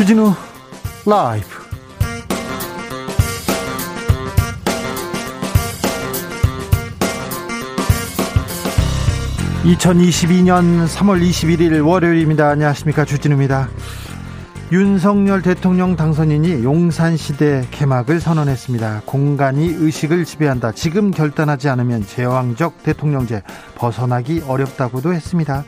주진우 라이브 (2022년 3월 21일) 월요일입니다 안녕하십니까 주진우입니다 윤석열 대통령 당선인이 용산시대 개막을 선언했습니다. 공간이 의식을 지배한다. 지금 결단하지 않으면 제왕적 대통령제 벗어나기 어렵다고도 했습니다.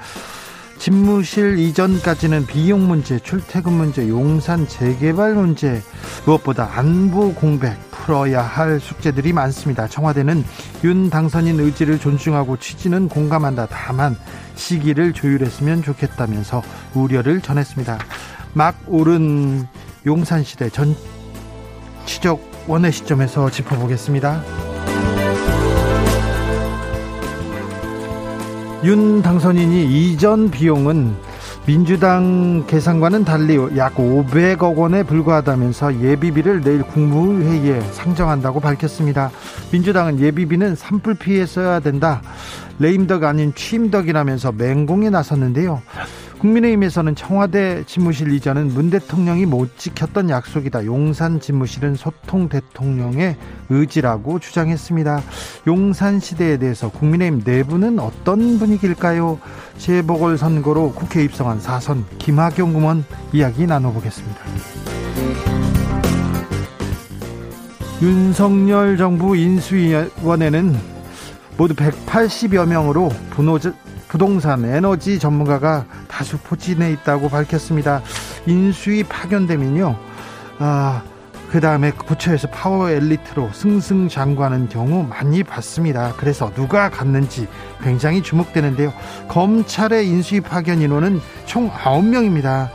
집무실 이전까지는 비용 문제, 출퇴근 문제, 용산 재개발 문제, 무엇보다 안보 공백 풀어야 할 숙제들이 많습니다. 청와대는 윤 당선인 의지를 존중하고 취지는 공감한다. 다만 시기를 조율했으면 좋겠다면서 우려를 전했습니다. 막 오른 용산시대 전치적 원의 시점에서 짚어보겠습니다. 윤 당선인이 이전 비용은 민주당 계산과는 달리 약 500억 원에 불과하다면서 예비비를 내일 국무회의에 상정한다고 밝혔습니다. 민주당은 예비비는 산불 피해 써야 된다. 레임덕 아닌 취임덕이라면서 맹공에 나섰는데요. 국민의힘에서는 청와대 집무실 이전은 문 대통령이 못 지켰던 약속이다. 용산 집무실은 소통 대통령의 의지라고 주장했습니다. 용산 시대에 대해서 국민의힘 내부는 어떤 분위기일까요? 재보궐 선거로 국회 입성한 사선 김학용 의원 이야기 나눠보겠습니다. 윤석열 정부 인수위원회는 모두 180여 명으로 분노 부동산 에너지 전문가가 다수 포진해 있다고 밝혔습니다. 인수위 파견되면요. 아, 그 다음에 부처에서 파워 엘리트로 승승장구하는 경우 많이 봤습니다. 그래서 누가 갔는지 굉장히 주목되는데요. 검찰의 인수위 파견 인원은 총 9명입니다.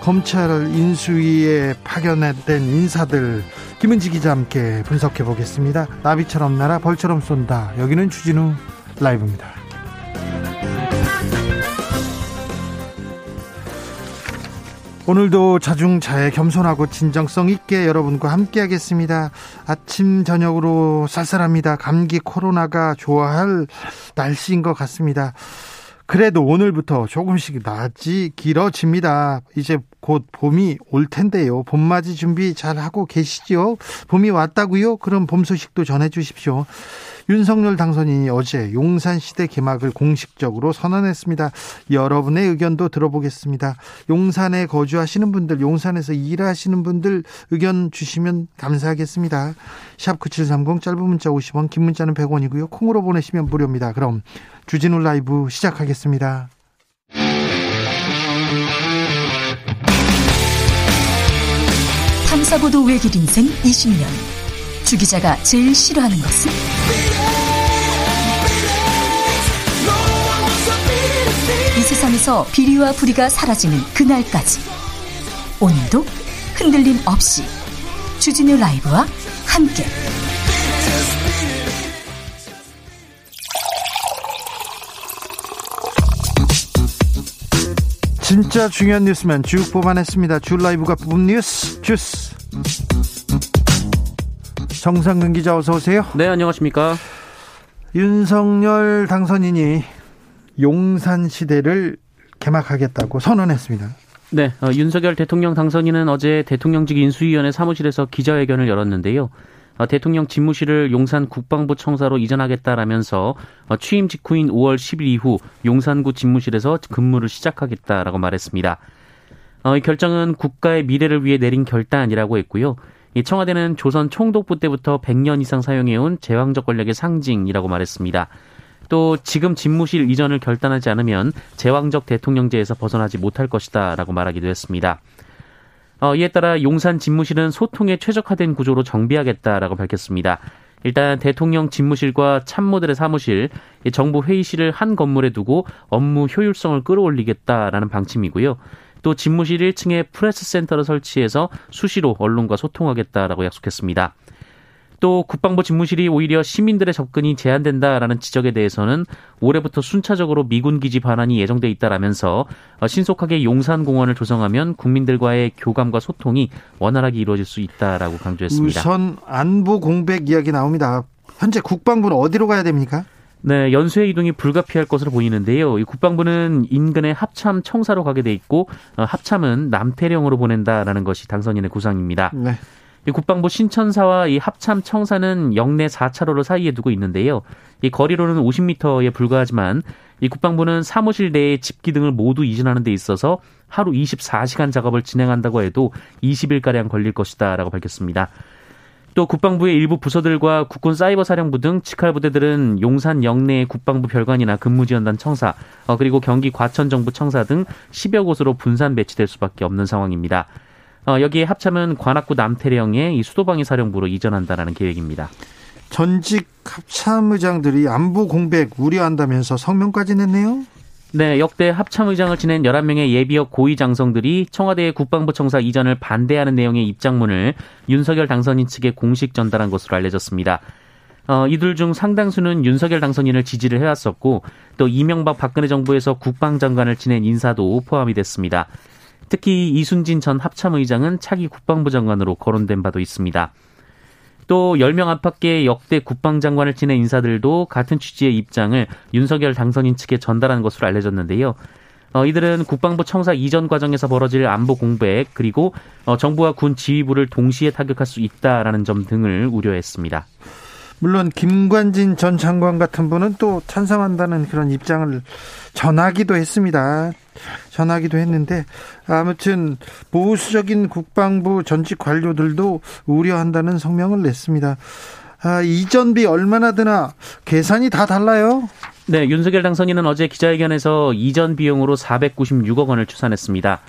검찰 인수위에 파견된 인사들 김은지 기자 함께 분석해 보겠습니다. 나비처럼 날아 벌처럼 쏜다. 여기는 주진우 라이브입니다. 오늘도 자중차에 겸손하고 진정성 있게 여러분과 함께 하겠습니다. 아침 저녁으로 쌀쌀합니다. 감기 코로나가 좋아할 날씨인 것 같습니다. 그래도 오늘부터 조금씩 낮이 길어집니다. 이제 곧 봄이 올 텐데요. 봄맞이 준비 잘 하고 계시죠? 봄이 왔다고요? 그럼 봄 소식도 전해 주십시오. 윤석열 당선인이 어제 용산시대 개막을 공식적으로 선언했습니다. 여러분의 의견도 들어보겠습니다. 용산에 거주하시는 분들, 용산에서 일하시는 분들 의견 주시면 감사하겠습니다. 샵 9730 짧은 문자 50원, 긴 문자는 100원이고요. 콩으로 보내시면 무료입니다. 그럼 주진우 라이브 시작하겠습니다. 탐사보도 외길 인생 20년. 주 기자가 제일 싫어하는 것은? 세상에서 비리와 부리가 사라지는 그날까지 오늘도 흔들림 없이 주진우 라이브와 함께 진짜 중요한 뉴스만 쭉 뽑아냈습니다. 주 라이브가 뽑은 뉴스 주스 정상근 기자 어서 오세요. 네 안녕하십니까. 윤석열 당선인이 용산 시대를 개막하겠다고 선언했습니다. 네, 어, 윤석열 대통령 당선인은 어제 대통령직 인수위원회 사무실에서 기자회견을 열었는데요. 어, 대통령 집무실을 용산 국방부 청사로 이전하겠다라면서 어, 취임 직후인 5월 10일 이후 용산구 집무실에서 근무를 시작하겠다라고 말했습니다. 어, 이 결정은 국가의 미래를 위해 내린 결단이라고 했고요. 이 청와대는 조선 총독부 때부터 100년 이상 사용해온 제왕적 권력의 상징이라고 말했습니다. 또 지금 집무실 이전을 결단하지 않으면 제왕적 대통령제에서 벗어나지 못할 것이다라고 말하기도 했습니다. 어, 이에 따라 용산 집무실은 소통에 최적화된 구조로 정비하겠다라고 밝혔습니다. 일단 대통령 집무실과 참모들의 사무실, 정부 회의실을 한 건물에 두고 업무 효율성을 끌어올리겠다라는 방침이고요. 또 집무실 1층에 프레스 센터를 설치해서 수시로 언론과 소통하겠다라고 약속했습니다. 또 국방부 집무실이 오히려 시민들의 접근이 제한된다라는 지적에 대해서는 올해부터 순차적으로 미군 기지 반환이 예정돼 있다라면서 신속하게 용산 공원을 조성하면 국민들과의 교감과 소통이 원활하게 이루어질 수 있다라고 강조했습니다. 우선 안보 공백 이야기 나옵니다. 현재 국방부는 어디로 가야 됩니까? 네, 연쇄 이동이 불가피할 것으로 보이는데요. 이 국방부는 인근의 합참 청사로 가게 돼 있고 어, 합참은 남태령으로 보낸다라는 것이 당선인의 구상입니다. 네. 이 국방부 신천사와 이 합참 청사는 영내 4차로를 사이에 두고 있는데요. 이 거리로는 50m에 불과하지만 이 국방부는 사무실 내에 집기 등을 모두 이전하는 데 있어서 하루 24시간 작업을 진행한다고 해도 20일가량 걸릴 것이다라고 밝혔습니다. 또 국방부의 일부 부서들과 국군 사이버 사령부 등 직할 부대들은 용산 영내 국방부 별관이나 근무지원단 청사, 어, 그리고 경기 과천정부 청사 등 10여 곳으로 분산 배치될 수밖에 없는 상황입니다. 어, 여기에 합참은 관악구 남태령의 이 수도방위 사령부로 이전한다라는 계획입니다. 전직 합참의장들이 안보 공백 우려한다면서 성명까지 냈네요. 네, 역대 합참의장을 지낸 11명의 예비역 고위 장성들이 청와대 국방부 청사 이전을 반대하는 내용의 입장문을 윤석열 당선인 측에 공식 전달한 것으로 알려졌습니다. 어, 이들 중 상당수는 윤석열 당선인을 지지를 해왔었고 또 이명박 박근혜 정부에서 국방장관을 지낸 인사도 포함이 됐습니다. 특히 이순진 전 합참의장은 차기 국방부 장관으로 거론된 바도 있습니다. 또 10명 안팎의 역대 국방장관을 지낸 인사들도 같은 취지의 입장을 윤석열 당선인 측에 전달한 것으로 알려졌는데요. 어, 이들은 국방부 청사 이전 과정에서 벌어질 안보 공백 그리고 어, 정부와 군 지휘부를 동시에 타격할 수 있다라는 점 등을 우려했습니다. 물론 김관진 전 장관 같은 분은 또 찬성한다는 그런 입장을 전하기도 했습니다. 전하기도 했는데 아무튼 보수적인 국방부 전직 관료들도 우려한다는 성명을 냈습니다. 아, 이전비 얼마나 드나 계산이 다 달라요? 네, 윤석열 당선인은 어제 기자회견에서 이전 비용으로 496억 원을 추산했습니다.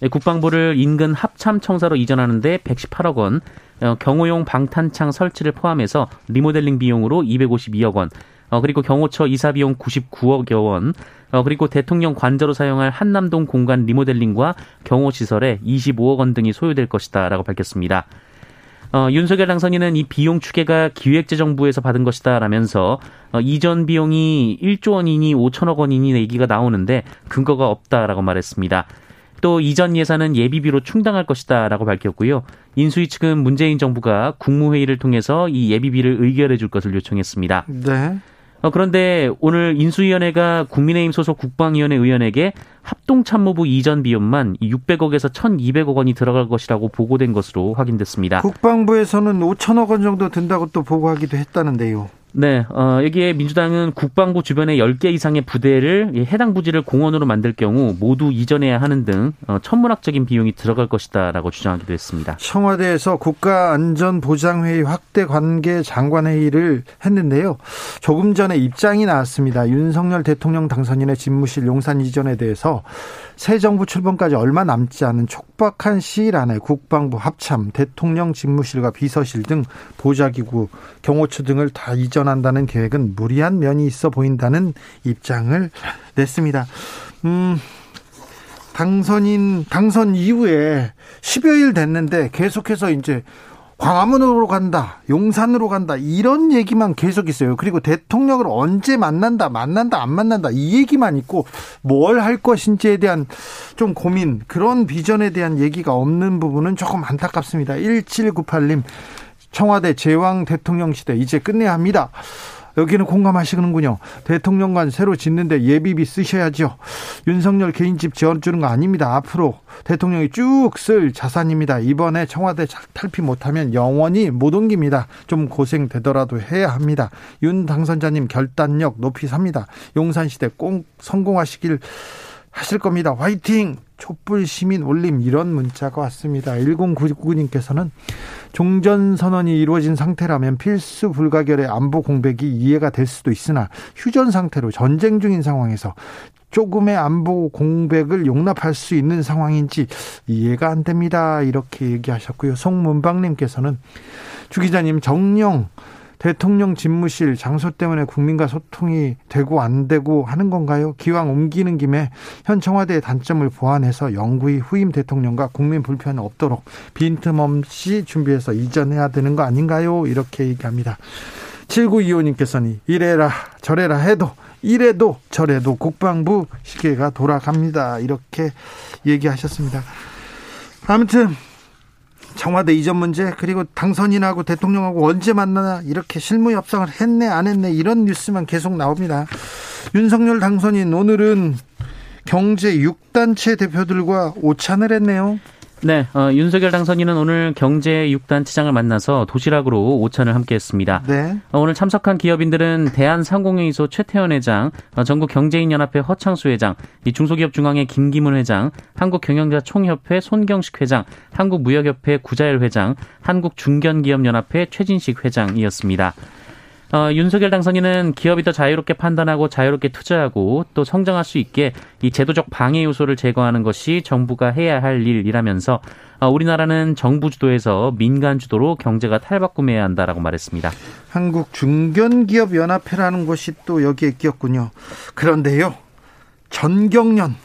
네, 국방부를 인근 합참청사로 이전하는데 118억 원, 어, 경호용 방탄창 설치를 포함해서 리모델링 비용으로 252억 원, 어, 그리고 경호처 이사 비용 99억여 원, 어, 그리고 대통령 관저로 사용할 한남동 공간 리모델링과 경호 시설에 25억 원 등이 소요될 것이다라고 밝혔습니다. 어, 윤석열 당선인은 이 비용 추계가 기획재정부에서 받은 것이다라면서 어, 이전 비용이 1조 원이니 5천억 원이니 얘기가 나오는데 근거가 없다라고 말했습니다. 또 이전 예산은 예비비로 충당할 것이다라고 밝혔고요. 인수위 측은 문재인 정부가 국무회의를 통해서 이 예비비를 의결해 줄 것을 요청했습니다. 네. 어, 그런데 오늘 인수위원회가 국민의힘 소속 국방위원회 의원에게 합동참모부 이전 비용만 600억에서 1,200억 원이 들어갈 것이라고 보고된 것으로 확인됐습니다. 국방부에서는 5천억 원 정도 든다고 또 보고하기도 했다는데요. 네, 어, 여기에 민주당은 국방부 주변에 10개 이상의 부대를 해당 부지를 공원으로 만들 경우 모두 이전해야 하는 등 어, 천문학적인 비용이 들어갈 것이다라고 주장하기도 했습니다. 청와대에서 국가안전보장회의 확대 관계 장관회의를 했는데요. 조금 전에 입장이 나왔습니다. 윤석열 대통령 당선인의 집무실 용산 이전에 대해서 새 정부 출범까지 얼마 남지 않은 촉박한 시일 안에 국방부 합참, 대통령 집무실과 비서실 등 보좌기구, 경호처 등을 다 이전 한다는 계획은 무리한 면이 있어 보인다는 입장을 냈습니다. 음, 당선인, 당선 이후에 10여일 됐는데 계속해서 이제 광화문으로 간다, 용산으로 간다, 이런 얘기만 계속 있어요. 그리고 대통령을 언제 만난다, 만난다, 안 만난다, 이 얘기만 있고, 뭘 할 것인지에 대한 좀 고민, 그런 비전에 대한 얘기가 없는 부분은 조금 안타깝습니다. 1798님, 청와대 제왕 대통령 시대 이제 끝내야 합니다. 여기는 공감하시는군요. 대통령관 새로 짓는데 예비비 쓰셔야죠. 윤석열 개인집 지어주는 거 아닙니다. 앞으로 대통령이 쭉 쓸 자산입니다. 이번에 청와대 탈피 못하면 영원히 못 옮깁니다. 좀 고생되더라도 해야 합니다. 윤 당선자님 결단력 높이 삽니다. 용산시대 꼭 성공하시길 하실 겁니다. 화이팅! 촛불 시민 올림 이런 문자가 왔습니다. 1099님께서는 종전 선언이 이루어진 상태라면 필수 불가결의 안보 공백이 이해가 될 수도 있으나 휴전 상태로 전쟁 중인 상황에서 조금의 안보 공백을 용납할 수 있는 상황인지 이해가 안 됩니다. 이렇게 얘기하셨고요. 송문방님께서는 주 기자님 정령 대통령 집무실 장소 때문에 국민과 소통이 되고 안 되고 하는 건가요? 기왕 옮기는 김에 현 청와대의 단점을 보완해서 영구히 후임 대통령과 국민 불편 없도록 빈틈없이 준비해서 이전해야 되는 거 아닌가요? 이렇게 얘기합니다. 7925님께서는 이래라 저래라 해도 이래도 저래도 국방부 시계가 돌아갑니다. 이렇게 얘기하셨습니다. 아무튼 청와대 이전 문제 그리고 당선인하고 대통령하고 언제 만나나 이렇게 실무 협상을 했네 안 했네 이런 뉴스만 계속 나옵니다. 윤석열 당선인 오늘은 경제 6단체 대표들과 오찬을 했네요. 네, 어, 윤석열 당선인은 오늘 경제 6단체장을 만나서 도시락으로 오찬을 함께했습니다. 네. 어, 오늘 참석한 기업인들은 대한상공회의소 최태원 회장, 어, 전국경제인연합회 허창수 회장, 중소기업중앙회 김기문 회장, 한국경영자총협회 손경식 회장, 한국무역협회 구자열 회장, 한국중견기업연합회 최진식 회장이었습니다. 어, 윤석열 당선인은 기업이 더 자유롭게 판단하고 자유롭게 투자하고 또 성장할 수 있게 이 제도적 방해 요소를 제거하는 것이 정부가 해야 할 일이라면서 어, 우리나라는 정부 주도에서 민간 주도로 경제가 탈바꿈해야 한다라고 말했습니다. 한국 중견기업 연합회라는 것이 또 여기에 끼었군요. 그런데요. 전경련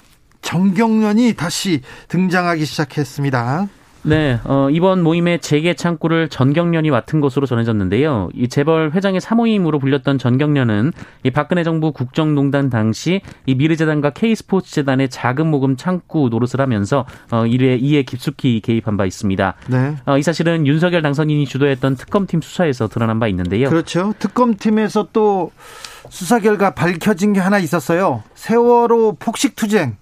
정경련이 다시 등장하기 시작했습니다. 네, 어, 이번 모임의 재개 창구를 전경련이 맡은 것으로 전해졌는데요. 이 재벌 회장의 사모임으로 불렸던 전경련은 이 박근혜 정부 국정농단 당시 이 미르재단과 K스포츠재단의 자금 모금 창구 노릇을 하면서 어, 이에, 이에 깊숙이 개입한 바 있습니다. 네. 어, 이 사실은 윤석열 당선인이 주도했던 특검팀 수사에서 드러난 바 있는데요. 그렇죠. 특검팀에서 또 수사 결과 밝혀진 게 하나 있었어요. 세월호 폭식 투쟁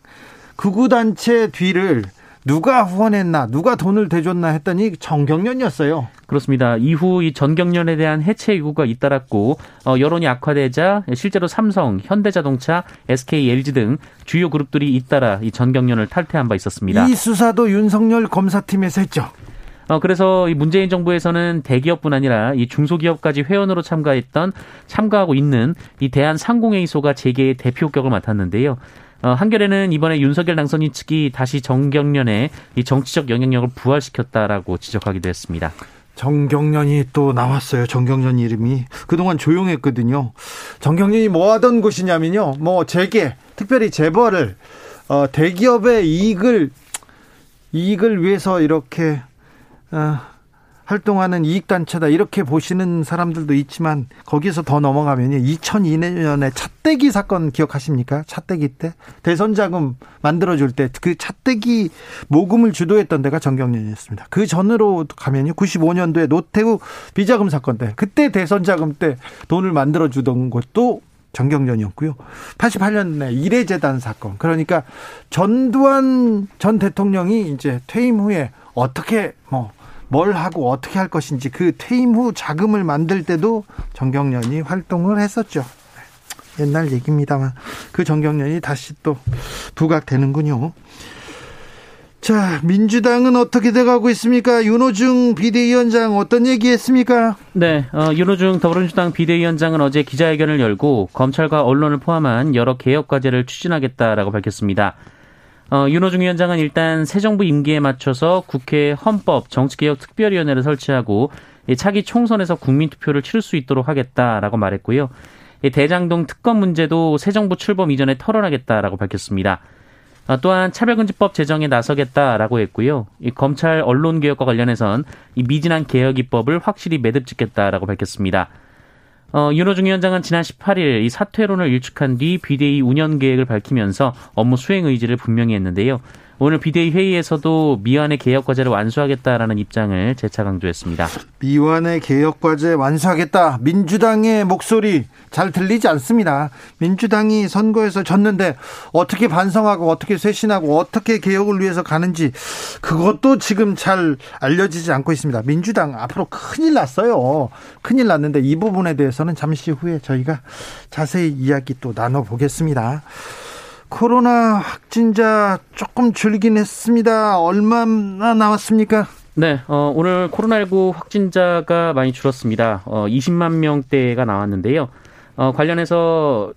극우단체 뒤를 누가 후원했나, 누가 돈을 대줬나 했더니 정경련이었어요. 그렇습니다. 이후 이 전경련에 대한 해체 요구가 잇따랐고 어, 여론이 악화되자 실제로 삼성, 현대자동차, SK, LG 등 주요 그룹들이 잇따라 이 전경련을 탈퇴한 바 있었습니다. 이 수사도 윤석열 검사팀에서 했죠. 어, 그래서 이 문재인 정부에서는 대기업뿐 아니라 이 중소기업까지 회원으로 참가했던 참가하고 있는 이 대한 상공회의소가 재개의 대표격을 맡았는데요. 어, 한겨레는 이번에 윤석열 당선인 측이 다시 정경련의 이 정치적 영향력을 부활시켰다라고 지적하기도 했습니다. 정경련이 또 나왔어요. 정경련 이름이 그동안 조용했거든요. 정경련이 뭐 하던 곳이냐면요. 뭐 재계, 특별히 재벌을 어, 대기업의 이익을 이익을 위해서 이렇게 어, 활동하는 이익단체다 이렇게 보시는 사람들도 있지만 거기서 더 넘어가면요 2002년에 차떼기 사건 기억하십니까? 차떼기 때 대선 자금 만들어줄 때 그 차떼기 모금을 주도했던 데가 정경련이었습니다. 그 전으로 가면요 95년도에 노태우 비자금 사건 때 그때 대선 자금 때 돈을 만들어주던 것도 정경련이었고요. 88년에 이래재단 사건. 그러니까 전두환 전 대통령이 이제 퇴임 후에 어떻게 뭐 뭘 하고 어떻게 할 것인지 그 퇴임 후 자금을 만들 때도 정경련이 활동을 했었죠. 옛날 얘기입니다만 그 정경련이 다시 또 부각되는군요. 자, 민주당은 어떻게 돼가고 있습니까? 윤호중 비대위원장 어떤 얘기 했습니까? 네, 어, 윤호중 더불어민주당 비대위원장은 어제 기자회견을 열고 검찰과 언론을 포함한 여러 개혁 과제를 추진하겠다라고 밝혔습니다. 어, 윤호중 위원장은 일단 새 정부 임기에 맞춰서 국회 헌법 정치개혁 특별위원회를 설치하고 차기 총선에서 국민투표를 치를 수 있도록 하겠다라고 말했고요. 대장동 특검 문제도 새 정부 출범 이전에 털어나겠다라고 밝혔습니다. 어, 또한 차별금지법 제정에 나서겠다라고 했고요. 이 검찰 언론 개혁과 관련해선 이 미진한 개혁 입법을 확실히 매듭짓겠다라고 밝혔습니다. 어, 윤호중 위원장은 지난 18일 이 사퇴론을 일축한 뒤 비대위 운영 계획을 밝히면서 업무 수행 의지를 분명히 했는데요. 오늘 비대위 회의에서도 미완의 개혁 과제를 완수하겠다라는 입장을 재차 강조했습니다. 미완의 개혁 과제 완수하겠다. 민주당의 목소리 잘 들리지 않습니다. 민주당이 선거에서 졌는데 어떻게 반성하고 어떻게 쇄신하고 어떻게 개혁을 위해서 가는지 그것도 지금 잘 알려지지 않고 있습니다. 민주당 앞으로 큰일 났어요. 큰일 났는데 이 부분에 대해서는 잠시 후에 저희가 자세히 이야기 또 나눠보겠습니다. 코로나 확진자 조금 줄긴 했습니다. 얼마나 나왔습니까? 네, 어, 오늘 코로나19 확진자가 많이 줄었습니다. 어, 20만 명대가 나왔는데요. 어, 관련해서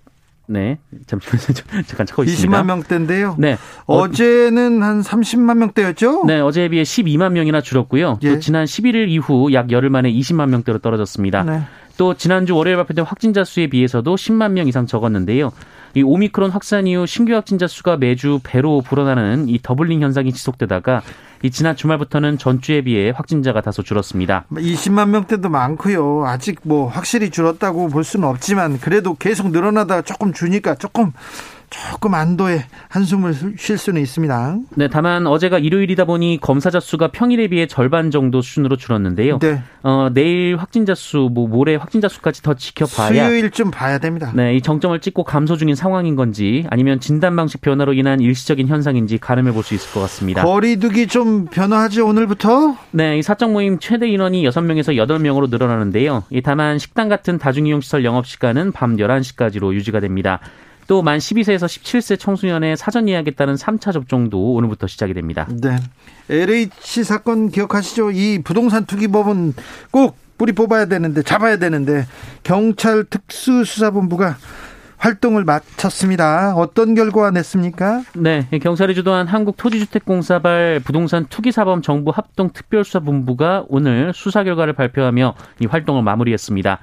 네, 잠시만요. 잠깐 찾고 있습니다. 20만 명대인데요. 네. 어제는 한 30만 명대였죠? 네, 어제에 비해 12만 명이나 줄었고요. 예. 또 지난 11일 이후 약 열흘 만에 20만 명대로 떨어졌습니다. 네. 또 지난주 월요일 발표된 확진자 수에 비해서도 10만 명 이상 적었는데요. 이 오미크론 확산 이후 신규 확진자 수가 매주 배로 불어나는 이 더블링 현상이 지속되다가 이 지난 주말부터는 전주에 비해 확진자가 다소 줄었습니다. 20만 명대도 많고요. 아직 뭐 확실히 줄었다고 볼 수는 없지만 그래도 계속 늘어나다가 조금 주니까 조금 조금 안도의 한숨을 쉴 수는 있습니다. 네, 다만 어제가 일요일이다 보니 검사자 수가 평일에 비해 절반 정도 수준으로 줄었는데요. 네. 어, 내일 확진자 수, 뭐 모레 확진자 수까지 더 지켜봐야 수요일 좀 봐야 됩니다. 네, 이 정점을 찍고 감소 중인 상황인 건지 아니면 진단 방식 변화로 인한 일시적인 현상인지 가늠해 볼 수 있을 것 같습니다. 거리두기 좀 변화하죠 오늘부터? 네, 이 사적 모임 최대 인원이 6명에서 8명으로 늘어나는데요. 이 다만 식당 같은 다중이용 시설 영업 시간은 밤 11시까지로 유지가 됩니다. 또 만 12세에서 17세 청소년의 사전 예약에 따른 3차 접종도 오늘부터 시작이 됩니다. 네. LH 사건 기억하시죠? 이 부동산 투기법은 꼭 뿌리 뽑아야 되는데 잡아야 되는데 경찰 특수수사본부가 활동을 마쳤습니다. 어떤 결과가 냈습니까? 네, 경찰이 주도한 한국토지주택공사발 부동산 투기사범 정부 합동 특별수사본부가 오늘 수사 결과를 발표하며 이 활동을 마무리했습니다.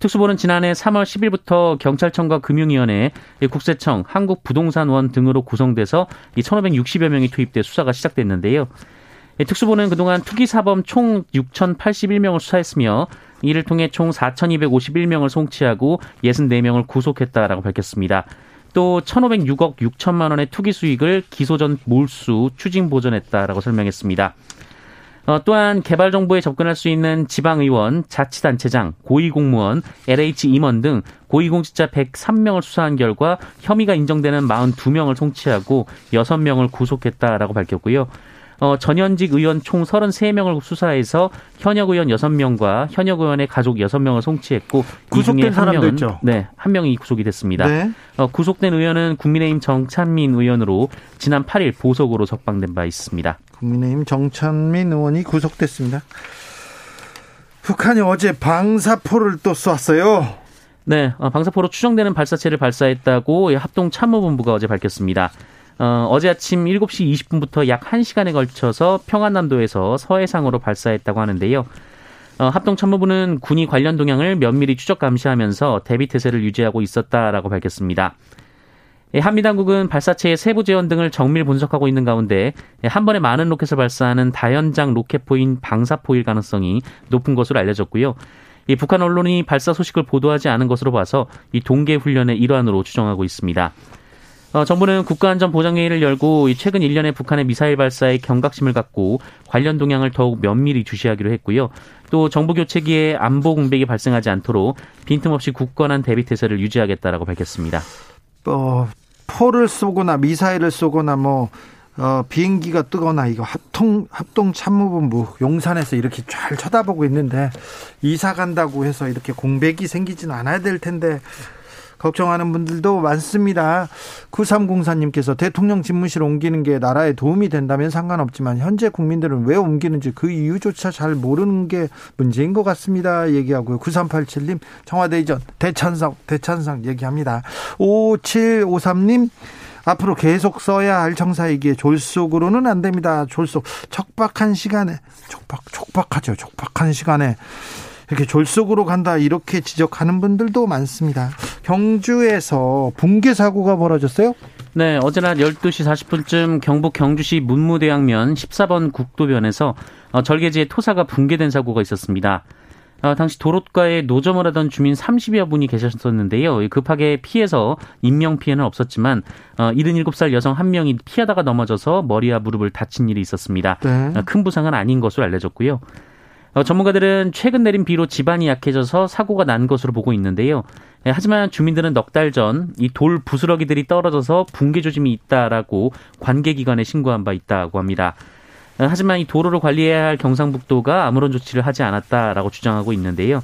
특수본은 지난해 3월 10일부터 경찰청과 금융위원회, 국세청, 한국부동산원 등으로 구성돼서 1,560여 명이 투입돼 수사가 시작됐는데요. 특수본은 그동안 투기 사범 총 6,081명을 수사했으며 이를 통해 총 4,251명을 송치하고 64명을 구속했다라고 밝혔습니다. 또 1,506억 6천만 원의 투기 수익을 기소 전 몰수 추징 보전했다라고 설명했습니다. 어, 또한 개발 정보에 접근할 수 있는 지방의원, 자치단체장, 고위공무원, LH 임원 등 고위공직자 103명을 수사한 결과 혐의가 인정되는 42명을 송치하고 6명을 구속했다라고 밝혔고요. 어, 전현직 의원 총 33명을 수사해서 현역 의원 6명과 현역 의원의 가족 6명을 송치했고 구속된 사람도 있죠. 네, 한 명이 구속이 됐습니다. 네. 어, 구속된 의원은 국민의힘 정찬민 의원으로 지난 8일 보석으로 석방된 바 있습니다. 국민의힘 정찬민 의원이 구속됐습니다. 북한이 어제 방사포를 또 쐈어요. 네, 어, 방사포로 추정되는 발사체를 발사했다고 합동 참모본부가 어제 밝혔습니다. 어, 어제 아침 7시 20분부터 약 1시간에 걸쳐서 평안남도에서 서해상으로 발사했다고 하는데요. 어, 합동참모부는 군이 관련 동향을 면밀히 추적 감시하면서 대비 태세를 유지하고 있었다라고 밝혔습니다. 예, 한미 당국은 발사체의 세부 재원 등을 정밀 분석하고 있는 가운데 예, 한 번에 많은 로켓을 발사하는 다연장 로켓포인 방사포일 가능성이 높은 것으로 알려졌고요. 이 북한 언론이 발사 소식을 보도하지 않은 것으로 봐서 이 동계 훈련의 일환으로 추정하고 있습니다. 어, 정부는 국가안전보장회의를 열고 최근 1년의 북한의 미사일 발사에 경각심을 갖고 관련 동향을 더욱 면밀히 주시하기로 했고요. 또 정부 교체기에 안보 공백이 발생하지 않도록 빈틈없이 굳건한 대비 태세를 유지하겠다라고 밝혔습니다. 어, 포를 쏘거나 미사일을 쏘거나 뭐 어, 비행기가 뜨거나 이거 합동 합동 참모본부 용산에서 이렇게 잘 쳐다보고 있는데 이사 간다고 해서 이렇게 공백이 생기지는 않아야 될 텐데 걱정하는 분들도 많습니다. 9304님께서 대통령 집무실 옮기는 게 나라에 도움이 된다면 상관없지만 현재 국민들은 왜 옮기는지 그 이유조차 잘 모르는 게 문제인 것 같습니다. 얘기하고요. 9387님 청와대 이전 대찬성 대찬성 얘기합니다. 5753님 앞으로 계속 써야 할 청사이기에 졸속으로는 안 됩니다. 졸속 촉박한 시간에 촉박 촉박하죠. 촉박한 시간에 이렇게 졸속으로 간다 이렇게 지적하는 분들도 많습니다. 경주에서 붕괴 사고가 벌어졌어요? 네, 어제 낮 12시 40분쯤 경북 경주시 문무대학면 14번 국도변에서 어, 절개지에 토사가 붕괴된 사고가 있었습니다. 어, 당시 도로가에 노점을 하던 주민 30여 분이 계셨었는데요. 급하게 피해서 인명 피해는 없었지만 어, 77살 여성 한 명이 피하다가 넘어져서 머리와 무릎을 다친 일이 있었습니다. 네. 어, 큰 부상은 아닌 것으로 알려졌고요. 어, 전문가들은 최근 내린 비로 집안이 약해져서 사고가 난 것으로 보고 있는데요. 예, 하지만 주민들은 넉 달 전 이 돌 부스러기들이 떨어져서 붕괴 조짐이 있다라고 관계기관에 신고한 바 있다고 합니다. 어, 하지만 이 도로를 관리해야 할 경상북도가 아무런 조치를 하지 않았다라고 주장하고 있는데요.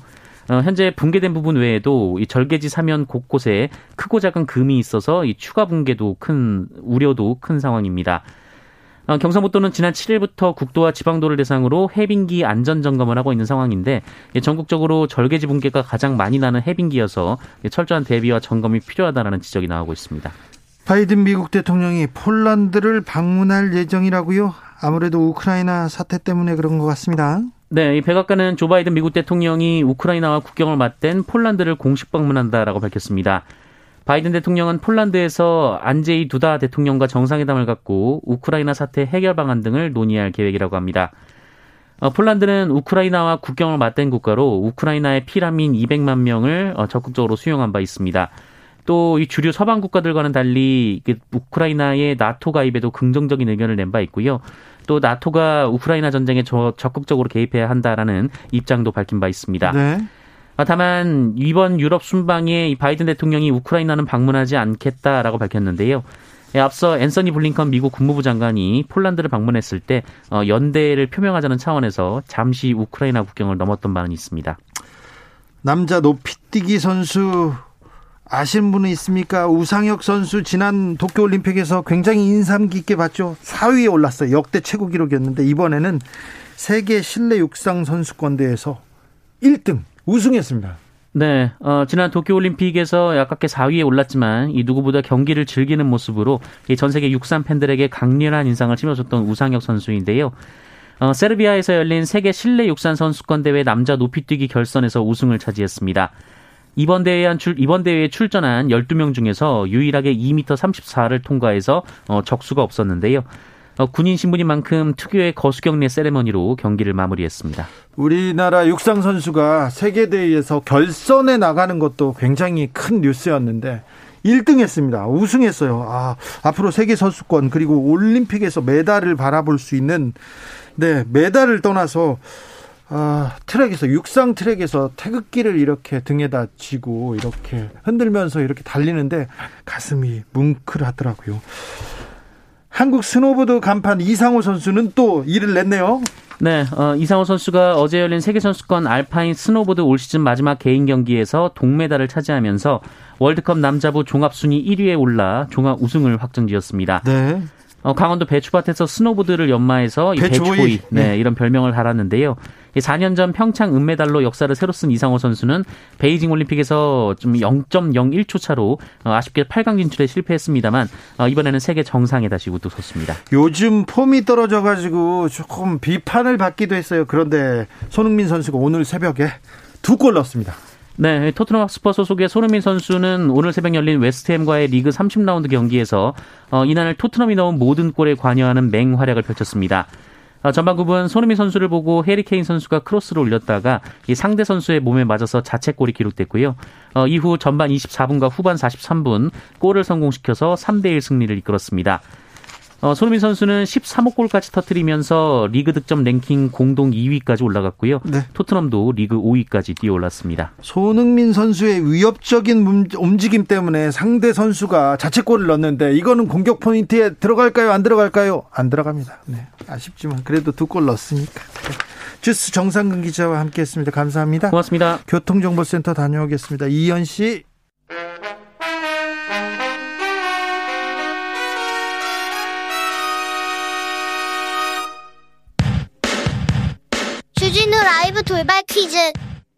어, 현재 붕괴된 부분 외에도 이 절개지 사면 곳곳에 크고 작은 금이 있어서 이 추가 붕괴도 큰 우려도 큰 상황입니다. 어, 경상북도는 지난 7일부터 국도와 지방도를 대상으로 해빙기 안전 점검을 하고 있는 상황인데 전국적으로 절개지 붕괴가 가장 많이 나는 해빙기여서 철저한 대비와 점검이 필요하다는 지적이 나오고 있습니다. 바이든 미국 대통령이 폴란드를 방문할 예정이라고요? 아무래도 우크라이나 사태 때문에 그런 것 같습니다. 네, 이 백악관은 조 바이든 미국 대통령이 우크라이나와 국경을 맞댄 폴란드를 공식 방문한다라고 밝혔습니다. 바이든 대통령은 폴란드에서 안제이 두다 대통령과 정상회담을 갖고 우크라이나 사태 해결 방안 등을 논의할 계획이라고 합니다. 어, 폴란드는 우크라이나와 국경을 맞댄 국가로 우크라이나의 피난민 200만 명을 어, 적극적으로 수용한 바 있습니다. 또 이 주류 서방 국가들과는 달리 우크라이나의 나토 가입에도 긍정적인 의견을 낸 바 있고요. 또 나토가 우크라이나 전쟁에 적극적으로 개입해야 한다라는 입장도 밝힌 바 있습니다. 네. 아, 다만 이번 유럽 순방에 바이든 대통령이 우크라이나는 방문하지 않겠다라고 밝혔는데요. 예, 앞서 앤서니 블링컨 미국 국무부 장관이 폴란드를 방문했을 때 어, 연대를 표명하자는 차원에서 잠시 우크라이나 국경을 넘었던 바는 있습니다. 남자 높이뛰기 선수 아시는 분은 있습니까? 우상혁 선수 지난 도쿄올림픽에서 굉장히 인상 깊게 봤죠. 4위에 올랐어요. 역대 최고 기록이었는데 이번에는 세계 실내 육상 선수권 대회에서 1등 우승했습니다. 네, 어, 지난 도쿄올림픽에서 아깝게 4위에 올랐지만 이 누구보다 경기를 즐기는 모습으로 이전 세계 육상 팬들에게 강렬한 인상을 심어줬던 우상혁 선수인데요. 어, 세르비아에서 열린 세계 실내 육상 선수권 대회 남자 높이뛰기 결선에서 우승을 차지했습니다. 이번 대회에 출, 이번 대회에 출전한 12명 중에서 유일하게 2m 34를 통과해서 어, 적수가 없었는데요. 어, 군인 신분인 만큼 특유의 거수경례 세레머니로 경기를 마무리했습니다. 우리나라 육상 선수가 세계 대회에서 결선에 나가는 것도 굉장히 큰 뉴스였는데 1등 했습니다. 우승했어요. 아, 앞으로 세계 선수권 그리고 올림픽에서 메달을 바라볼 수 있는 네, 메달을 떠나서 아, 트랙에서 육상 트랙에서 태극기를 이렇게 등에다 지고 이렇게 흔들면서 이렇게 달리는데 가슴이 뭉클하더라고요. 한국 스노보드 간판 이상호 선수는 또 일을 냈네요. 네, 어, 이상호 선수가 어제 열린 세계선수권 알파인 스노보드 올 시즌 마지막 개인 경기에서 동메달을 차지하면서 월드컵 남자부 종합순위 1위에 올라 종합 우승을 확정지었습니다. 네. 어, 강원도 배추밭에서 스노보드를 연마해서 배추보이, 배추보이 네, 네, 이런 별명을 달았는데요. 4년 전 평창 은메달로 역사를 새로 쓴 이상호 선수는 베이징 올림픽에서 좀 0.01초 차로 어, 아쉽게 8강 진출에 실패했습니다만 어, 이번에는 세계 정상에 다시 우뚝 섰습니다. 요즘 폼이 떨어져 가지고 조금 비판을 받기도 했어요. 그런데 손흥민 선수가 오늘 새벽에 두 골 넣었습니다. 네, 토트넘 핫스퍼 소속의 손흥민 선수는 오늘 새벽 열린 웨스트햄과의 리그 30라운드 경기에서 어, 이날 토트넘이 넣은 모든 골에 관여하는 맹활약을 펼쳤습니다. 어, 전반 9분 손흥민 선수를 보고 해리 케인 선수가 크로스를 올렸다가 이 상대 선수의 몸에 맞아서 자책골이 기록됐고요. 어, 이후 전반 24분과 후반 43분 골을 성공시켜서 3대1 승리를 이끌었습니다. 어, 손흥민 선수는 13호 골까지 터뜨리면서 리그 득점 랭킹 공동 2위까지 올라갔고요. 네. 토트넘도 리그 5위까지 뛰어올랐습니다. 손흥민 선수의 위협적인 움직임 때문에 상대 선수가 자책골을 넣었는데 이거는 공격 포인트에 들어갈까요? 안 들어갈까요? 안 들어갑니다. 네. 아쉽지만 그래도 두 골 넣었으니까. 네. 주스 정상근 기자와 함께했습니다. 감사합니다. 고맙습니다. 교통정보센터 다녀오겠습니다. 이현 씨. 라이브 돌발 퀴즈.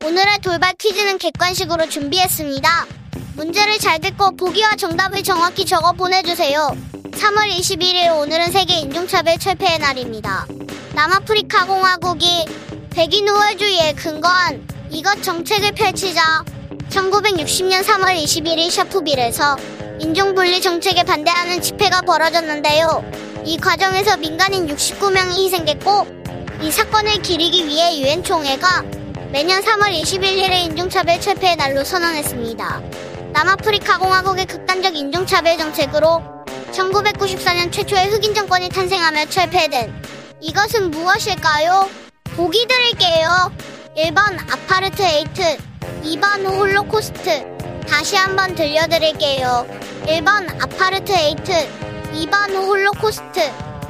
오늘의 돌발 퀴즈는 객관식으로 준비했습니다. 문제를 잘 듣고 보기와 정답을 정확히 적어 보내주세요. 3월 21일 오늘은 세계 인종차별 철폐의 날입니다. 남아프리카 공화국이 백인 우월주의에 근거한 이것 정책을 펼치자 1960년 3월 21일 샤프빌에서 인종분리 정책에 반대하는 집회가 벌어졌는데요. 이 과정에서 민간인 69명이 희생됐고 이 사건을 기리기 위해 유엔 총회가 매년 3월 21일에 인종차별 철폐의 날로 선언했습니다. 남아프리카 공화국의 극단적 인종차별 정책으로 1994년 최초의 흑인 정권이 탄생하며 철폐된 이것은 무엇일까요? 보기 드릴게요. 1번 아파르트헤이트, 2번 홀로코스트. 다시 한번 들려드릴게요. 1번 아파르트헤이트, 2번 홀로코스트.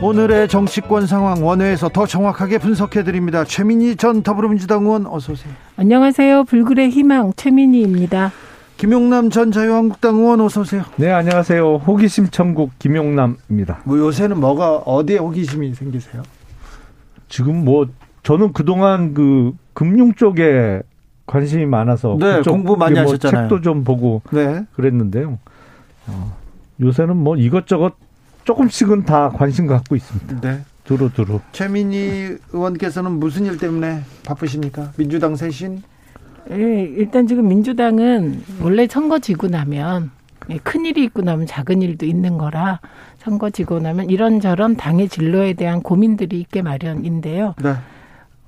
오늘의 정치권 상황 원회에서 더 정확하게 분석해 드립니다. 최민희 전 더불어민주당 의원 어서 오세요. 안녕하세요. 불굴의 희망 최민희입니다. 김용남 전 자유한국당 의원 어서 오세요. 네, 안녕하세요. 호기심 천국 김용남입니다. 뭐 요새는 뭐가 어디에 호기심이 생기세요? 지금 뭐 저는 그동안 그 금융 쪽에 관심이 많아서 네, 공부 많이 뭐 하셨잖아요. 책도 좀 보고 네. 그랬는데요. 어, 요새는 뭐 이것저것 조금씩은 다 관심 갖고 있습니다. 네. 두루두루. 최민희 의원께서는 무슨 일 때문에 바쁘십니까? 민주당 쇄신? 예, 일단 지금 민주당은 원래 선거 지고 나면 예, 큰 일이 있고 나면 작은 일도 있는 거라 선거 지고 나면 이런저런 당의 진로에 대한 고민들이 있게 마련인데요. 네.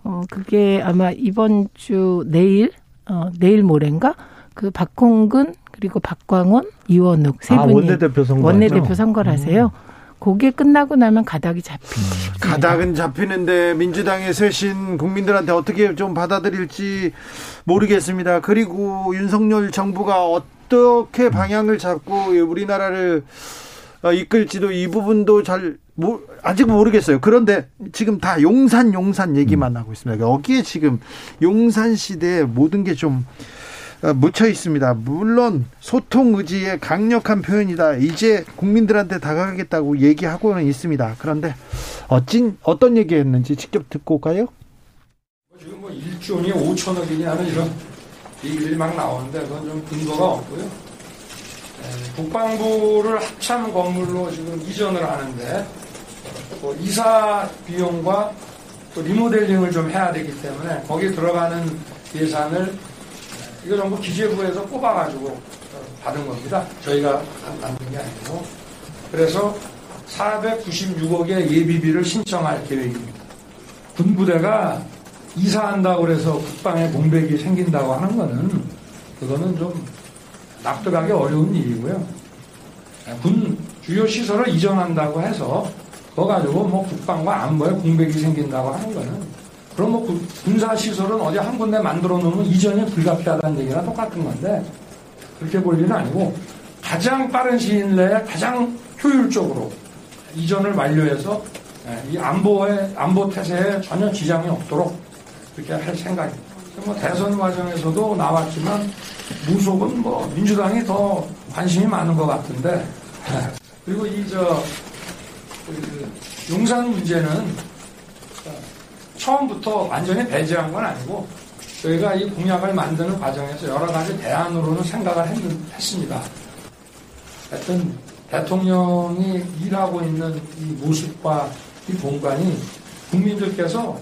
어, 그게 아마 이번 주 내일, 어, 내일 모레인가? 그 박홍근 그리고 박광원, 이원욱 세 아, 분이 원내대표 선거. 원내대표 선거를 하세요. 그게 끝나고 나면 가닥이 잡히죠. 가닥은 잡히는데 민주당의 쇄신 국민들한테 어떻게 좀 받아들일지 모르겠습니다. 그리고 윤석열 정부가 어떻게 방향을 잡고 우리나라를 어, 이끌지도 이 부분도 잘 모, 아직 모르겠어요. 그런데 지금 다 용산 용산 얘기만 하고 있습니다. 여기에 지금 용산 시대에 모든 게좀 어, 묻혀 있습니다. 물론 소통 의지의 강력한 표현이다. 이제 국민들한테 다가가겠다고 얘기하고는 있습니다. 그런데 어찐 어떤 얘기했는지 직접 듣고 올까요? 지금 뭐 1조니 5천억이니 하는 이런 얘기들이 막 나오는데 그건 좀 근거가 없고요. 에, 국방부를 합참 건물로 지금 이전을 하는데 뭐 이사 비용과 또 리모델링을 좀 해야 되기 때문에 거기에 들어가는 예산을 이거 전부 기재부에서 뽑아가지고 어, 받은 겁니다. 저희가 만든 게 아니고. 그래서 496억의 예비비를 신청할 계획입니다. 군부대가 이사한다고 그래서 국방에 공백이 생긴다고 하는 거는 그거는 좀 납득하기 어려운 일이고요. 군 주요 시설을 이전한다고 해서 그거 가지고 뭐 국방과 안보에 공백이 생긴다고 하는 거는 그럼 뭐 군- 군사 시설은 어디 한 군데 만들어 놓으면 이전이 불가피하다는 얘기나 똑같은 건데 그렇게 볼 일은 아니고 가장 빠른 시일 내에 가장 효율적으로 이전을 완료해서 예, 이 안보에 안보 태세에 전혀 지장이 없도록 그렇게 할 생각입니다. 뭐 대선 과정에서도 나왔지만 무속은 뭐 민주당이 더 관심이 많은 것 같은데 그리고 이저 그 용산 문제는 처음부터 완전히 배제한 건 아니고 저희가 이 공약을 만드는 과정에서 여러 가지 대안으로는 생각을 했, 했습니다. 하여튼 대통령이 일하고 있는 이 모습과 이 공간이 국민들께서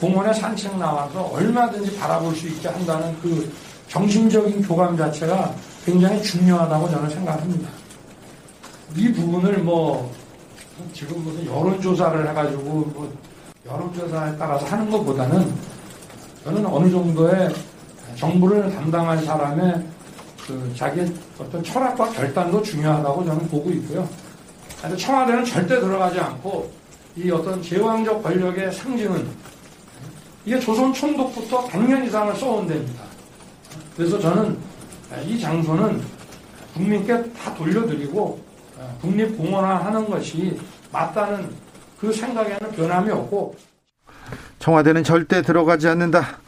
공원에 산책 나와서 얼마든지 바라볼 수 있게 한다는 그 정신적인 교감 자체가 굉장히 중요하다고 저는 생각합니다. 이 부분을 뭐 지금 무슨 여론조사를 해가지고 뭐 여론조사에 따라서 하는 것보다는 저는 어느 정도의 정부를 담당할 사람의 그 자기 어떤 철학과 결단도 중요하다고 저는 보고 있고요. 근데 청와대는 절대 들어가지 않고 이 어떤 제왕적 권력의 상징은 이게 조선 총독부터 100년 이상을 써온 데입니다. 그래서 저는 이 장소는 국민께 다 돌려드리고 국립공원화하는 것이 맞다는 그 생각에는 변함이 없고 청와대는 절대 들어가지 않는다.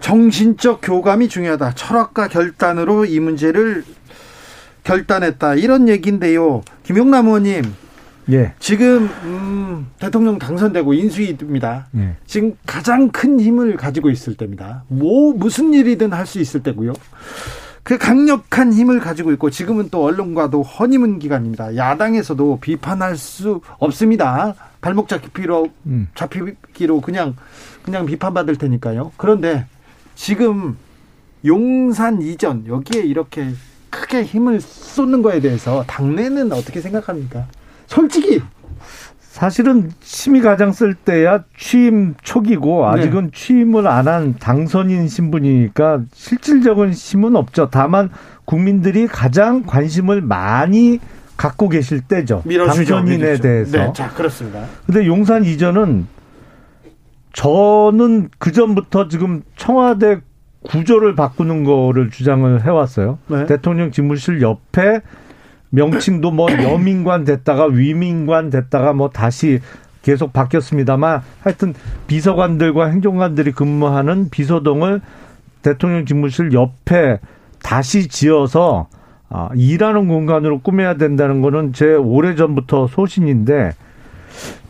정신적 교감이 중요하다. 철학과 결단으로 이 문제를 결단했다. 이런 얘기인데요. 김용남 의원님, 예. 지금 음, 대통령 당선되고 인수위입니다. 예. 지금 가장 큰 힘을 가지고 있을 때입니다. 뭐 무슨 일이든 할 수 있을 때고요. 그 강력한 힘을 가지고 있고 지금은 또 언론과도 허니문 기간입니다. 야당에서도 비판할 수 없습니다. 발목 잡기로 음. 잡히기로 그냥 그냥 비판받을 테니까요. 그런데 지금 용산 이전 여기에 이렇게 크게 힘을 쏟는 거에 대해서 당내는 어떻게 생각합니까? 솔직히 사실은 힘이 가장 쓸 때야 취임 초기고 아직은 취임을 안 한 당선인 신분이니까 실질적인 힘은 없죠. 다만 국민들이 가장 관심을 많이 갖고 계실 때죠. 밀어주죠. 당선인에 밀어주죠. 대해서. 네, 자 그렇습니다. 근데 용산 이전은 저는 그 전부터 지금 청와대 구조를 바꾸는 거를 주장을 해왔어요. 네. 대통령 집무실 옆에 명칭도 뭐 여민관 됐다가 위민관 됐다가 뭐 다시 계속 바뀌었습니다만 하여튼 비서관들과 행정관들이 근무하는 비서동을 대통령 집무실 옆에 다시 지어서 아, 일하는 공간으로 꾸며야 된다는 거는 제 오래전부터 소신인데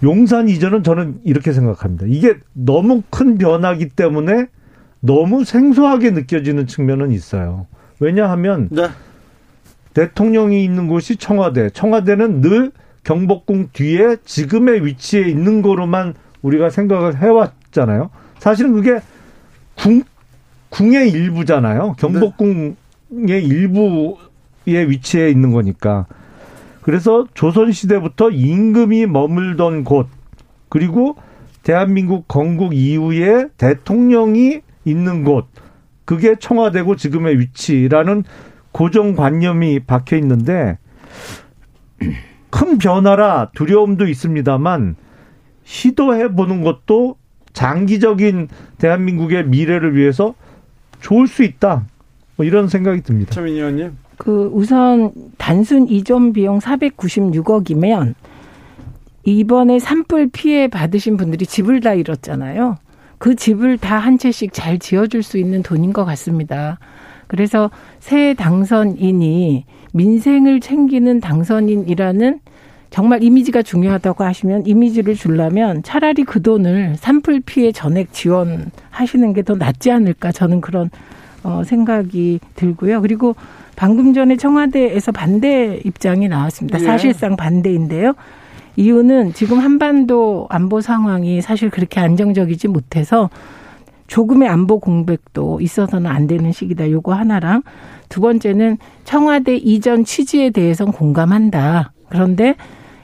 용산 이전은 저는 이렇게 생각합니다. 이게 너무 큰 변화기 때문에 너무 생소하게 느껴지는 측면은 있어요. 왜냐하면 네. 대통령이 있는 곳이 청와대. 청와대는 늘 경복궁 뒤에 지금의 위치에 있는 거로만 우리가 생각을 해왔잖아요. 사실은 그게 궁, 궁의 일부잖아요. 경복궁의 일부의 위치에 있는 거니까. 그래서 조선시대부터 임금이 머물던 곳, 그리고 대한민국 건국 이후에 대통령이 있는 곳, 그게 청와대고 지금의 위치라는 고정관념이 박혀 있는데, 큰 변화라 두려움도 있습니다만, 시도해 보는 것도 장기적인 대한민국의 미래를 위해서 좋을 수 있다. 뭐 이런 생각이 듭니다. 최민 의원님. 그 우선 단순 이전 비용 496억이면 이번에 산불 피해 받으신 분들이 집을 다 잃었잖아요. 그 집을 다 한 채씩 잘 지어줄 수 있는 돈인 것 같습니다. 그래서 새 당선인이 민생을 챙기는 당선인이라는 정말 이미지가 중요하다고 하시면 이미지를 주려면 차라리 그 돈을 산불 피해 전액 지원하시는 게 더 낫지 않을까 저는 그런 어 생각이 들고요. 그리고 방금 전에 청와대에서 반대 입장이 나왔습니다. 예. 사실상 반대인데요. 이유는 지금 한반도 안보 상황이 사실 그렇게 안정적이지 못해서 조금의 안보 공백도 있어서는 안 되는 시기다. 요거 하나랑 두 번째는 청와대 이전 취지에 대해선 공감한다. 그런데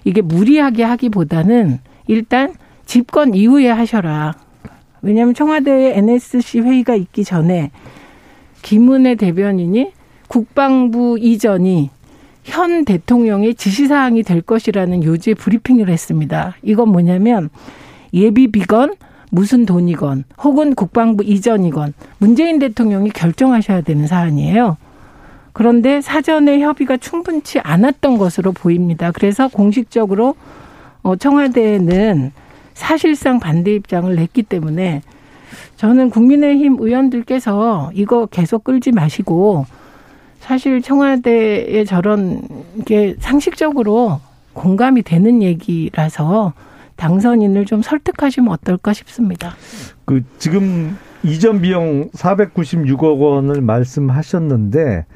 이게 무리하게 하기보다는 일단 집권 이후에 하셔라. 왜냐하면 청와대에 NSC 회의가 있기 전에 김은혜 대변인이 국방부 이전이 현 대통령의 지시사항이 될 것이라는 요지의 브리핑을 했습니다. 이건 뭐냐면 예비 비건 무슨 돈이건 혹은 국방부 이전이건 문재인 대통령이 결정하셔야 되는 사안이에요. 그런데 사전에 협의가 충분치 않았던 것으로 보입니다. 그래서 공식적으로 어, 청와대는 사실상 반대 입장을 냈기 때문에 저는 국민의힘 의원들께서 이거 계속 끌지 마시고 사실 청와대의 저런 게 상식적으로 공감이 되는 얘기라서 당선인을 좀 설득하시면 어떨까 싶습니다. 그 지금 이전 비용 496억 원을 말씀하셨는데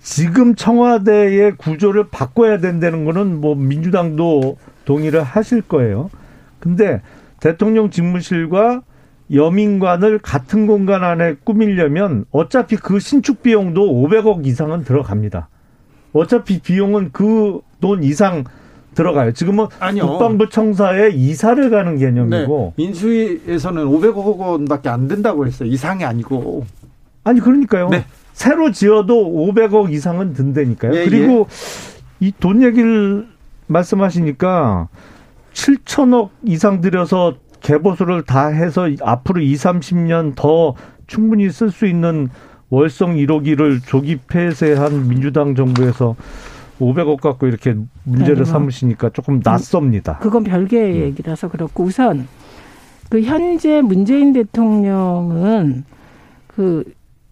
지금 청와대의 구조를 바꿔야 된다는 거는 뭐 민주당도 동의를 하실 거예요. 근데 대통령 집무실과 여민관을 같은 공간 안에 꾸미려면 어차피 그 신축 비용도 500억 이상은 들어갑니다. 어차피 비용은 그 돈 이상 들어가요. 지금은 아니요. 국방부 청사에 이사를 가는 개념이고 네. 민수위에서는 500억 원밖에 안 된다고 했어요. 이상이 아니고. 아니 그러니까요. 네. 새로 지어도 500억 이상은 든다니까요. 예, 그리고 이돈 얘기를 말씀하시니까 7천억 이상 들여서 개보수를 다 해서 앞으로 2, 30년 더 충분히 쓸 수 있는 월성 1호기를 조기 폐쇄한 민주당 정부에서 500억 갖고 이렇게 문제를 아니요. 삼으시니까 조금 낯섭니다. 그건 별개의 얘기라서 그렇고 우선 그 현재 문재인 대통령은 그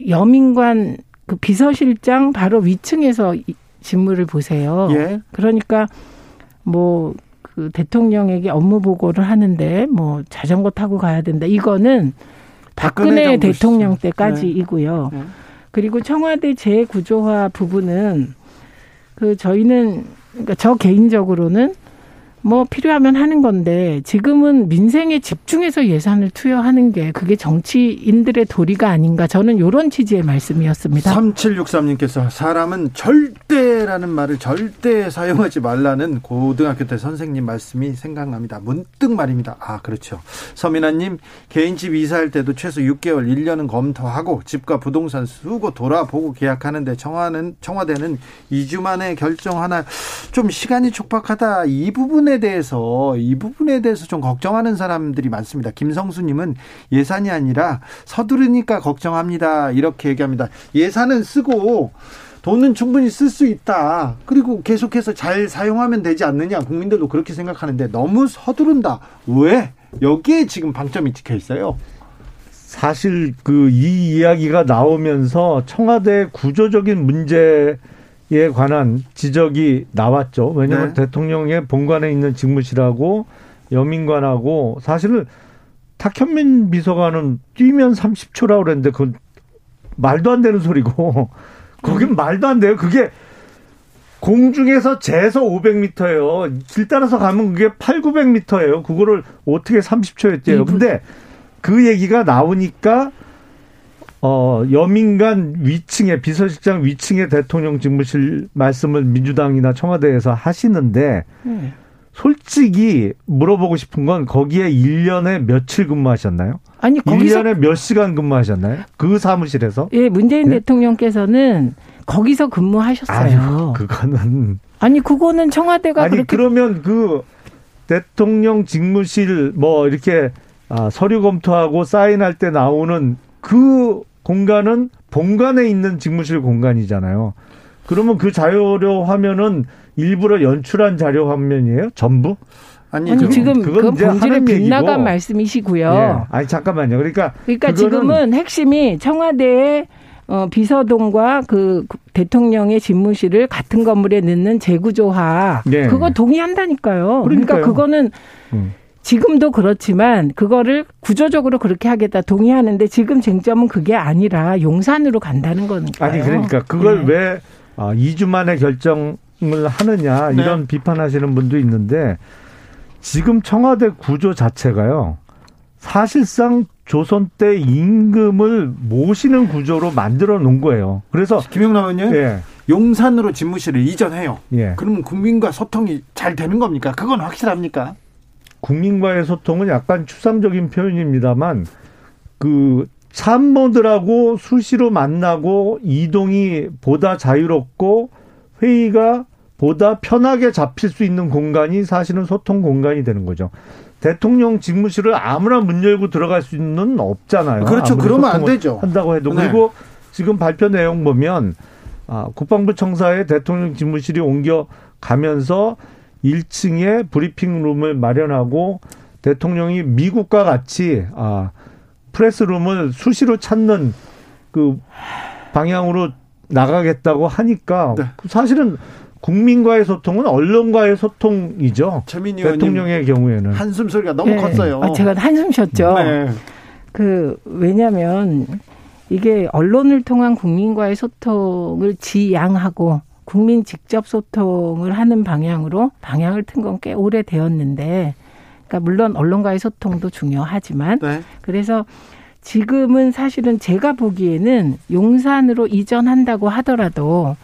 여민관 그 비서실장 바로 위층에서 이 직무를 보세요. 예. 그러니까 뭐 그 대통령에게 업무 보고를 하는데 뭐 자전거 타고 가야 된다. 이거는 박근혜 박근혜 대통령. 때까지이고요. 네. 그리고 청와대 재구조화 부분은 그 저희는 그러니까 저 개인적으로는 뭐 필요하면 하는 건데 지금은 민생에 집중해서 예산을 투여하는 게 그게 정치인들의 도리가 아닌가 저는 이런 취지의 말씀이었습니다. 3763님께서 사람은 절대라는 말을 절대 사용하지 말라는 고등학교 때 선생님 말씀이 생각납니다. 문득 말입니다. 아, 그렇죠. 서민아님, 개인집 이사할 때도 최소 6개월, 1년은 검토하고 집과 부동산 수고 돌아보고 계약하는데 청와는, 청와대는 2주 만에 결정하나 좀 시간이 촉박하다. 이 부분에 대해서, 이 부분에 대해서 좀 걱정하는 사람들이 많습니다. 김성수님은 예산이 아니라 서두르니까 걱정합니다. 이렇게 얘기합니다. 예산은 쓰고 돈은 충분히 쓸 수 있다. 그리고 계속해서 잘 사용하면 되지 않느냐. 국민들도 그렇게 생각하는데 너무 서두른다. 왜? 여기에 지금 방점이 찍혀 있어요. 사실 그 이 이야기가 나오면서 청와대 구조적인 문제 에 관한 지적이 나왔죠. 왜냐하면 네. 대통령의 본관에 있는 직무실하고 여민관하고 사실은 탁현민 비서관은 뛰면 30초라고 그랬는데 그건 말도 안 되는 소리고 거긴 말도 안 돼요. 그게 공중에서 재서 500m예요. 길 따라서 가면 그게 8, 900m예요. 그거를 어떻게 30초에 뛰어요. 근데 그 얘기가 나오니까 어, 여민간 위층에 비서실장 위층에 대통령 직무실 말씀을 민주당이나 청와대에서 하시는데 네. 솔직히 물어보고 싶은 건 거기에 1년에 며칠 근무하셨나요? 아니 거기서 1년에 몇 시간 근무하셨나요? 그 사무실에서? 예 문재인 네? 대통령께서는 거기서 근무하셨어요. 아유, 그거는 아니 그거는 청와대가 아니 그렇게 그러면 그 대통령 직무실 뭐 이렇게 아, 서류 검토하고 사인할 때 나오는 그 공간은 본관에 있는 직무실 공간이잖아요. 그러면 그 자료 화면은 일부러 연출한 자료 화면이에요? 전부? 아니죠. 아니 지금 그건 그 이제 본질에 빗나간 얘기고. 말씀이시고요. 예. 아니 잠깐만요. 그러니까 그러니까 지금은 핵심이 청와대의 어, 비서동과 그 대통령의 집무실을 같은 건물에 넣는 재구조화 예. 그거 동의한다니까요. 그러니까 그러니까요. 그거는 음. 지금도 그렇지만 그거를 구조적으로 그렇게 하겠다 동의하는데 지금 쟁점은 그게 아니라 용산으로 간다는 거니까요. 아니 그러니까 그걸 네. 왜 아, 2주 만에 결정을 하느냐 네. 이런 비판하시는 분도 있는데 지금 청와대 구조 자체가요. 사실상 조선 때 임금을 모시는 구조로 만들어 놓은 거예요. 그래서 김영남 의원님 예. 용산으로 집무실을 이전해요. 예. 그러면 국민과 소통이 잘 되는 겁니까? 그건 확실합니까? 국민과의 소통은 약간 추상적인 표현입니다만 그 참모들하고 수시로 만나고 이동이 보다 자유롭고 회의가 보다 편하게 잡힐 수 있는 공간이 사실은 소통 공간이 되는 거죠. 대통령 직무실을 아무나 문 열고 들어갈 수는 없잖아요. 그렇죠. 그러면 안 되죠. 한다고 해도 네. 그리고 지금 발표 내용 보면 아, 국방부 청사에 대통령 집무실이 옮겨 가면서 1층에 브리핑룸을 마련하고 대통령이 미국과 같이 아, 프레스룸을 수시로 찾는 그 방향으로 나가겠다고 하니까 네. 사실은 국민과의 소통은 언론과의 소통이죠. 최민희 대통령의 경우에는 한숨 소리가 너무 네. 컸어요. 아, 제가 한숨 쉬었죠. 네. 그 왜냐하면 이게 언론을 통한 국민과의 소통을 지양하고 국민 직접 소통을 하는 방향으로 방향을 튼 건 꽤 오래 되었는데, 그러니까 물론 언론과의 소통도 중요하지만 네. 그래서 지금은 사실은 제가 보기에는 용산으로 이전한다고 하더라도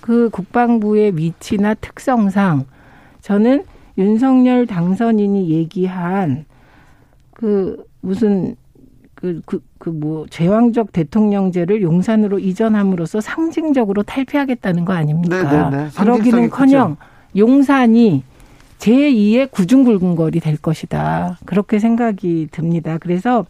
그 국방부의 위치나 특성상 저는 윤석열 당선인이 얘기한 그 무슨 그 그 그 뭐 제왕적 대통령제를 용산으로 이전함으로써 상징적으로 탈피하겠다는 거 아닙니까? 네, 네, 네. 그러기는 커녕 용산이 제2의 구중굴궁거리 될 것이다. 그렇게 생각이 듭니다. 그래서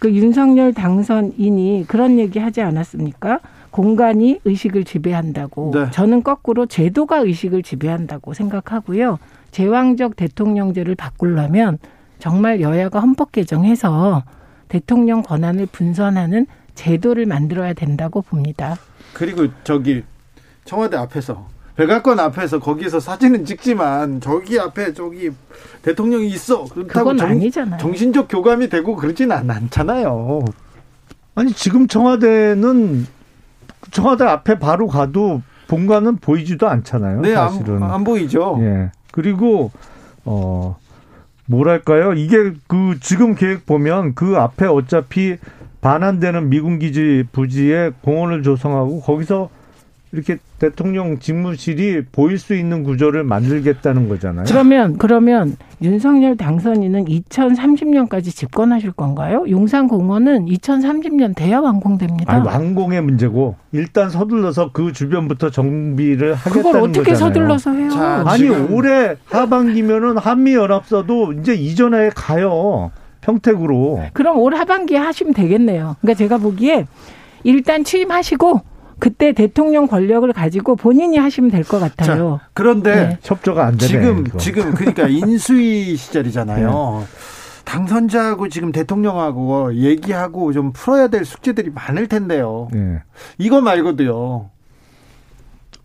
그 윤석열 당선인이 그런 얘기 하지 않았습니까? 공간이 의식을 지배한다고. 네. 저는 거꾸로 제도가 의식을 지배한다고 생각하고요. 제왕적 대통령제를 바꾸려면 정말 여야가 헌법 개정해서 대통령 권한을 분선하는 제도를 만들어야 된다고 봅니다. 그리고 저기 청와대 앞에서 백악관 앞에서 거기서 사진은 찍지만 저기 앞에 저기 대통령이 있어. 그렇다고 그건 아니잖아요. 정신적 교감이 되고 그러진 않, 않잖아요. 아니 지금 청와대는 청와대 앞에 바로 가도 본관은 보이지도 않잖아요. 네, 안, 사실은. 안 보이죠. 예. 그리고 어 뭐랄까요? 이게 그 지금 계획 보면 그 앞에 어차피 반환되는 미군 기지 부지에 공원을 조성하고 거기서 이렇게 대통령 직무실이 보일 수 있는 구조를 만들겠다는 거잖아요. 그러면 그러면 윤석열 당선인은 2030년까지 집권하실 건가요? 용산공원은 2030년 돼야 완공됩니다. 아니, 완공의 문제고 일단 서둘러서 그 주변부터 정비를 하겠다는 그걸 어떻게 거잖아요. 서둘러서 해요? 자, 아니 올해 하반기면은 한미 연합사도 이제 이전에 가요 평택으로. 그럼 올 하반기에 하시면 되겠네요. 그러니까 제가 보기에 일단 취임하시고 그때 대통령 권력을 가지고 본인이 하시면 될 것 같아요. 그런데 네. 협조가 안 되네. 지금 이거. 지금 그러니까 인수위 시절이잖아요. 당선자하고 지금 대통령하고 얘기하고 좀 풀어야 될 숙제들이 많을 텐데요. 예. 이거 말고도요.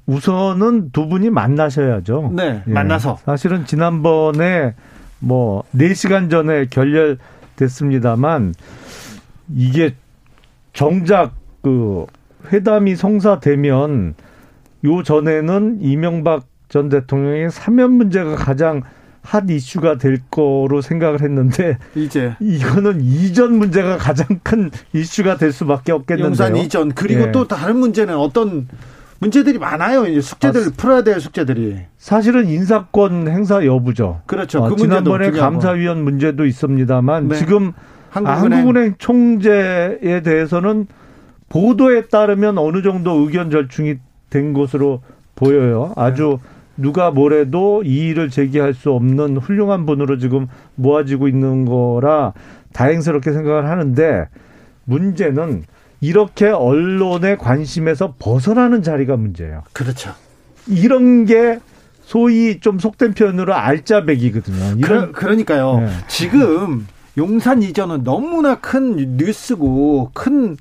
우선은 두 분이 만나셔야죠. 네, 예. 만나서 사실은 지난번에 뭐 4시간 전에 결렬 됐습니다만 이게 정작 그 회담이 성사되면 요 전에는 이명박 전 대통령의 사면 문제가 가장 핫 이슈가 될 거로 생각을 했는데 이제 이거는 이전 문제가 가장 큰 이슈가 될 수밖에 없겠는데요. 용산 이전 그리고 예. 또 다른 문제는 어떤 문제들이 많아요. 이제 숙제들 아, 풀어야 될 숙제들이. 사실은 인사권 행사 여부죠. 그렇죠. 어, 그 지난번에. 감사위원 문제도 있습니다만 네. 지금 한국은행, 한국은행 총재에 대해서는 보도에 따르면 어느 정도 의견 절충이 된 것으로 보여요. 아주 네. 누가 뭐래도 이의를 제기할 수 없는 훌륭한 분으로 지금 모아지고 있는 거라 다행스럽게 생각을 하는데 문제는 이렇게 언론의 관심에서 벗어나는 자리가 문제예요. 그렇죠. 이런 게 소위 좀 속된 표현으로 알짜배기거든요. 이런 그러, 니까요 네. 지금 용산 이전은 너무나 큰 뉴스고 큰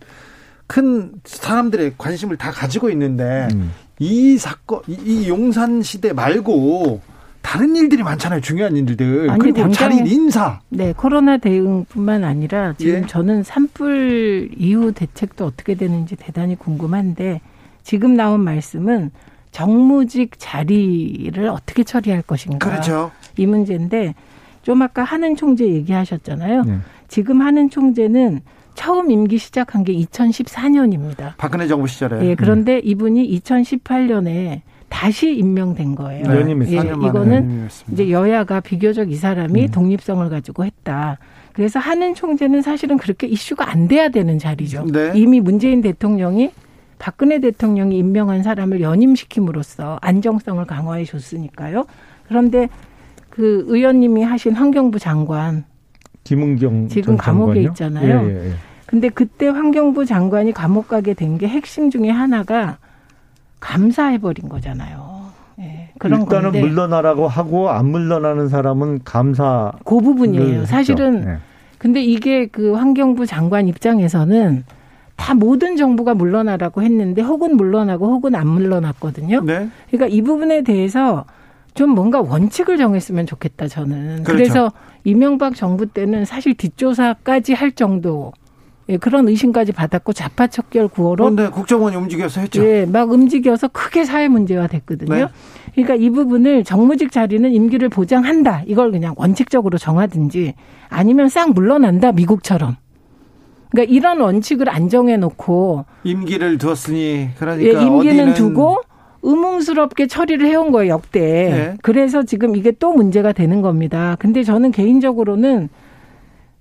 큰 사람들의 관심을 다 가지고 있는데 음. 이 사건 이, 이 용산 시대 말고 다른 일들이 많잖아요. 중요한 일들. 아니, 그리고 당장- 자리 인사. 네, 코로나 대응뿐만 아니라 지금 예. 저는 산불 이후 대책도 어떻게 되는지 대단히 궁금한데 지금 나온 말씀은 정무직 자리를 어떻게 처리할 것인가 그렇죠. 이 문제인데 좀 아까 하는 총재 얘기하셨잖아요. 네. 지금 하는 총재는 처음 임기 시작한 게 2014년입니다. 박근혜 정부 시절에. 예, 그런데 이분이 2018년에 다시 임명된 거예요. 네. 연임했어요. 예, 4년 만에 이거는. 이제 여야가 비교적 이 사람이 음. 독립성을 가지고 했다. 그래서 하는 총재는 사실은 그렇게 이슈가 안 돼야 되는 자리죠. 네. 이미 문재인 대통령이 박근혜 대통령이 임명한 사람을 연임시킴으로써 안정성을 강화해 줬으니까요. 그런데 그 의원님이 하신 환경부 장관 김은경 지금 전 감옥에 장관요? 있잖아요. 예, 예, 예. 근데 그때 환경부 장관이 감옥 가게 된 게 핵심 중에 하나가 감사해버린 거잖아요. 예, 그런 일단은 건데 물러나라고 하고 안 물러나는 사람은 감사. 그 부분이에요. 사실은 네. 근데 이게 그 환경부 장관 입장에서는 다 모든 정부가 물러나라고 했는데 혹은 물러나고 혹은 안 물러났거든요. 네. 그러니까 이 부분에 대해서 좀 뭔가 원칙을 정했으면 좋겠다 저는. 그렇죠. 그래서 이명박 정부 때는 사실 뒷조사까지 할 정도 예, 그런 의심까지 받았고 자파 척결 구호로 그런데 국정원이 움직여서 했죠. 예, 막 움직여서 크게 사회 문제화 됐거든요. 네. 그러니까 이 부분을 정무직 자리는 임기를 보장한다. 이걸 그냥 원칙적으로 정하든지 아니면 싹 물러난다. 미국처럼. 그러니까 이런 원칙을 안 정해 놓고 임기를 두었으니 예, 그러니까 임기는 어디는 두고 의문스럽게 처리를 해온 거예요, 역대. 네. 그래서 지금 이게 또 문제가 되는 겁니다. 근데 저는 개인적으로는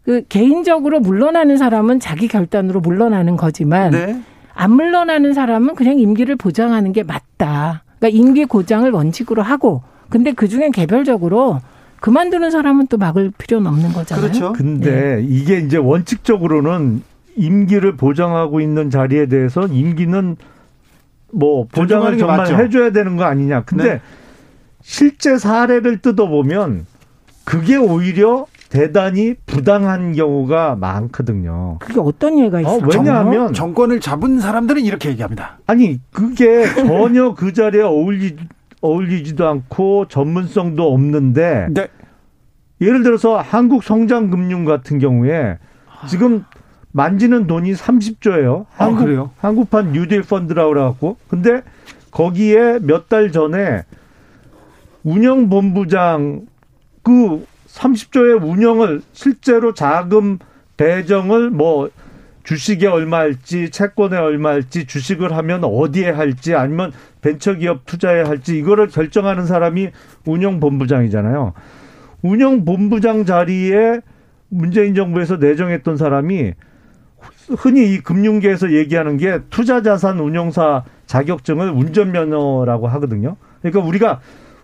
그 개인적으로 물러나는 사람은 자기 결단으로 물러나는 거지만 네. 안 물러나는 사람은 그냥 임기를 보장하는 게 맞다. 그러니까 임기 고장을 원칙으로 하고 근데 그 중엔 개별적으로 그만두는 사람은 또 막을 필요는 없는 거잖아요. 그렇죠. 근데 이게 이제 원칙적으로는 임기를 보장하고 있는 자리에 대해서 임기는 뭐 존중하는 보장을 게 정말 맞죠. 해줘야 되는 거 아니냐. 근데 네. 실제 사례를 뜯어보면 그게 오히려 대단히 부당한 경우가 많거든요. 그게 어떤 예가 있어요? 어, 왜냐하면 정 권을 잡은 사람들은 이렇게 얘기합니다. 아니 그게 전혀 그 자리에 어울리 어울리지도 않고 전문성도 없는데 네. 예를 들어서 한국 성장금융 같은 경우에 지금 만지는 돈이 30조예요. 아, 한국 그래요? 한국판 뉴딜 펀드라고 그래갖고 근데 거기에 몇 달 전에 운영본부장 그 30조의 운영을 실제로 자금 배정을 뭐 주식에 얼마일지 채권에 얼마일지 주식을 하면 어디에 할지 아니면 벤처기업 투자에 할지 이거를 결정하는 사람이 운영본부장이잖아요. 운영본부장 자리에 문재인 정부에서 내정했던 사람이 흔히 이 금융계에서 얘기하는 게 투자자산 운용사 자격증을 운전면허라고 하거든요. 그러니까 우리가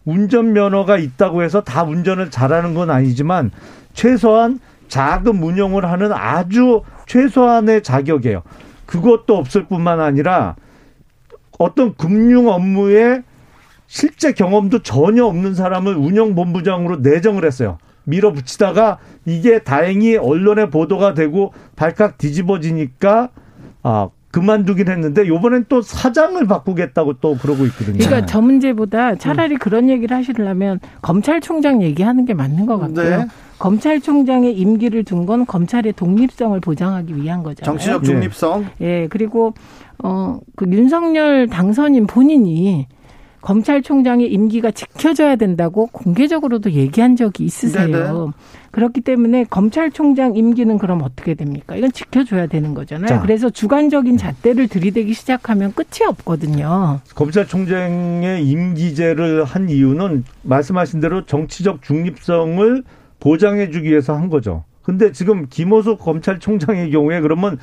운전면허가 있다고 해서 다 운전을 잘하는 건 아니지만 최소한 자금 운용을 하는 아주 최소한의 자격이에요. 그것도 없을 뿐만 아니라 어떤 금융 업무에 실제 경험도 전혀 없는 사람을 운영본부장으로 내정을 했어요. 밀어붙이다가 이게 다행히 언론에 보도가 되고 발칵 뒤집어지니까 아 그만두긴 했는데 요번엔 또 사장을 바꾸겠다고 또 그러고 있거든요. 그러니까 저 문제보다 차라리 그런 얘기를 하시려면 검찰총장 얘기하는 게 맞는 것 같고요. 네. 검찰총장의 임기를 둔 건 검찰의 독립성을 보장하기 위한 거잖아요. 정치적 중립성. 예, 그리고 어그 윤석열 당선인 본인이 검찰총장의 임기가 지켜져야 된다고 공개적으로도 얘기한 적이 있으세요. 네네. 그렇기 때문에 검찰총장 임기는 그럼 어떻게 됩니까? 이건 지켜줘야 되는 거잖아요. 자. 그래서 주관적인 잣대를 들이대기 시작하면 끝이 없거든요. 검찰총장의 임기제를 한 이유는 말씀하신 대로 정치적 중립성을 보장해주기 위해서 한 거죠. 근데 지금 김호수 검찰총장의 경우에 그러면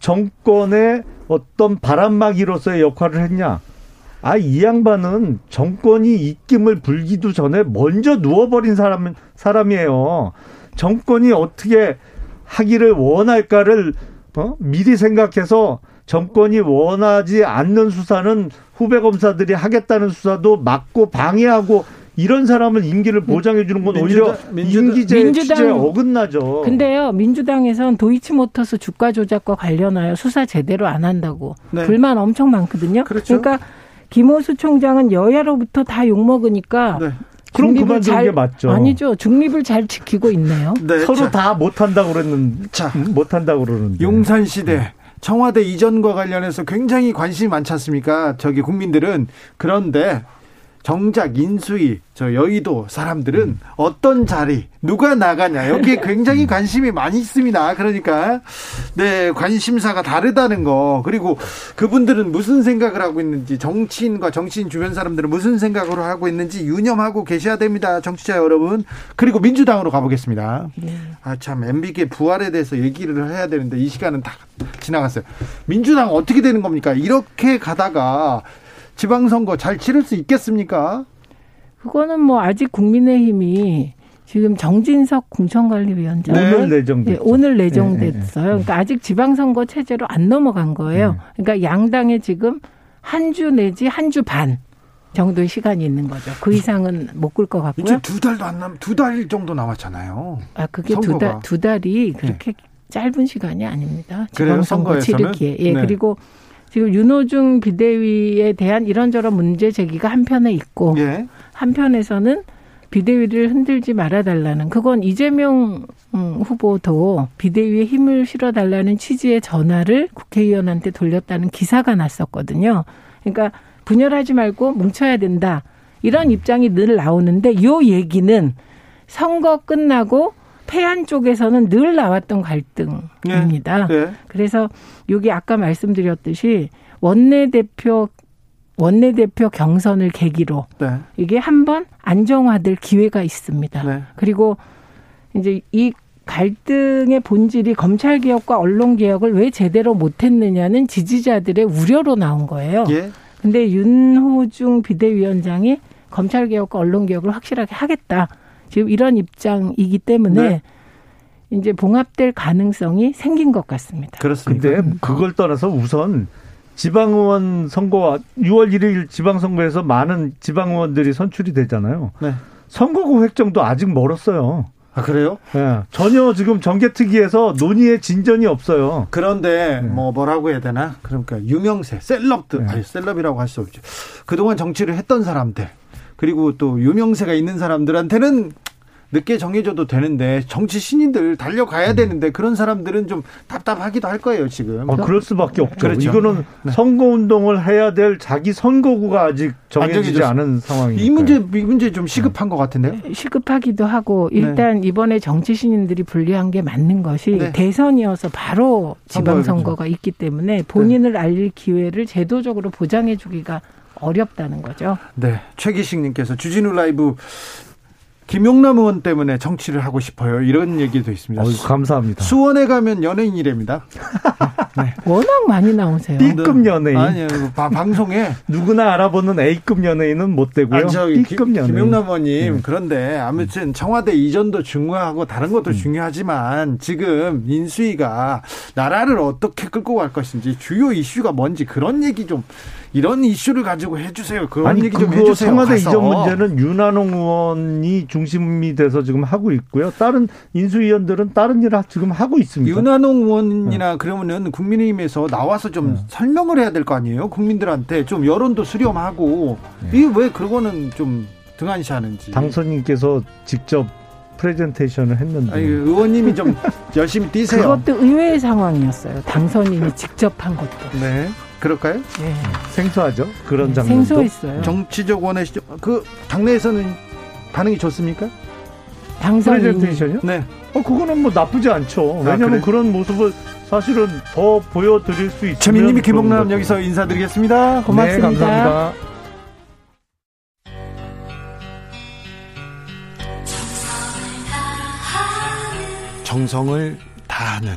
정권의 어떤 바람막이로서의 역할을 했냐? 아, 이 양반은 정권이 입김을 불기도 전에 먼저 누워버린 사람, 사람이에요. 정권이 어떻게 하기를 원할까를 어? 미리 생각해서 정권이 원하지 않는 수사는 후배 검사들이 하겠다는 수사도 막고 방해하고 이런 사람을 임기를 보장해 주는 건 오히려 민주당- 임기제 민주당- 취지에 어긋나죠. 근데요, 민주당에선 도이치모터스 주가 조작과 관련하여 수사 제대로 안 한다고 네. 불만 엄청 많거든요. 그렇죠. 러니까 김호수 총장은 여야로부터 다 욕먹으니까 네. 그럼 중립을 그만두는 잘- 게 맞죠. 아니죠. 중립을 잘 지키고 있네요. 네. 서로 자, 다 못한다고 그랬는데 자. 못한다고 그러는데 용산 시대 청와대 이전과 관련해서 굉장히 관심이 많지 않습니까? 저기 국민들은 그런데 정작 인수위 저 여의도 사람들은 어떤 자리 누가 나가냐 여기에 굉장히 관심이 많이 있습니다. 그러니까 네 관심사가 다르다는 거 그리고 그분들은 무슨 생각을 하고 있는지 정치인과 정치인 주변 사람들은 무슨 생각으로 하고 있는지 유념하고 계셔야 됩니다. 정치자 여러분 그리고 민주당으로 가보겠습니다. 아참 MBK 부활에 대해서 얘기를 해야 되는데 이 시간은 다 지나갔어요. 민주당 어떻게 되는 겁니까? 이렇게 가다가 지방선거 잘 치를 수 있겠습니까? 그거는 뭐 아직 국민의힘이 지금 정진석 공천관리위원장 네. 오늘 내정됐죠. 예, 오늘 네, 내정됐어요. 네, 그러니까 아직 지방선거 체제로 안 넘어간 거예요. 그러니까 양당에 지금 한 주 내지 한 주 반 정도의 시간이 있는 거죠. 그 이상은 못끌것 이제 같고요. 두 달도 안 남, 두 달 정도 남았잖아요. 아 그게 두. 네. 달두 달이 그렇게 짧은 시간이 아닙니다. 지방선거? 치르기에. 예, 네. 그리고 지금 윤호중 비대위에 대한 이런저런 문제 제기가 한편에 있고 예. 한편에서는 비대위를 흔들지 말아달라는 그건 이재명 음, 후보도 비대위에 힘을 실어달라는 취지의 전화를 국회의원한테 돌렸다는 기사가 났었거든요. 그러니까 분열하지 말고 뭉쳐야 된다. 이런 입장이 늘 나오는데 요 얘기는 선거 끝나고 패한 쪽에서는 늘 나왔던 갈등입니다. 예. 그래서 여기 아까 말씀드렸듯이 원내대표 원내대표 경선을 계기로 네. 이게 한번 안정화될 기회가 있습니다. 네. 그리고 이제 이 갈등의 본질이 검찰 개혁과 언론 개혁을 왜 제대로 못했느냐는 지지자들의 우려로 나온 거예요. 예. 근데 윤호중 비대위원장이 검찰 개혁과 언론 개혁을 확실하게 하겠다. 지금 이런 입장이기 때문에 네. 이제 봉합될 가능성이 생긴 것 같습니다. 그렇습니다. 근데 그걸 떠나서 우선 지방의원 선거 6월 1일 지방선거에서 많은 지방의원들이 선출이 되잖아요. 네. 선거구 획정도 아직 멀었어요. 아 그래요? 예, 전혀 지금 정계특위에서 논의의 진전이 없어요. 그런데 뭐 뭐라고 해야 되나? 그러니까 유명세, 셀럽들, 네. 아니 셀럽이라고 할 수 없죠. 그동안 정치를 했던 사람들 그리고 또 유명세가 있는 사람들한테는 늦게 정해줘도 되는데 정치 신인들 달려가야 되는데 그런 사람들은 좀 답답하기도 할 거예요 지금. 어, 그럴 수밖에 없죠. 그렇죠. 이거는 네. 선거 운동을 해야 될 자기 선거구가 아직 정해지지 않은 상황이니까. 이 문제 이 문제 좀 시급한 것 같은데요. 시급하기도 하고 일단 이번에 정치 신인들이 불리한 게 맞는 것이 네. 대선이어서 바로 선거가 지방 선거가 있기 때문에 본인을 알릴 기회를 제도적으로 보장해 주기가 어렵다는 거죠. 네, 최기식님께서 주진우 라이브 김용남 의원 때문에 정치를 하고 싶어요. 이런 얘기도 있습니다. 어이, 감사합니다. 수원에 가면 연예인이랍니다. 워낙 많이 나오세요. B급 연예인. 아니요, 바- 방송에 누구나 알아보는 A급 연예인은 못 되고요. 아, 저기 B급 김- 연예인. 김용남 의원님 네. 그런데 아무튼 청와대 이전도 중요하고 다른 음. 것도 중요하지만 지금 인수위가 나라를 어떻게 끌고 갈 것인지 주요 이슈가 뭔지 그런 얘기 좀 이런 이슈를 가지고 해주세요. 그런 아니 얘기 좀 해주세요. 청와대 가서. 이전 문제는 윤한홍 의원이 중심이 돼서 지금 하고 있고요. 다른 인수위원들은 다른 일을 지금 하고 있습니다. 윤한홍 의원이나 그러면은 국민의힘에서 나와서 좀 네. 설명을 해야 될 거 아니에요? 국민들한테 좀 여론도 수렴하고 네. 이게 왜 그거는 좀 등한시하는지. 당선인께서 직접 프레젠테이션을 했는데 아니, 의원님이 좀 열심히 뛰세요. 그것도 의외의 상황이었어요. 당선인이 직접 한 것도. 네, 그럴까요? 예. 생소하죠. 그런 장면도. 생소했어요. 정치적 원의 시점 그 당내에서는 반응이 좋습니까? 당선인이 프레젠테이션이요? 네. 어 그거는 뭐 나쁘지 않죠. 왜냐하면 그래? 그런 모습을 사실은 더 보여드릴 수 있으면 최민님이 김홍남. 여기서 인사드리겠습니다. 고맙습니다. 네, 감사합니다. 정성을 다하는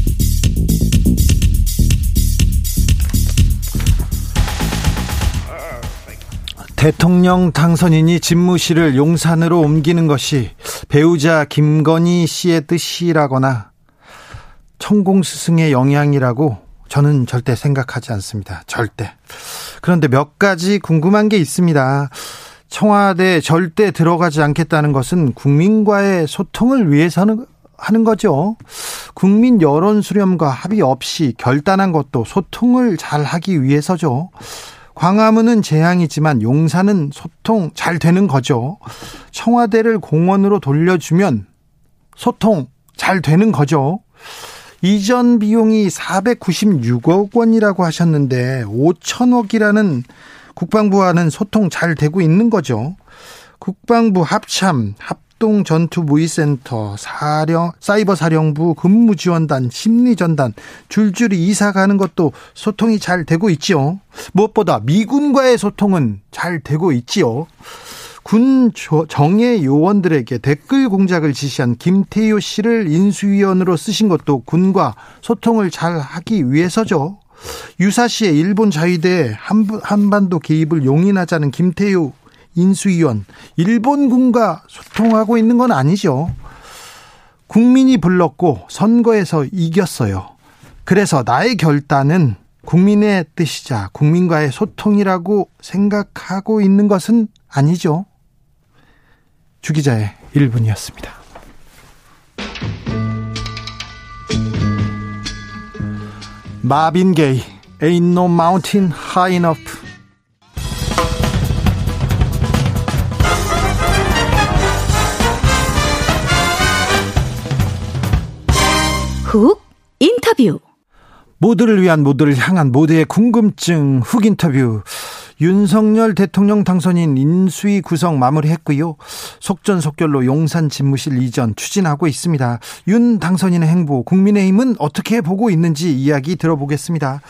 대통령 당선인이 집무실을 용산으로 옮기는 것이 배우자 김건희 씨의 뜻이라거나 천공 스승의 영향이라고 저는 절대 생각하지 않습니다. 절대. 그런데 몇 가지 궁금한 게 있습니다. 청와대 절대 들어가지 않겠다는 것은 국민과의 소통을 위해서는 하는 거죠. 국민 여론 수렴과 합의 없이 결단한 것도 소통을 잘 하기 위해서죠. 광화문은 재앙이지만 용산은 소통 잘 되는 거죠. 청와대를 공원으로 돌려주면 소통 잘 되는 거죠. 이전 비용이 496억 원이라고 하셨는데 5천억이라는 국방부와는 소통 잘 되고 있는 거죠. 국방부 합참, 합동 전투 무위센터, 사령, 사이버 사령부, 근무 지원단, 심리 전단, 줄줄이 이사 가는 것도 소통이 잘 되고 있지요. 무엇보다 미군과의 소통은 잘 되고 있지요. 군 정예 요원들에게 댓글 공작을 지시한 김태효 씨를 인수위원으로 쓰신 것도 군과 소통을 잘 하기 위해서죠. 유사시에 일본 자위대 한반도 개입을 용인하자는 김태효 인수위원 일본군과 소통하고 있는 건 아니죠. 국민이 불렀고 선거에서 이겼어요. 그래서 나의 결단은 국민의 뜻이자 국민과의 소통이라고 생각하고 있는 것은 아니죠. 주기자의 1분이었습니다. 마빈 게이 Ain't no mountain high enough 훅 인터뷰 모두를 위한 모두를 향한 모두의 궁금증 훅 인터뷰 윤석열 대통령 당선인 인수위 구성 마무리했고요. 속전속결로 용산 집무실 이전 추진하고 있습니다. 윤 당선인의 행보 국민의힘은 어떻게 보고 있는지 이야기 들어보겠습니다.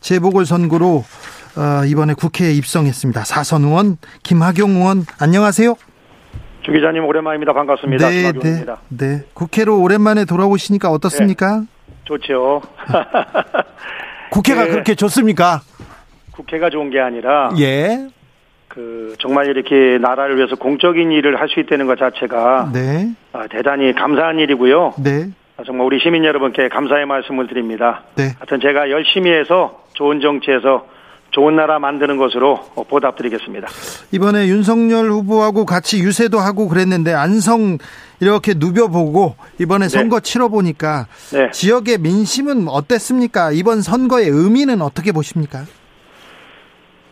재보궐선거로 어, 이번에 국회에 입성했습니다. 사선 의원 김학용 의원 안녕하세요. 주 기자님 오랜만입니다. 반갑습니다. 네, 네. 네. 국회로 오랜만에 돌아오시니까 어떻습니까? 좋죠. 국회가 네. 그렇게 좋습니까? 국회가 좋은 게 아니라 예. 그 정말 이렇게 나라를 위해서 공적인 일을 할 수 있다는 것 자체가 네. 아, 대단히 감사한 일이고요. 네. 아, 정말 우리 시민 여러분께 감사의 말씀을 드립니다. 네. 하여튼 제가 열심히 해서 좋은 정치에서 좋은 나라 만드는 것으로 보답드리겠습니다. 이번에 윤석열 후보하고 같이 유세도 하고 그랬는데 안성 이렇게 누벼보고 이번에 선거 치러보니까 네. 지역의 민심은 어땠습니까? 이번 선거의 의미는 어떻게 보십니까?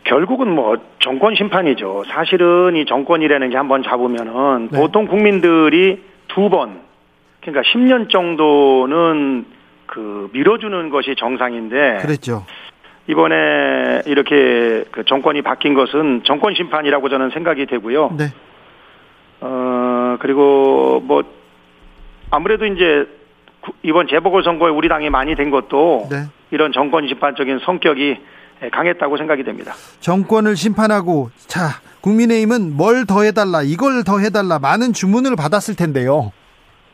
결국은 뭐 정권 심판이죠. 사실은 이 정권이라는 게 한번 잡으면은 네. 보통 국민들이 두 번, 그러니까 10년 정도는 그 밀어주는 것이 정상인데 그랬죠. 이번에 이렇게 그 정권이 바뀐 것은 정권 심판이라고 저는 생각이 되고요. 네. 어 그리고 뭐 아무래도 이제 구- 이번 재보궐 선거에 우리 당이 많이 된 것도 네. 이런 정권 심판적인 성격이 예, 강했다고 생각이 됩니다. 정권을 심판하고 자 국민의힘은 뭘 더 해달라 이걸 더 해달라 많은 주문을 받았을 텐데요.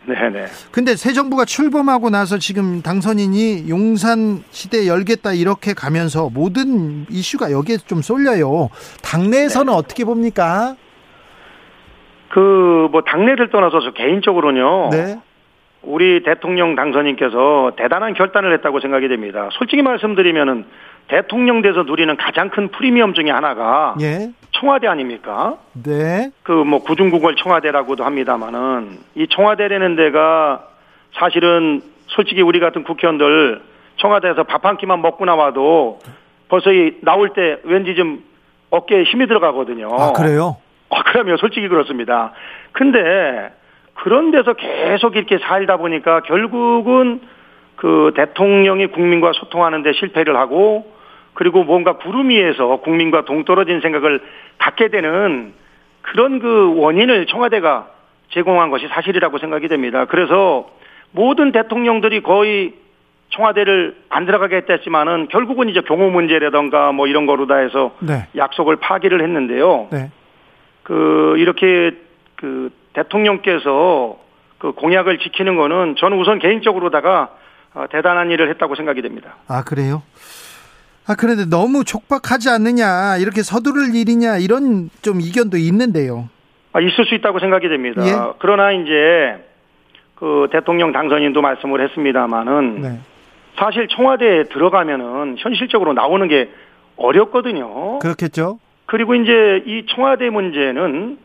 네네. 근데 새 정부가 출범하고 나서 지금 당선인이 용산 시대 열겠다 이렇게 가면서 모든 이슈가 여기에 좀 쏠려요. 당내에서는 네. 어떻게 봅니까? 그 뭐 당내를 떠나서 저 개인적으로는요. 네. 우리 대통령 당선인께서 대단한 결단을 했다고 생각이 됩니다. 솔직히 말씀드리면은 대통령 돼서 누리는 가장 큰 프리미엄 중에 하나가 예. 청와대 아닙니까? 네. 그 뭐 구중국월 청와대라고도 합니다마는 이 청와대라는 데가 사실은 솔직히 우리 같은 국회의원들 청와대에서 밥 한 끼만 먹고 나와도 벌써 이 나올 때 왠지 좀 어깨에 힘이 들어가거든요. 아, 그래요? 아, 그러면 솔직히 그렇습니다. 근데 그런 데서 계속 이렇게 살다 보니까 결국은 그 대통령이 국민과 소통하는데 실패를 하고 그리고 뭔가 구름 위에서 국민과 동떨어진 생각을 갖게 되는 그런 그 원인을 청와대가 제공한 것이 사실이라고 생각이 됩니다. 그래서 모든 대통령들이 거의 청와대를 안 들어가게 했지만은 결국은 이제 경호 문제라던가 뭐 이런 거로 다 해서 네. 약속을 파기를 했는데요. 네. 그 이렇게 그 대통령께서 그 공약을 지키는 거는 저는 우선 개인적으로다가 어, 대단한 일을 했다고 생각이 됩니다. 아, 그래요? 아, 그런데 너무 촉박하지 않느냐, 이렇게 서두를 일이냐, 이런 좀 이견도 있는데요. 아, 있을 수 있다고 생각이 됩니다. 예. 그러나 이제 그 대통령 당선인도 말씀을 했습니다마는 네. 사실 청와대에 들어가면은 현실적으로 나오는 게 어렵거든요. 그렇겠죠? 그리고 이제 이 청와대 문제는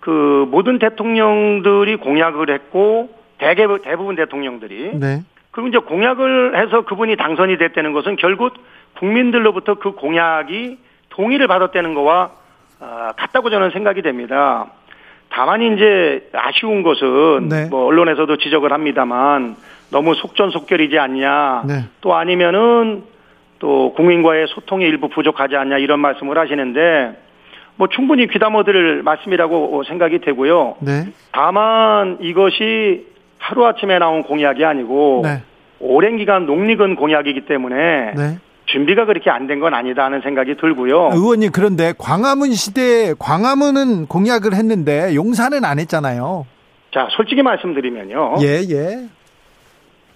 그 모든 대통령들이 공약을 했고 대개 대부분 대통령들이 네. 그리고 이제 공약을 해서 그분이 당선이 됐다는 것은 결국 국민들로부터 그 공약이 동의를 받았다는 거와 아, 같다고 저는 생각이 됩니다. 다만 이제 아쉬운 것은 네. 뭐 언론에서도 지적을 합니다만 너무 속전속결이지 않냐. 네. 또 아니면은 또 국민과의 소통이 일부 부족하지 않냐 이런 말씀을 하시는데 뭐 충분히 귀담아 들을 말씀이라고 생각이 되고요. 네. 다만 이것이 하루아침에 나온 공약이 아니고 네. 오랜 기간 농익은 공약이기 때문에 네. 준비가 그렇게 안 된 건 아니다 하는 생각이 들고요. 의원님, 그런데 광화문 시대에 광화문은 공약을 했는데 용산은 안 했잖아요. 자, 솔직히 말씀드리면요. 예, 예.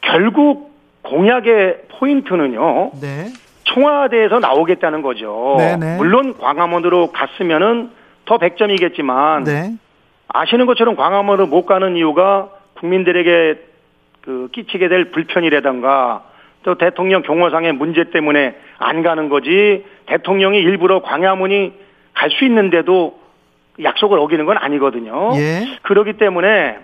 결국 공약의 포인트는요. 네. 청와대에서 나오겠다는 거죠. 네네. 물론 광화문으로 갔으면은 더 100점이겠지만 네. 아시는 것처럼 광화문으로 못 가는 이유가 국민들에게 그 끼치게 될 불편이라던가 또 대통령 경호상의 문제 때문에 안 가는 거지 대통령이 일부러 광화문이 갈 수 있는데도 약속을 어기는 건 아니거든요. 예. 그렇기 때문에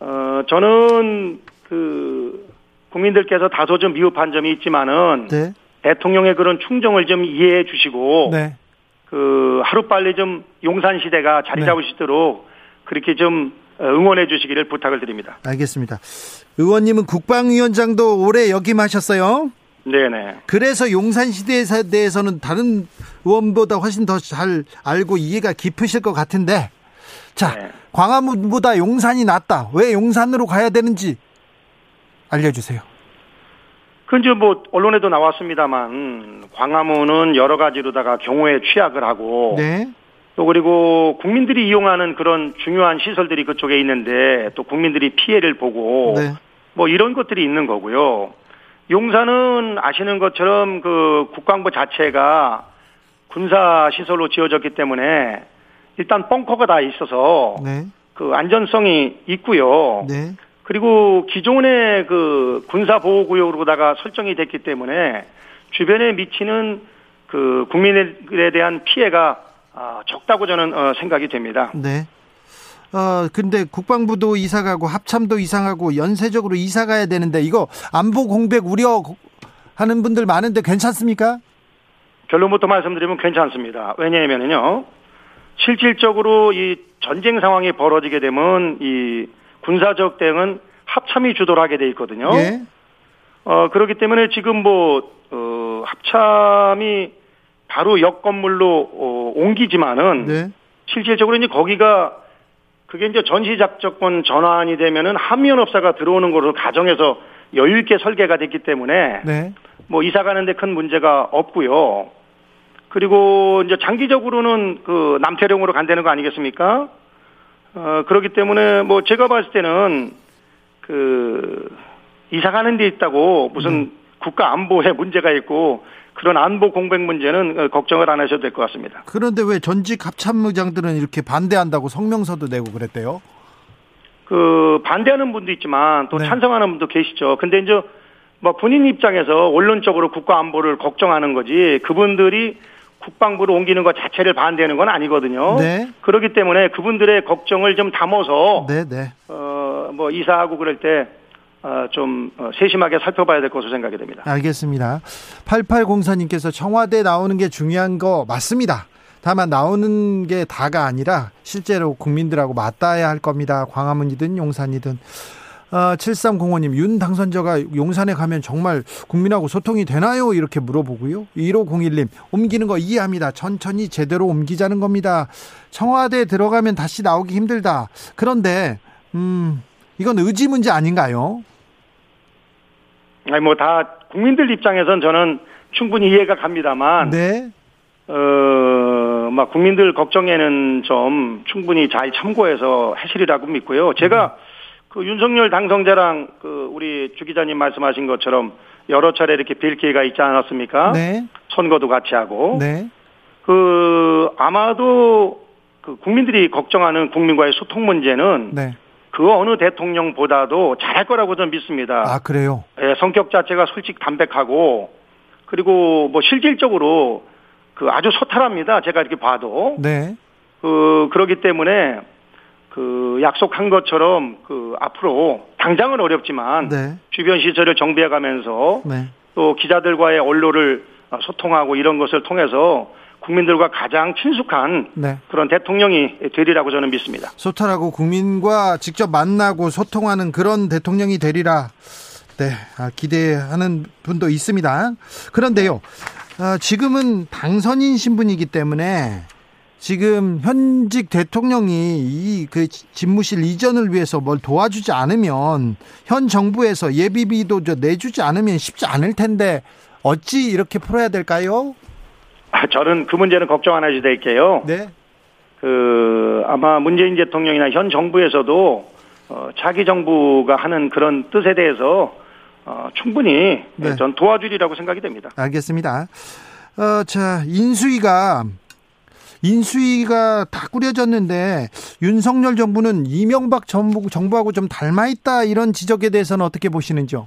어 저는 그 국민들께서 다소 좀 미흡한 점이 있지만은 네. 대통령의 그런 충정을 좀 이해해 주시고 네. 그 하루 빨리 좀 용산 시대가 자리 네. 잡을 수 있도록 그렇게 좀 어, 응원해 주시기를 부탁을 드립니다. 알겠습니다. 의원님은 국방위원장도 오래 역임하셨어요. 네네. 그래서 용산 시대에 대해서는 다른 의원보다 훨씬 더 잘 알고 이해가 깊으실 것 같은데, 자, 네. 광화문보다 용산이 낫다. 왜 용산으로 가야 되는지 알려주세요. 그 이제 뭐 언론에도 나왔습니다만 광화문은 여러 가지로다가 경호에 취약을 하고 네, 또 그리고 국민들이 이용하는 그런 중요한 시설들이 그쪽에 있는데 또 국민들이 피해를 보고 네, 뭐 이런 것들이 있는 거고요. 용산은 아시는 것처럼 그 국방부 자체가 군사 시설로 지어졌기 때문에 일단 벙커가 다 있어서 네, 그 안전성이 있고요. 네, 그리고 기존의 그 군사 보호 구역으로다가 설정이 됐기 때문에 주변에 미치는 그 국민에 대한 피해가 아, 적다고 저는 어, 생각이 됩니다. 네. 어, 근데 국방부도 이사 가고 합참도 이사 가고 연쇄적으로 이사 가야 되는데 이거 안보 공백 우려 하는 분들 많은데 괜찮습니까? 결론부터 말씀드리면 괜찮습니다. 왜냐하면요, 실질적으로 이 전쟁 상황이 벌어지게 되면 이 군사적 대응은 합참이 주도를 하게 돼 있거든요. 예. 어, 그렇기 때문에 지금 뭐, 어, 합참이 바로 옆 건물로 어, 옮기지만은 네. 실질적으로 이제 거기가 그게 이제 전시 작전권 전환이 되면은 한미연합사가 들어오는 것으로 가정해서 여유 있게 설계가 됐기 때문에 네. 뭐 이사 가는데 큰 문제가 없고요. 그리고 이제 장기적으로는 그 남태령으로 간다는 거 아니겠습니까? 어, 그렇기 때문에 뭐 제가 봤을 때는 그 이사 가는 데 있다고 무슨 국가 안보에 문제가 있고 그런 안보 공백 문제는 어, 걱정을 안 하셔도 될 것 같습니다. 그런데 왜 전직 합참의장들은 이렇게 반대한다고 성명서도 내고 그랬대요? 그 반대하는 분도 있지만 또 네. 찬성하는 분도 계시죠. 근데 이제 뭐 본인 입장에서 원론적으로 국가 안보를 걱정하는 거지 그분들이 국방부로 옮기는 것 자체를 반대하는 건 아니거든요. 네. 그렇기 때문에 그분들의 걱정을 좀 담아서 네, 네. 어뭐 이사하고 그럴 때 어, 좀 어, 세심하게 살펴봐야 될 것으로 생각이 됩니다. 알겠습니다. 8804님께서 청와대 나오는 게 중요한 거 맞습니다. 다만 나오는 게 다가 아니라 실제로 국민들하고 맞닿아야 할 겁니다. 광화문이든 용산이든. 어, 7305님, 윤 당선자가 용산에 가면 정말 국민하고 소통이 되나요? 이렇게 물어보고요. 1501님, 옮기는 거 이해합니다. 천천히 제대로 옮기자는 겁니다. 청와대 들어가면 다시 나오기 힘들다. 그런데, 음, 이건 의지 문제 아닌가요? 아니 뭐 다 국민들 입장에선 저는 충분히 이해가 갑니다만 네. 어, 막 국민들 걱정에는 좀 충분히 잘 참고해서 하시리라고 믿고요. 제가 그 윤석열 당선자랑 그 우리 주 기자님 말씀하신 것처럼 여러 차례 이렇게 뵐 기회가 있지 않았습니까? 네. 선거도 같이 하고. 네. 그 아마도 그 국민들이 걱정하는 국민과의 소통 문제는 네. 그 어느 대통령보다도 잘할 거라고 저는 믿습니다. 아, 그래요? 예, 성격 자체가 솔직 담백하고 그리고 뭐 실질적으로 그 아주 소탈합니다. 제가 이렇게 봐도 네. 그 그러기 때문에 그 약속한 것처럼 그 앞으로 당장은 어렵지만 네. 주변 시설을 정비해 가면서 네. 또 기자들과의 언로를 소통하고 이런 것을 통해서 국민들과 가장 친숙한 네. 그런 대통령이 되리라고 저는 믿습니다. 소탈하고 국민과 직접 만나고 소통하는 그런 대통령이 되리라. 네, 아, 기대하는 분도 있습니다. 그런데요, 아, 지금은 당선인 신분이기 때문에 지금 현직 대통령이 이 그 집무실 이전을 위해서 뭘 도와주지 않으면 현 정부에서 예비비도 저 내주지 않으면 쉽지 않을 텐데 어찌 이렇게 풀어야 될까요? 아, 저는 그 문제는 걱정 안 하셔도 될게요. 네, 그 아마 문재인 대통령이나 현 정부에서도 어, 자기 정부가 하는 그런 뜻에 대해서 어, 충분히 네. 전 도와주리라고 생각이 됩니다. 알겠습니다. 어, 자, 인수위가 인수위가 다 꾸려졌는데 윤석열 정부는 이명박 정부, 정부하고 좀 닮아 있다 이런 지적에 대해서는 어떻게 보시는지요?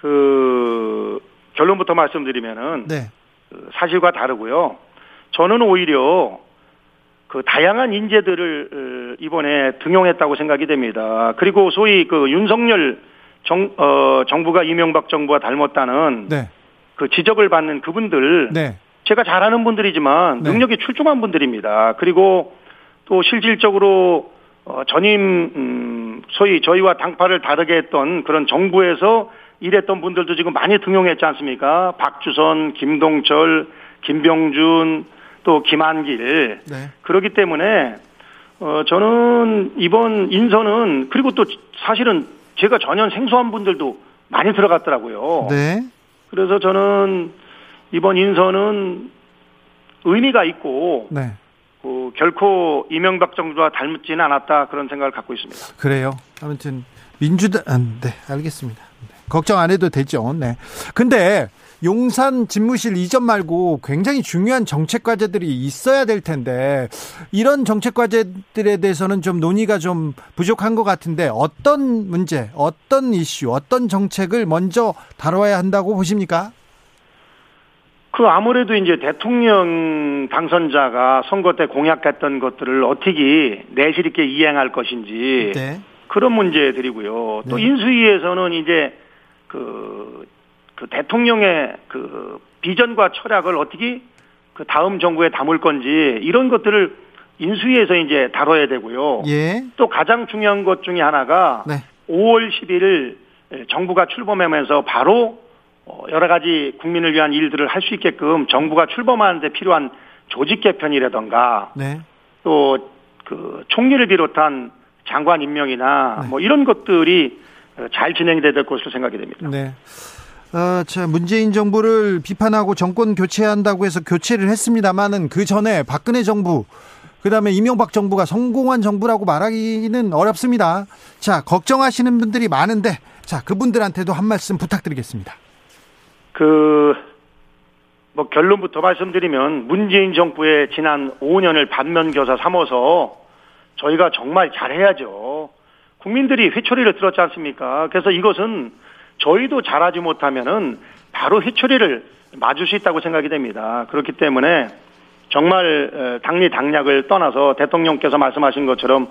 그 결론부터 말씀드리면은 네. 그 사실과 다르고요. 저는 오히려 그 다양한 인재들을 어, 이번에 등용했다고 생각이 됩니다. 그리고 소위 그 윤석열 정, 어, 정부가 이명박 정부와 닮았다는 네. 그 지적을 받는 그분들 네. 제가 잘 아는 분들이지만 네. 능력이 출중한 분들입니다. 그리고 또 실질적으로 어, 전임 음, 소위 저희와 당파를 다르게 했던 그런 정부에서 일했던 분들도 지금 많이 등용했지 않습니까? 박주선, 김동철, 김병준, 또 김한길. 네. 그렇기 때문에 어 저는 이번 인선은 그리고 또 사실은 제가 전혀 생소한 분들도 많이 들어갔더라고요. 네. 그래서 저는 이번 인선은 의미가 있고 네. 그 결코 이명박 정부와 닮지는 않았다 그런 생각을 갖고 있습니다. 그래요. 아무튼 민주당 아, 네, 알겠습니다. 네. 걱정 안 해도 되죠. 네. 근데 용산 집무실 이전 말고 굉장히 중요한 정책 과제들이 있어야 될 텐데 이런 정책 과제들에 대해서는 좀 논의가 좀 부족한 것 같은데 어떤 문제, 어떤 이슈, 어떤 정책을 먼저 다뤄야 한다고 보십니까? 그 아무래도 이제 대통령 당선자가 선거 때 공약했던 것들을 어떻게 내실 있게 이행할 것인지 네. 그런 문제들이고요. 또 네. 인수위에서는 이제 그, 그 대통령의 그 비전과 철학을 어떻게 그 다음 정부에 담을 건지 이런 것들을 인수위에서 이제 다뤄야 되고요. 예. 또 가장 중요한 것 중에 하나가 네. 5월 11일 정부가 출범하면서 바로 어, 여러 가지 국민을 위한 일들을 할 수 있게끔 정부가 출범하는데 필요한 조직 개편이라던가 네. 또그 총리를 비롯한 장관 임명이나 네. 뭐 이런 것들이 잘 진행이 될 것으로 생각이 됩니다. 네. 어, 자, 문재인 정부를 비판하고 정권 교체한다고 해서 교체를 했습니다만은 그 전에 박근혜 정부, 그 다음에 이명박 정부가 성공한 정부라고 말하기는 어렵습니다. 자, 걱정하시는 분들이 많은데, 자, 그분들한테도 한 말씀 부탁드리겠습니다. 그, 뭐 결론부터 말씀드리면 문재인 정부의 지난 5년을 반면교사 삼아서 저희가 정말 잘해야죠. 국민들이 회초리를 들었지 않습니까? 그래서 이것은 저희도 잘하지 못하면은 바로 회초리를 맞을 수 있다고 생각이 됩니다. 그렇기 때문에 정말 당리 당략을 떠나서 대통령께서 말씀하신 것처럼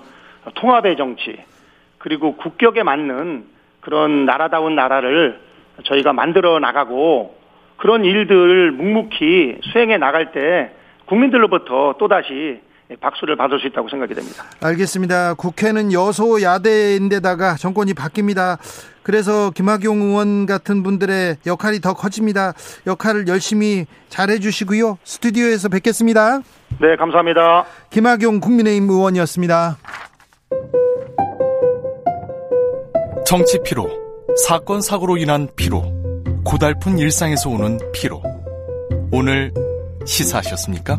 통합의 정치 그리고 국격에 맞는 그런 나라다운 나라를 저희가 만들어 나가고 그런 일들 묵묵히 수행해 나갈 때 국민들로부터 또다시 박수를 받을 수 있다고 생각이 됩니다. 알겠습니다. 국회는 여소야대인데다가 정권이 바뀝니다. 그래서 김학용 의원 같은 분들의 역할이 더 커집니다. 역할을 열심히 잘 해 주시고요. 스튜디오에서 뵙겠습니다. 네, 감사합니다. 김학용 국민의힘 의원이었습니다. 정치 피로, 사건 사고로 인한 피로, 고달픈 일상에서 오는 피로. 오늘 시사하셨습니까?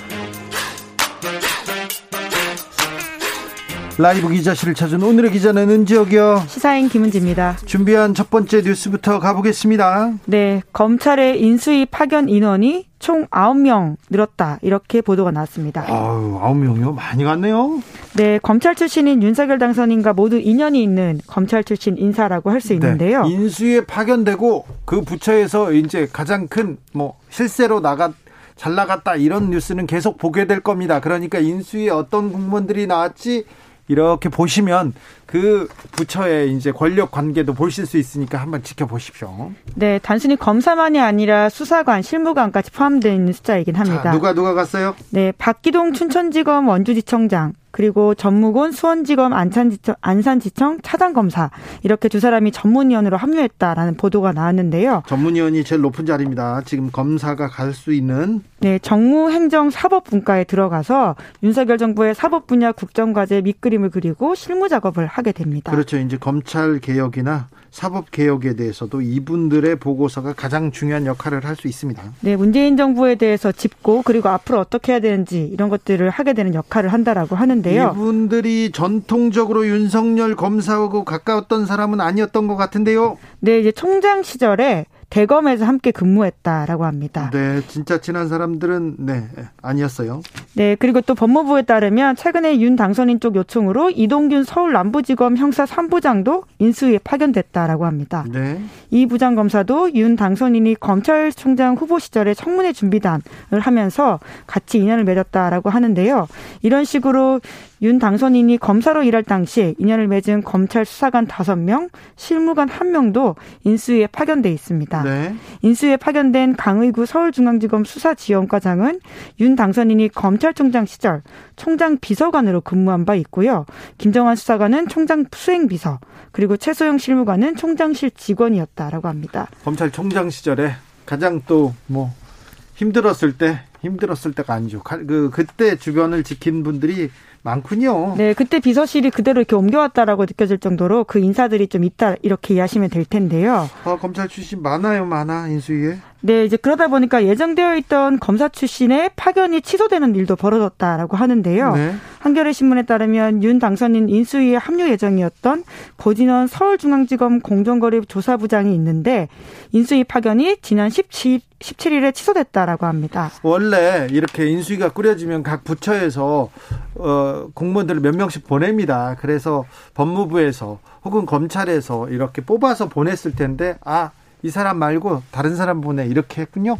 라이브 기자실을 찾은 오늘의 기자는 은지혁이요. 시사인 김은지입니다. 준비한 첫 번째 뉴스부터 가보겠습니다. 네, 검찰의 인수위 파견 인원이 총 9명 늘었다. 이렇게 보도가 나왔습니다. 아유, 9명이요? 많이 갔네요. 네, 검찰 출신인 윤석열 당선인과 모두 인연이 있는 검찰 출신 인사라고 할 수 있는데요. 네, 인수위에 파견되고 그 부처에서 이제 가장 큰 뭐 실세로 나갔 잘 나갔다 이런 뉴스는 계속 보게 될 겁니다. 그러니까 인수위에 어떤 공무원들이 나왔지 이렇게 보시면 그 부처의 이제 권력 관계도 보실 수 있으니까 한번 지켜보십시오. 네, 단순히 검사만이 아니라 수사관, 실무관까지 포함되어 있는 숫자이긴 합니다. 자, 누가 누가 갔어요? 네, 박기동 춘천지검 원주지청장, 그리고 전무곤 수원지검 안산지청, 안산지청 차장검사 이렇게 두 사람이 전문위원으로 합류했다라는 보도가 나왔는데요. 전문위원이 제일 높은 자리입니다. 지금 검사가 갈 수 있는 네, 정무행정사법분과에 들어가서 윤석열 정부의 사법 분야 국정과제 밑그림을 그리고 실무 작업을 하게 됩니다. 그렇죠. 이제 검찰 개혁이나 사법 개혁에 대해서도 이분들의 보고서가 가장 중요한 역할을 할 수 있습니다. 네, 문재인 정부에 대해서 짚고 그리고 앞으로 어떻게 해야 되는지 이런 것들을 하게 되는 역할을 한다라고 하는데요. 이분들이 전통적으로 윤석열 검사하고 가까웠던 사람은 아니었던 것 같은데요. 네, 이제 총장 시절에 대검에서 함께 근무했다라고 합니다. 네, 진짜 친한 사람들은 네 아니었어요. 네, 그리고 또 법무부에 따르면 최근에 윤 당선인 쪽 요청으로 이동균 서울 남부지검 형사 3부장도 인수위에 파견됐다라고 합니다. 네. 이 부장 검사도 윤 당선인이 검찰총장 후보 시절에 청문회 준비단을 하면서 같이 인연을 맺었다라고 하는데요. 이런 식으로 윤 당선인이 검사로 일할 당시 인연을 맺은 검찰 수사관 5명, 실무관 1명도 인수위에 파견돼 있습니다. 네. 인수위에 파견된 강의구 서울중앙지검 수사지원과장은 윤 당선인이 검찰총장 시절 총장 비서관으로 근무한 바 있고요. 김정환 수사관은 총장 수행비서, 그리고 최소영 실무관은 총장실 직원이었다라고 합니다. 검찰총장 시절에 가장 또 뭐 힘들었을 때 힘들었을 때가 아니죠. 그 그때 주변을 지킨 분들이 많군요. 네, 그때 비서실이 그대로 이렇게 옮겨왔다라고 느껴질 정도로 그 인사들이 좀 있다 이렇게 이해하시면 될 텐데요. 아, 검찰 출신 많아요, 많아 인수위에. 네, 이제 그러다 보니까 예정되어 있던 검사 출신의 파견이 취소되는 일도 벌어졌다라고 하는데요. 네. 한겨레 신문에 따르면 윤 당선인 인수위에 합류 예정이었던 고진원 서울중앙지검 공정거래 조사부장이 있는데 인수위 파견이 지난 17, 17일에 취소됐다라고 합니다. 원래 이렇게 인수위가 꾸려지면 각 부처에서 어, 공무원들을 몇 명씩 보냅니다. 그래서 법무부에서 혹은 검찰에서 이렇게 뽑아서 보냈을 텐데 아 이 사람 말고 다른 사람 보내 이렇게 했군요.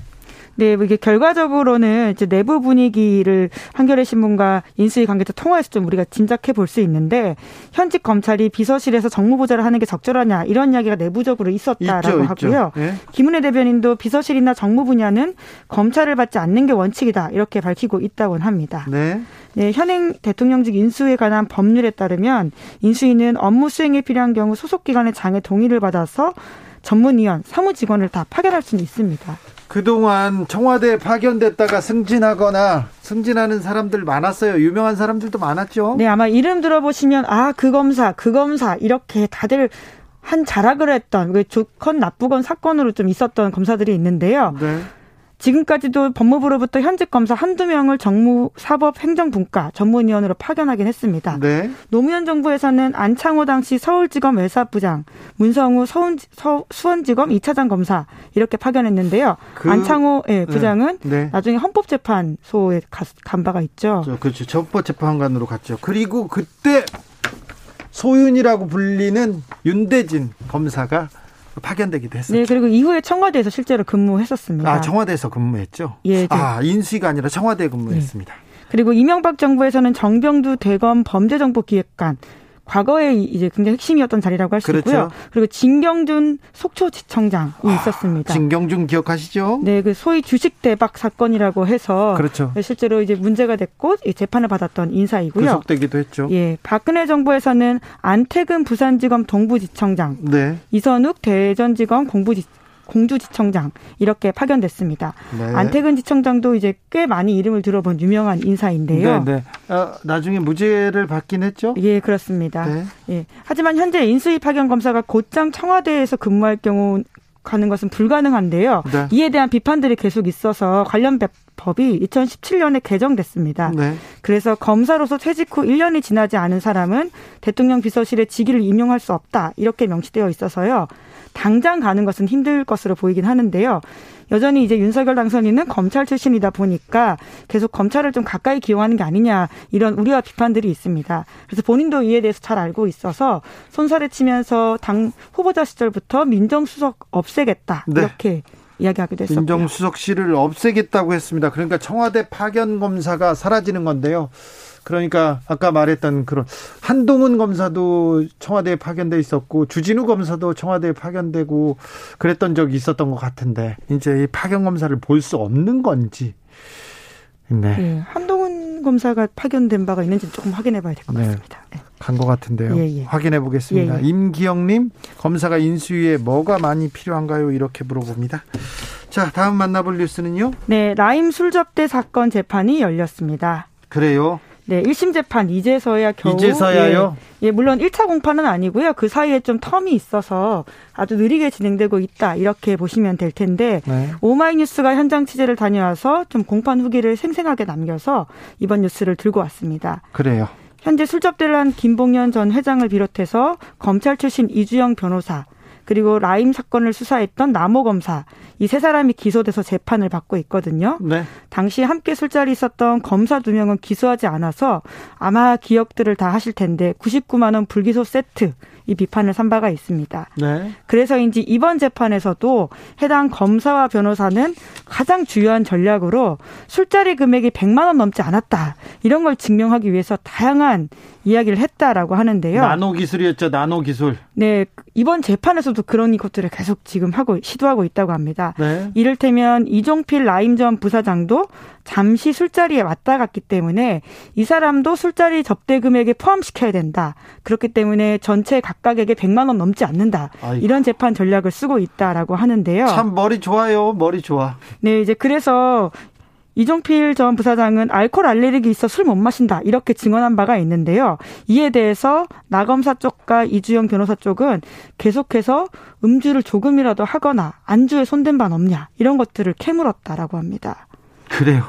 네, 뭐 이게 결과적으로는 이제 내부 분위기를 한겨레 신문과 인수위 관계자 통화해서 좀 우리가 짐작해 볼 수 있는데 현직 검찰이 비서실에서 정무보좌를 하는 게 적절하냐 이런 이야기가 내부적으로 있었다라고 있죠, 하고요. 있죠. 예. 김은혜 대변인도 비서실이나 정무 분야는 검찰을 받지 않는 게 원칙이다 이렇게 밝히고 있다고는 합니다. 네. 네, 현행 대통령직 인수에 관한 법률에 따르면 인수위는 업무 수행에 필요한 경우 소속 기관의 장의 동의를 받아서 전문위원, 사무직원을 다 파견할 수는 있습니다. 그동안 청와대에 파견됐다가 승진하거나 승진하는 사람들 많았어요. 유명한 사람들도 많았죠. 네, 아마 이름 들어보시면 아, 그 검사, 그 검사 이렇게 다들 한 자락을 했던 그 좋건 나쁘건 사건으로 좀 있었던 검사들이 있는데요. 네. 지금까지도 법무부로부터 현직 검사 한두 명을 정무 사법 행정분과 전문위원으로 파견하긴 했습니다. 네. 노무현 정부에서는 안창호 당시 서울지검 외사부장, 문성우 서운, 서, 수원지검 2차장 검사 이렇게 파견했는데요. 그- 안창호 예, 부장은 네. 나중에 헌법재판소에 가- 간 바가 있죠. 저, 그렇죠. 적법재판관으로 갔죠. 그리고 그때 소윤이라고 불리는 윤대진 검사가 파견되기도 했었죠. 네, 그리고 이후에 청와대에서 실제로 근무했었습니다. 아, 청와대에서 근무했죠? 예, 네. 아, 인수위가 아니라 청와대에 근무했습니다. 그리고 이명박 정부에서는 정병두 대검 범죄정보기획관 과거에 이제 굉장히 핵심이었던 자리라고 할수 그렇죠. 있고요. 그리고 진경준 속초지청장이 있었습니다. 진경준 기억하시죠? 네, 그 소위 주식 대박 사건이라고 해서 그렇죠. 실제로 이제 문제가 됐고 이 재판을 받았던 인사이고요. 구속되기도 했죠. 예, 박근혜 정부에서는 안태근 부산지검 동부지청장, 네. 이선욱 대전지검 공부지 공주지청장 이렇게 파견됐습니다. 네. 안태근 지청장도 이제 꽤 많이 이름을 들어본 유명한 인사인데요. 네, 네. 아, 나중에 무죄를 받긴 했죠? 예, 그렇습니다. 네. 예. 하지만 현재 인수위 파견 검사가 곧장 청와대에서 근무할 경우 가는 것은 불가능한데요. 네. 이에 대한 비판들이 계속 있어서 관련 법- 법이 2017년에 개정됐습니다. 네. 그래서 검사로서 퇴직 후 1년이 지나지 않은 사람은 대통령 비서실에 직위를 임용할 수 없다. 이렇게 명시되어 있어서요. 당장 가는 것은 힘들 것으로 보이긴 하는데요. 여전히 이제 윤석열 당선인은 검찰 출신이다 보니까 계속 검찰을 좀 가까이 기용하는 게 아니냐 이런 우려와 비판들이 있습니다. 그래서 본인도 이에 대해서 잘 알고 있어서 손살에 치면서 당 후보자 시절부터 민정수석 없애겠다 네. 이렇게 이야기하기도 했었고요. 민정수석실을 없애겠다고 했습니다. 그러니까 청와대 파견 검사가 사라지는 건데요. 그러니까 아까 말했던 그런 한동훈 검사도 청와대에 파견돼 있었고 주진우 검사도 청와대에 파견되고 그랬던 적이 있었던 것 같은데 이제 이 파견 검사를 볼 수 없는 건지 네. 예, 한동훈 검사가 파견된 바가 있는지 조금 확인해 봐야 될것 네. 같습니다. 예. 간것 같은데요. 예, 예. 확인해 보겠습니다. 예, 예. 임기영님 검사가 인수위에 뭐가 많이 필요한가요? 이렇게 물어봅니다. 자 다음 만나볼 뉴스는요. 네, 라임 술접대 사건 재판이 열렸습니다. 그래요. 네, 1심 재판 이제서야 겨우 이제서야요? 예, 예, 물론 1차 공판은 아니고요. 그 사이에 좀 텀이 있어서 아주 느리게 진행되고 있다. 이렇게 보시면 될 텐데 네. 오마이뉴스가 현장 취재를 다녀와서 좀 공판 후기를 생생하게 남겨서 이번 뉴스를 들고 왔습니다. 그래요. 현재 술접대를 한 김봉현 전 회장을 비롯해서 검찰 출신 이주영 변호사 그리고 라임 사건을 수사했던 남호 검사 이 세 사람이 기소돼서 재판을 받고 있거든요. 네. 당시 함께 술자리 있었던 검사 두 명은 기소하지 않아서 아마 기억들을 다 하실 텐데 99만 원 불기소 세트 이 비판을 산 바가 있습니다. 네. 그래서인지 이번 재판에서도 해당 검사와 변호사는 가장 주요한 전략으로 술자리 금액이 100만 원 넘지 않았다. 이런 걸 증명하기 위해서 다양한 이야기를 했다라고 하는데요. 나노 기술이었죠. 나노 기술. 네, 이번 재판에서도 그런 것들을 계속 지금 하고 시도하고 있다고 합니다. 네. 이를테면 이종필 라임 전 부사장도 잠시 술자리에 왔다 갔기 때문에 이 사람도 술자리 접대 금액에 포함시켜야 된다. 그렇기 때문에 전체 각각에게 100만 원 넘지 않는다. 아이고. 이런 재판 전략을 쓰고 있다라고 하는데요. 참 머리 좋아요. 머리 좋아. 네, 이제 그래서 이종필 전 부사장은 알코올 알레르기 있어 술 못 마신다 이렇게 증언한 바가 있는데요. 이에 대해서 나검사 쪽과 이주영 변호사 쪽은 계속해서 음주를 조금이라도 하거나 안주에 손댄 바 없냐 이런 것들을 캐물었다라고 합니다. 그래요.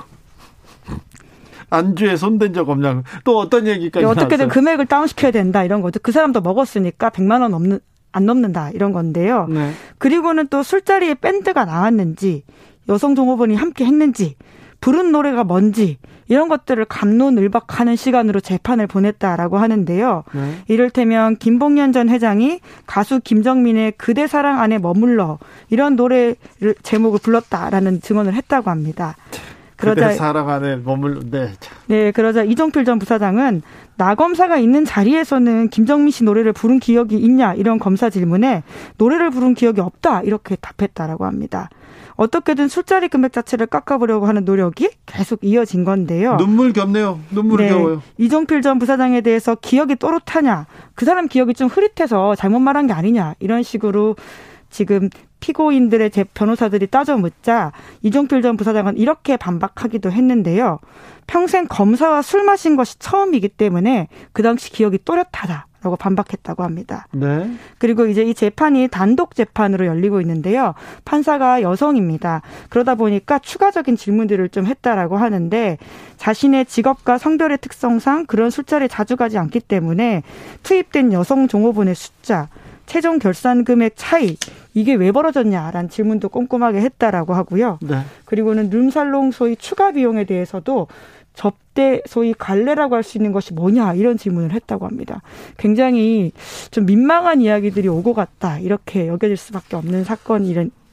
안주에 손댄 적 없냐고. 또 어떤 얘기까지 어떻게든 나왔어요? 금액을 다운시켜야 된다 이런 거죠. 그 사람도 먹었으니까 100만 원 넘는 안 넘는다 이런 건데요. 네. 그리고는 또 술자리에 밴드가 나왔는지 여성 종업원이 함께 했는지 부른 노래가 뭔지 이런 것들을 감론을박하는 시간으로 재판을 보냈다라고 하는데요. 네. 이를테면 김봉현 전 회장이 가수 김정민의 그대 사랑 안에 머물러 이런 노래를 제목을 불렀다라는 증언을 했다고 합니다. 그대 사랑 안에 머물러 네. 네, 그러자 이종필 전 부사장은 나 검사가 있는 자리에서는 김정민 씨 노래를 부른 기억이 있냐 이런 검사 질문에 노래를 부른 기억이 없다 이렇게 답했다라고 합니다. 어떻게든 술자리 금액 자체를 깎아보려고 하는 노력이 계속 이어진 건데요. 눈물 겹네요. 눈물이 네, 겨워요. 이종필 전 부사장에 대해서 기억이 또렷하냐, 그 사람 기억이 좀 흐릿해서 잘못 말한 게 아니냐 이런 식으로 지금 피고인들의 제 변호사들이 따져 묻자 이종필 전 부사장은 이렇게 반박하기도 했는데요. 평생 검사와 술 마신 것이 처음이기 때문에 그 당시 기억이 또렷하다. 라고 반박했다고 합니다. 네. 그리고 이제 이 재판이 단독 재판으로 열리고 있는데요. 판사가 여성입니다. 그러다 보니까 추가적인 질문들을 좀 했다라고 하는데 자신의 직업과 성별의 특성상 그런 술자리에 자주 가지 않기 때문에 투입된 여성 종업원의 숫자, 최종 결산 금액 차이 이게 왜 벌어졌냐라는 질문도 꼼꼼하게 했다라고 하고요. 네. 그리고는 룸살롱 소위 추가 비용에 대해서도 접대 소위 관례라고 할 수 있는 것이 뭐냐 이런 질문을 했다고 합니다. 굉장히 좀 민망한 이야기들이 오고 갔다 이렇게 여겨질 수밖에 없는 사건이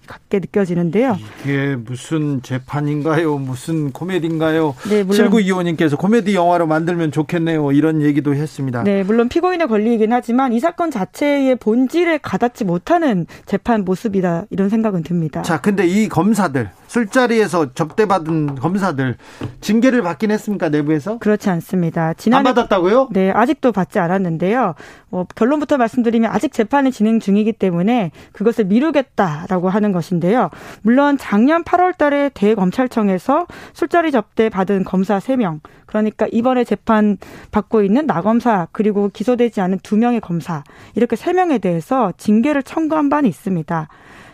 같게 느껴지는데요. 이게 무슨 재판인가요? 무슨 코미디인가요? 네, 물론 7925님께서 코미디 영화로 만들면 좋겠네요. 이런 얘기도 했습니다. 네, 물론 피고인의 권리이긴 하지만 이 사건 자체의 본질에 가닿지 못하는 재판 모습이다 이런 생각은 듭니다. 자, 근데 이 검사들 술자리에서 접대받은 검사들 징계를 받긴 했습니까 내부에서? 그렇지 않습니다. 안 지난해 받았다고요? 네, 아직도 받지 않았는데요. 어, 결론부터 말씀드리면 아직 재판이 진행 중이기 때문에 그것을 미루겠다라고 하는 것 인데요. 물론 작년 8월 달에 대검찰청에서 술자리 접대 받은 검사 3명, 그러니까 이번에 재판 받고 있는 나검사 그리고 기소되지 않은 2명의 검사 이렇게 3명에 대해서 징계를 청구한 바는 있습니다.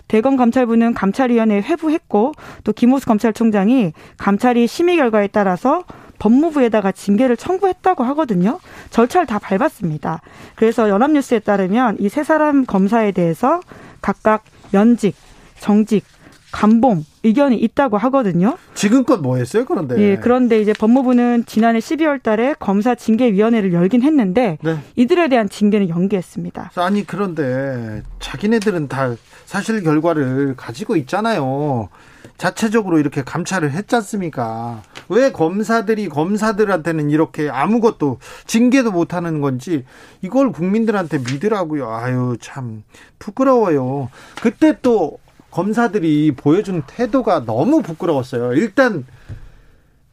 대검 감찰부는 감찰위원회에 회부했고 또 김호수 검찰총장이 감찰이 심의 결과에 따라서 법무부에다가 징계를 청구했다고 하거든요. 절차를 다 밟았습니다. 그래서 연합뉴스에 따르면 이 세 사람 검사에 대해서 각각 면직, 정직, 감봉 의견이 있다고 하거든요. 지금껏 뭐 했어요, 그런데? 예, 그런데 이제 법무부는 지난해 12월 달에 검사 징계위원회를 열긴 했는데 네. 이들에 대한 징계는 연기했습니다. 아니, 그런데 자기네들은 다 사실 결과를 가지고 있잖아요. 자체적으로 이렇게 감찰을 했지 않습니까? 왜 검사들이 검사들한테는 이렇게 아무것도 징계도 못 하는 건지 이걸 국민들한테 믿으라고요. 아유, 참 부끄러워요. 그때 또 검사들이 보여준 태도가 너무 부끄러웠어요. 일단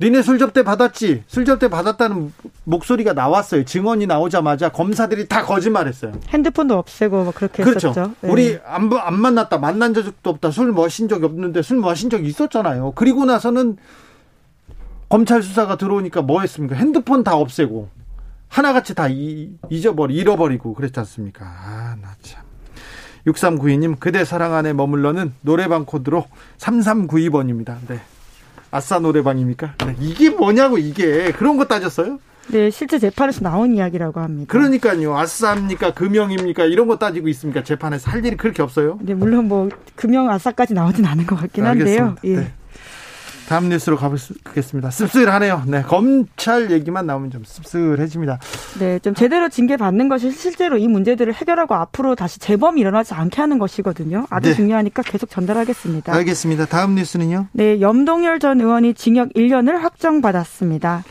니네 술 접대 받았지? 술 접대 받았다는 목소리가 나왔어요. 증언이 나오자마자 검사들이 다 거짓말했어요. 핸드폰도 없애고 막 그렇게 그렇죠. 했었죠. 네. 우리 안, 보- 안 만났다, 만난 적도 없다, 술 마신 적이 없는데 술 마신 적이 있었잖아요. 그리고 나서는 검찰 수사가 들어오니까 뭐 했습니까? 핸드폰 다 없애고 하나같이 다 이- 잊어버리, 잃어버리고 그랬지 않습니까? 아, 나 참. 6392님, 그대 사랑 안에 머물러는 노래방 코드로 3392번입니다. 네. 아싸 노래방입니까? 네. 이게 뭐냐고, 이게. 그런 거 따졌어요? 네, 실제 재판에서 나온 이야기라고 합니다. 그러니까요. 아싸입니까? 금형입니까? 이런 거 따지고 있습니까? 재판에서 할 일이 그렇게 없어요? 네, 물론 뭐 금형 아싸까지 나오진 않은 것 같긴 한데요. 알겠습니다. 예. 네. 다음 뉴스로 가보겠습니다. 씁쓸하네요. 네, 검찰 얘기만 나오면 좀 씁쓸해집니다. 네, 좀 제대로 징계 받는 것이 실제로 이 문제들을 해결하고 앞으로 다시 재범이 일어나지 않게 하는 것이거든요. 아주 네. 중요하니까 계속 전달하겠습니다. 알겠습니다. 다음 뉴스는요? 네, 염동열 전 의원이 징역 1년을 확정받았습니다.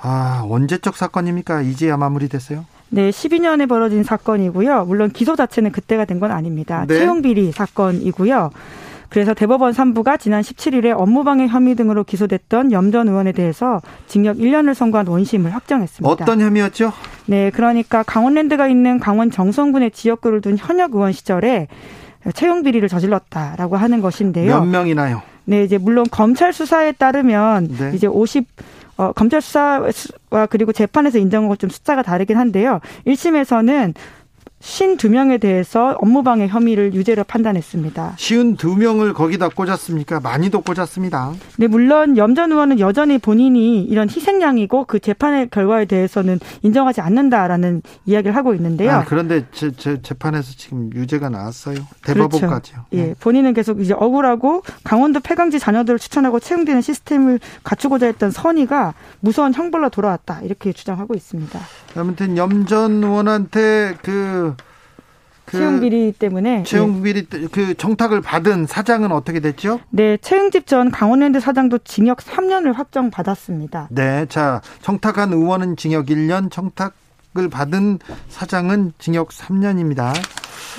아, 언제적 사건입니까? 이제야 마무리됐어요? 네, 12년에 벌어진 사건이고요. 물론 기소 자체는 그때가 된 건 아닙니다. 네. 채용 비리 사건이고요. 그래서 대법원 3부가 지난 17일에 업무방해 혐의 등으로 기소됐던 염전 의원에 대해서 징역 1년을 선고한 원심을 확정했습니다. 어떤 혐의였죠? 네, 그러니까 강원랜드가 있는 강원 정선군의 지역구를 둔 현역 의원 시절에 채용 비리를 저질렀다라고 하는 것인데요. 몇 명이나요? 네, 이제 물론 검찰 수사에 따르면 네. 이제 50 어, 검찰 수사와 그리고 재판에서 인정한 것 좀 숫자가 다르긴 한데요. 1심에서는 52명에 대해서 업무방해 혐의를 유죄로 판단했습니다. 쉬운 두 명을 거기다 꽂았습니까? 많이도 꽂았습니다. 네, 물론 염전 의원은 여전히 본인이 이런 희생양이고 그 재판의 결과에 대해서는 인정하지 않는다라는 이야기를 하고 있는데요. 아, 그런데 제, 제 재판에서 지금 유죄가 나왔어요. 대법원까지요. 예, 네. 본인은 계속 이제 억울하고 강원도 폐광지 자녀들을 추천하고 채용되는 시스템을 갖추고자 했던 선의가 무서운 형벌로 돌아왔다 이렇게 주장하고 있습니다. 아무튼 염전 의원한테 그, 그 채용 비리 때문에 채용 비리 때- 그 정탁을 받은 사장은 어떻게 됐죠? 네, 최응집 전 강원랜드 사장도 징역 3년을 확정 받았습니다. 네, 자 청탁한 의원은 징역 1년, 청탁 을 받은 사장은 징역 3년입니다.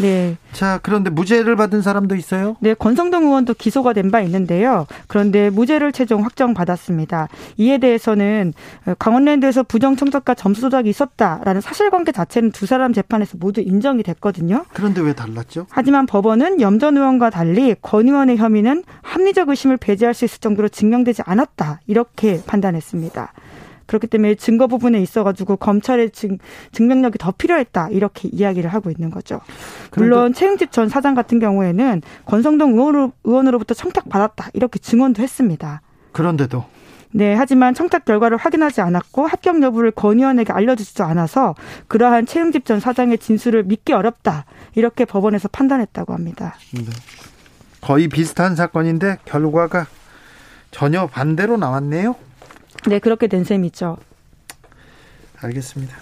네. 자, 그런데 무죄를 받은 사람도 있어요? 네, 권성동 의원도 기소가 된 바 있는데요. 그런데 무죄를 최종 확정받았습니다. 이에 대해서는 강원랜드에서 부정청탁과 점수 조작이 있었다라는 사실관계 자체는 두 사람 재판에서 모두 인정이 됐거든요. 그런데 왜 달랐죠? 하지만 법원은 염전 의원과 달리 권 의원의 혐의는 합리적 의심을 배제할 수 있을 정도로 증명되지 않았다 이렇게 판단했습니다. 그렇기 때문에 증거 부분에 있어가지고 검찰의 증, 증명력이 더 필요했다 이렇게 이야기를 하고 있는 거죠. 물론 최응집 전 사장 같은 경우에는 권성동 의원으로, 의원으로부터 청탁 받았다 이렇게 증언도 했습니다. 그런데도 네, 하지만 청탁 결과를 확인하지 않았고 합격 여부를 권 의원에게 알려주지도 않아서 그러한 최응집 전 사장의 진술을 믿기 어렵다 이렇게 법원에서 판단했다고 합니다. 네. 거의 비슷한 사건인데 결과가 전혀 반대로 나왔네요. 네, 그렇게 된 셈이죠. 알겠습니다.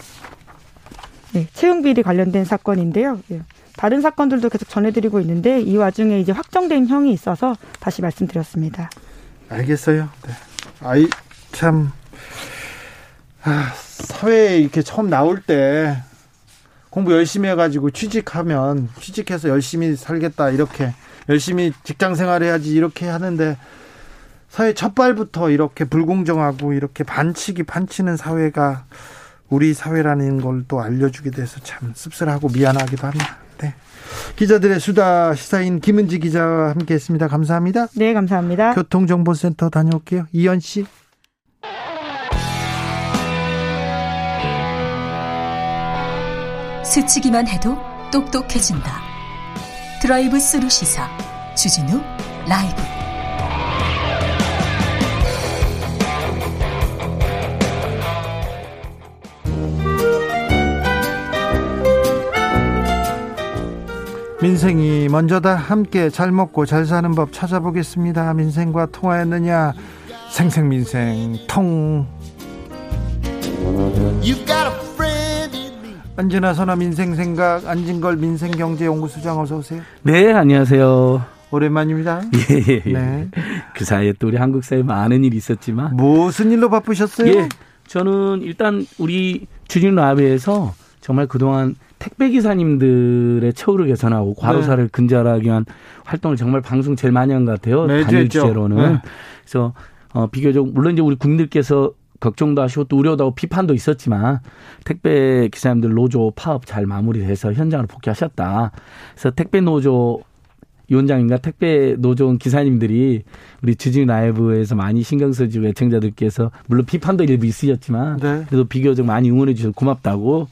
네, 채용 비리 관련된 사건인데요. 예. 다른 사건들도 계속 전해드리고 있는데 이 와중에 이제 확정된 형이 있어서 다시 말씀드렸습니다. 알겠어요. 네. 아이 참 아, 사회에 이렇게 처음 나올 때 공부 열심히 해가지고 취직하면 취직해서 열심히 살겠다 이렇게 열심히 직장 생활해야지 이렇게 하는데 사회 첫 발부터 이렇게 불공정하고 이렇게 반치기 판치는 사회가 우리 사회라는 걸 또 알려주게 돼서 참 씁쓸하고 미안하기도 합니다. 네. 기자들의 수다 시사인 김은지 기자와 함께했습니다. 감사합니다. 네, 감사합니다. 교통정보센터 다녀올게요. 이현 씨. 스치기만 해도 똑똑해진다. 드라이브 스루 시사 주진우 라이브. 민생이 먼저다 함께 잘 먹고 잘 사는 법 찾아보겠습니다. 민생과 통화했느냐? 생생민생 통. 안진아 선화 민생생각 안진걸 민생경제연구소장 어서 오세요. 네, 안녕하세요. 오랜만입니다. 예, 예, 예. 네. 그 사이에 또 우리 한국 사회에 많은 일이 있었지만. 무슨 일로 바쁘셨어요? 예. 저는 일단 우리 주진 라비에서 정말 그동안 택배 기사님들의 처우를 개선하고 과로사를 근절하기 위한 활동을 정말 방송 제일 많이 한 것 같아요. 네, 단일 됐죠. 주제로는. 네. 그래서 어, 비교적 물론 이제 우리 국민들께서 걱정도 하시고 또 우려도 하고 비판도 있었지만 택배 기사님들 노조 파업 잘 마무리돼서 현장으로 복귀하셨다. 그래서 택배 노조 위원장인가 택배 노조 기사님들이 우리 주진 라이브에서 많이 신경 써주고 애청자들께서 물론 비판도 일부 있으셨지만 네. 그래도 비교적 많이 응원해 주셔서 고맙다고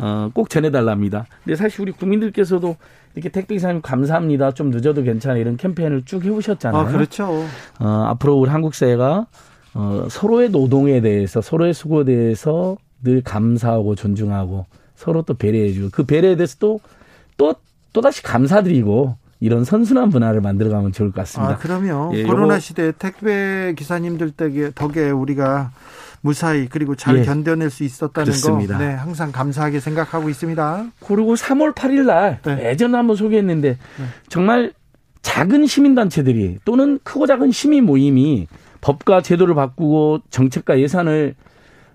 어, 꼭 전해달랍니다. 근데 사실 우리 국민들께서도 이렇게 택배 기사님 감사합니다. 좀 늦어도 괜찮아 이런 캠페인을 쭉 해오셨잖아요. 아, 그렇죠. 어, 앞으로 우리 한국 사회가 어, 서로의 노동에 대해서 서로의 수고에 대해서 늘 감사하고 존중하고 서로 또 배려해주고 그 배려에 대해서 또 또 또다시 감사드리고 이런 선순환 문화를 만들어가면 좋을 것 같습니다. 아, 그럼요. 예, 코로나 요거- 시대에 택배 기사님들 덕에 우리가 무사히 그리고 잘 예. 견뎌낼 수 있었다는 그렇습니다. 거 네, 항상 감사하게 생각하고 있습니다. 그리고 3월 8일 날 네. 예전에 한번 소개했는데 정말 작은 시민단체들이 또는 크고 작은 시민 모임이 법과 제도를 바꾸고 정책과 예산을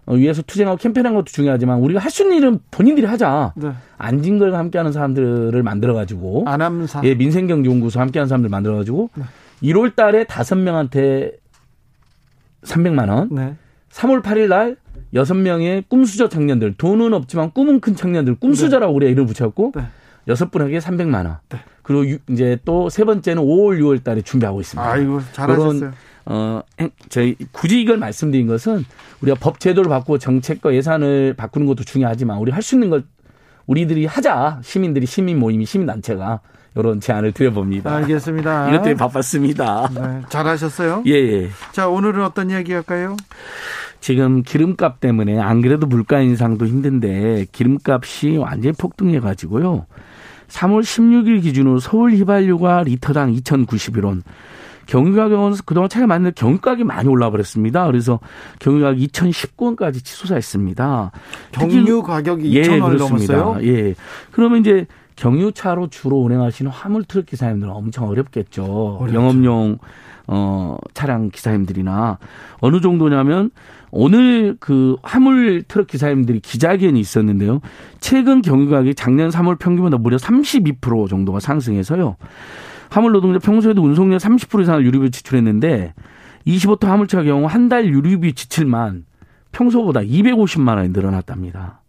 어, 위해서 투쟁하고 캠페인한 것도 중요하지만 우리가 할 수 있는 일은 본인들이 하자. 네. 안진걸과 함께하는 사람들을 만들어가지고 아남사. 예, 민생경제연구소 함께하는 사람들 만들어가지고 네. 1월 달에 다섯 명한테 300만 원, 네. 3월 8일 날 여섯 명의 꿈수저 청년들, 돈은 없지만 꿈은 큰 청년들, 꿈수저라고 우리가 이름을 붙였고 네. 여섯 분에게 300만 원. 그리고 유- 이제 또 세 번째는 5월, 6월 달에 준비하고 있습니다. 아이고, 잘하셨어요. 그런, 어, 행- 저희 굳이 이걸 말씀드린 것은 우리가 법 제도를 바꾸고 정책과 예산을 바꾸는 것도 중요하지만 우리 할 수 있는 걸 우리들이 하자. 시민들이 시민 모임이 시민 단체가 이런 제안을 드려봅니다. 알겠습니다. 이것 때문에 바빴습니다. 네, 잘하셨어요. 예, 예. 자, 오늘은 어떤 이야기 할까요? 지금 기름값 때문에 안 그래도 물가 인상도 힘든데 기름값이 완전히 폭등해 가지고요. 3월 16일 기준으로 서울 휘발유가 리터당 2,091원, 경유 가격은 그동안 차이가 많은데 경유 가격이 많이 올라 버렸습니다. 그래서 경유 가격 2,010원까지 치솟아있습니다. 경유 가격이 예, 2,000원을 그렇습니다. 넘었어요? 예. 그러면 이제 경유차로 주로 운행하시는 화물 트럭 기사님들은 엄청 어렵겠죠. 어렵죠. 영업용 어 차량 기사님들이나 어느 정도냐면 오늘 그 화물 트럭 기사님들이 기자회견이 있었는데요. 최근 경유 가격이 작년 3월 평균보다 무려 32% 정도가 상승해서요. 화물 노동자 평소에도 운송료 30% 이상을 유류비 지출했는데 25톤 화물차 경우 한 달 유류비 지출만 평소보다 250만 원이 늘어났답니다.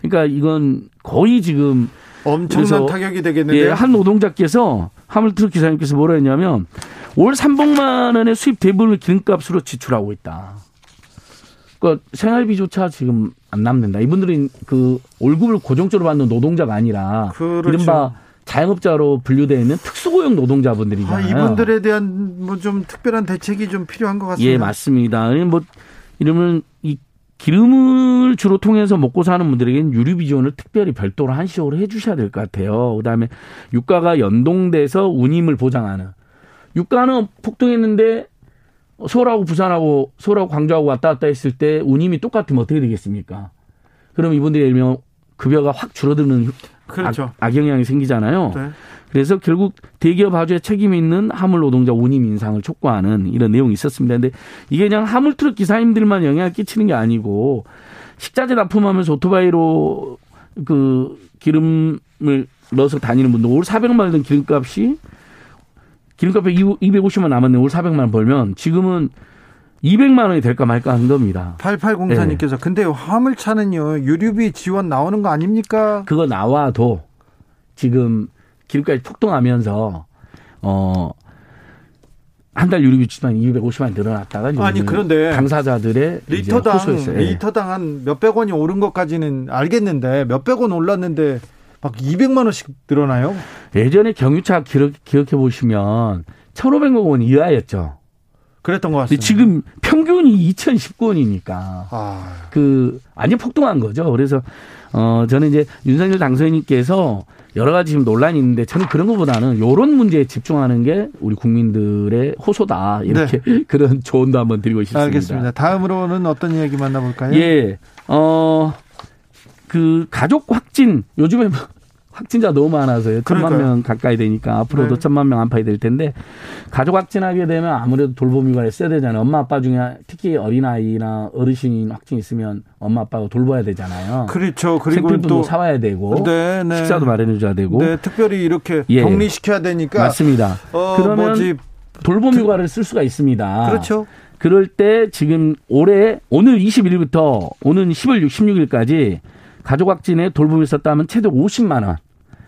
그러니까 이건 거의 지금 엄청난 타격이 되겠는데요. 예, 한 노동자께서 화물 트럭 기사님께서 뭐라 했냐면 올 300만 원의 수입 대부분을 기름값으로 지출하고 있다. 그러니까 생활비조차 지금 안 남는다. 이분들은 그 월급을 고정적으로 받는 노동자가 아니라 그렇죠. 이른바 자영업자로 분류되어 있는 특수고용 아, 노동자분들이잖아요. 이분들에 대한 뭐 좀 특별한 대책이 좀 필요한 것 같습니다. 예, 맞습니다. 아니, 뭐 이러면 이 기름을 주로 통해서 먹고 사는 분들에게는 유류비 지원을 특별히 별도로 한시적으로 해주셔야 될 것 같아요. 그다음에 유가가 연동돼서 운임을 보장하는 유가는 폭등했는데 서울하고 부산하고 서울하고 광주하고 왔다 갔다 했을 때 운임이 똑같으면 어떻게 되겠습니까? 그럼 이분들이 예를 들면 급여가 확 줄어드는 그렇죠. 악, 영향이 생기잖아요. 네. 그래서 결국 대기업 하주에 책임 있는 화물 노동자 운임 인상을 촉구하는 이런 내용이 있었습니다. 근데 이게 그냥 화물 트럭 기사님들만 영향을 끼치는 게 아니고 식자재 납품하면서 오토바이로 그 기름을 넣어서 다니는 분들 올 400만 원든 기름값이 기름값에 250만 남았네. 올 400만 원 벌면 지금은 200만 원이 될까 말까 한 겁니다. 8804님께서 예. 근데 화물차는요 유류비 지원 나오는 거 아닙니까? 그거 나와도 지금 기름값이 폭등하면서 어. 한 달 유류비 지만 250만 늘어났다가 아니, 그런데 당사자들의 리터당. 예. 리터당 한 몇백 원이 오른 것까지는 알겠는데 몇백 원 올랐는데 막 200만 원씩 늘어나요? 예전에 경유차 기록, 기억해 보시면 1,500억 원 이하였죠. 그랬던 것 같습니다. 지금 평균이 2,019원이니까 아, 그 완전 폭등한 거죠. 그래서 어 저는 이제 윤석열 당선인께서 여러 가지 지금 논란이 있는데 저는 그런 것보다는 이런 문제에 집중하는 게 우리 국민들의 호소다 이렇게 그런 조언도 한번 드리고 싶습니다. 네. 알겠습니다. 다음으로는 어떤 이야기 만나볼까요? 예, 어, 그 가족 확진 요즘에 뭐 확진자 너무 많아서요. 천만. 명 가까이 되니까 앞으로도 네. 천만 명 안팎이 될 텐데 가족 확진하게 되면 아무래도 돌봄 휴가를 써야 되잖아요. 엄마 아빠 중에 특히 어린아이나 어르신 확진 있으면 엄마 아빠가 돌봐야 되잖아요. 그렇죠. 그리고 또 사와야 되고 네, 네. 식사도 마련해 줘야 되고 네, 특별히 이렇게 예. 격리시켜야 되니까 맞습니다. 어, 그러면 뭐지? 돌봄 휴가를 쓸 수가 있습니다. 그렇죠. 그럴 때 지금 올해 오늘 20일부터 오는 10월 16일까지 가족 확진에 돌봄이 있었다면 최대 50만 원,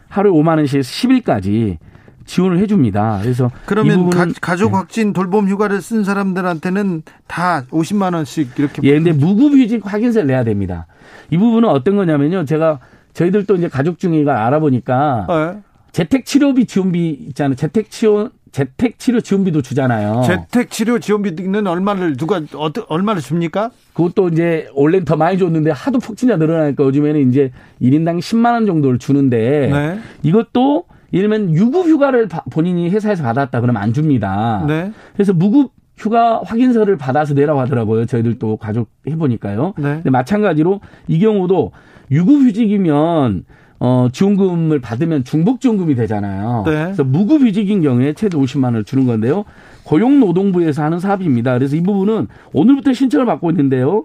하루에 5만 원씩 10일까지 지원을 해줍니다. 그래서 이 그러면 가, 족 확진 돌봄 휴가를 쓴 사람들한테는 다 50만 원씩 이렇게 예, 근데 무급휴직 확인서를 내야 됩니다. 이 부분은 어떤 거냐면요. 제가 저희들도 이제 가족 중에가 알아보니까 네. 재택 치료비 지원비 있잖아요. 재택 치료 재택 치료 지원비도 주잖아요. 재택 치료 지원비는 얼마를 누가 어떠, 얼마를 줍니까? 그것도 이제 원래는 더 많이 줬는데 하도 폭진자 늘어나니까 요즘에는 이제 1인당 10만 원 정도를 주는데 네. 이것도 예를 들면 유급 휴가를 바- 본인이 회사에서 받았다 그러면 안 줍니다. 네. 그래서 무급 휴가 확인서를 받아서 내라고 하더라고요. 저희들도 가족 해보니까요. 네. 근데 마찬가지로 이 경우도 유급휴직이면 어, 지원금을 받으면 중복 지원금이 되잖아요. 네. 그래서 무급휴직인 경우에 최대 50만 원을 주는 건데요. 고용노동부에서 하는 사업입니다. 그래서 이 부분은 오늘부터 신청을 받고 있는데요.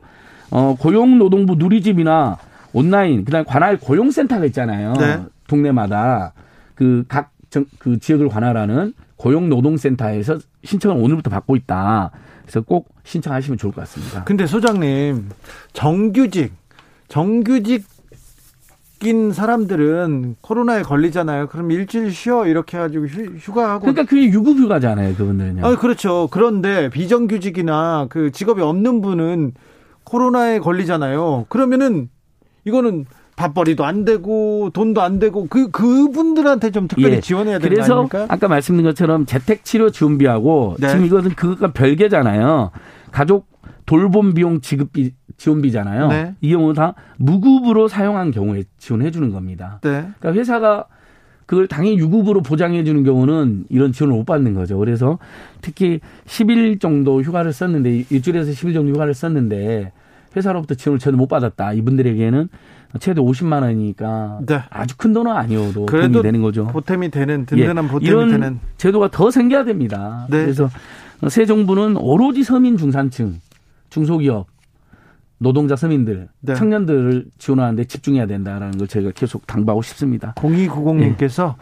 어, 고용노동부 누리집이나 온라인, 그 다음에 관할 고용센터가 있잖아요. 네. 동네마다 그각 그 지역을 관할하는 고용노동센터에서 신청을 오늘부터 받고 있다. 그래서 꼭 신청하시면 좋을 것 같습니다. 근데 소장님 정규직 정규직 인 사람들은 코로나에 걸리잖아요. 그럼 일주일 쉬어 이렇게 해가지고 휴, 휴가하고. 그러니까 그게 유급휴가잖아요, 그분들은요. 아 그렇죠. 그런데 비정규직이나 그 직업이 없는 분은 코로나에 걸리잖아요. 그러면은 이거는 밥벌이도 안 되고 돈도 안 되고 그 그분들한테 좀 특별히 예. 지원해야 되는 거 그래서 아닙니까? 아까 말씀드린 것처럼 재택 치료 지원비하고 네. 지금 이것은 그것과 별개잖아요. 가족 돌봄 비용 지급비 지원비잖아요. 네. 이 경우 다 무급으로 사용한 경우에 지원해 주는 겁니다. 네. 그러니까 회사가 그걸 당연히 유급으로 보장해 주는 경우는 이런 지원을 못 받는 거죠. 그래서 특히 10일 정도 휴가를 썼는데 일주일에서 10일 정도 휴가를 썼는데 회사로부터 지원을 전혀 못 받았다. 이분들에게는 최대 50만 원이니까 네. 아주 큰 돈은 아니어도 도움이 되는 거죠. 보탬이 되는 든든한 예, 보탬이 이런 되는 제도가 더 생겨야 됩니다. 네. 그래서 새 정부는 오로지 서민 중산층, 중소기업, 노동자 서민들, 네. 청년들을 지원하는데 집중해야 된다라는 걸 저희가 계속 당부하고 싶습니다. 0290님께서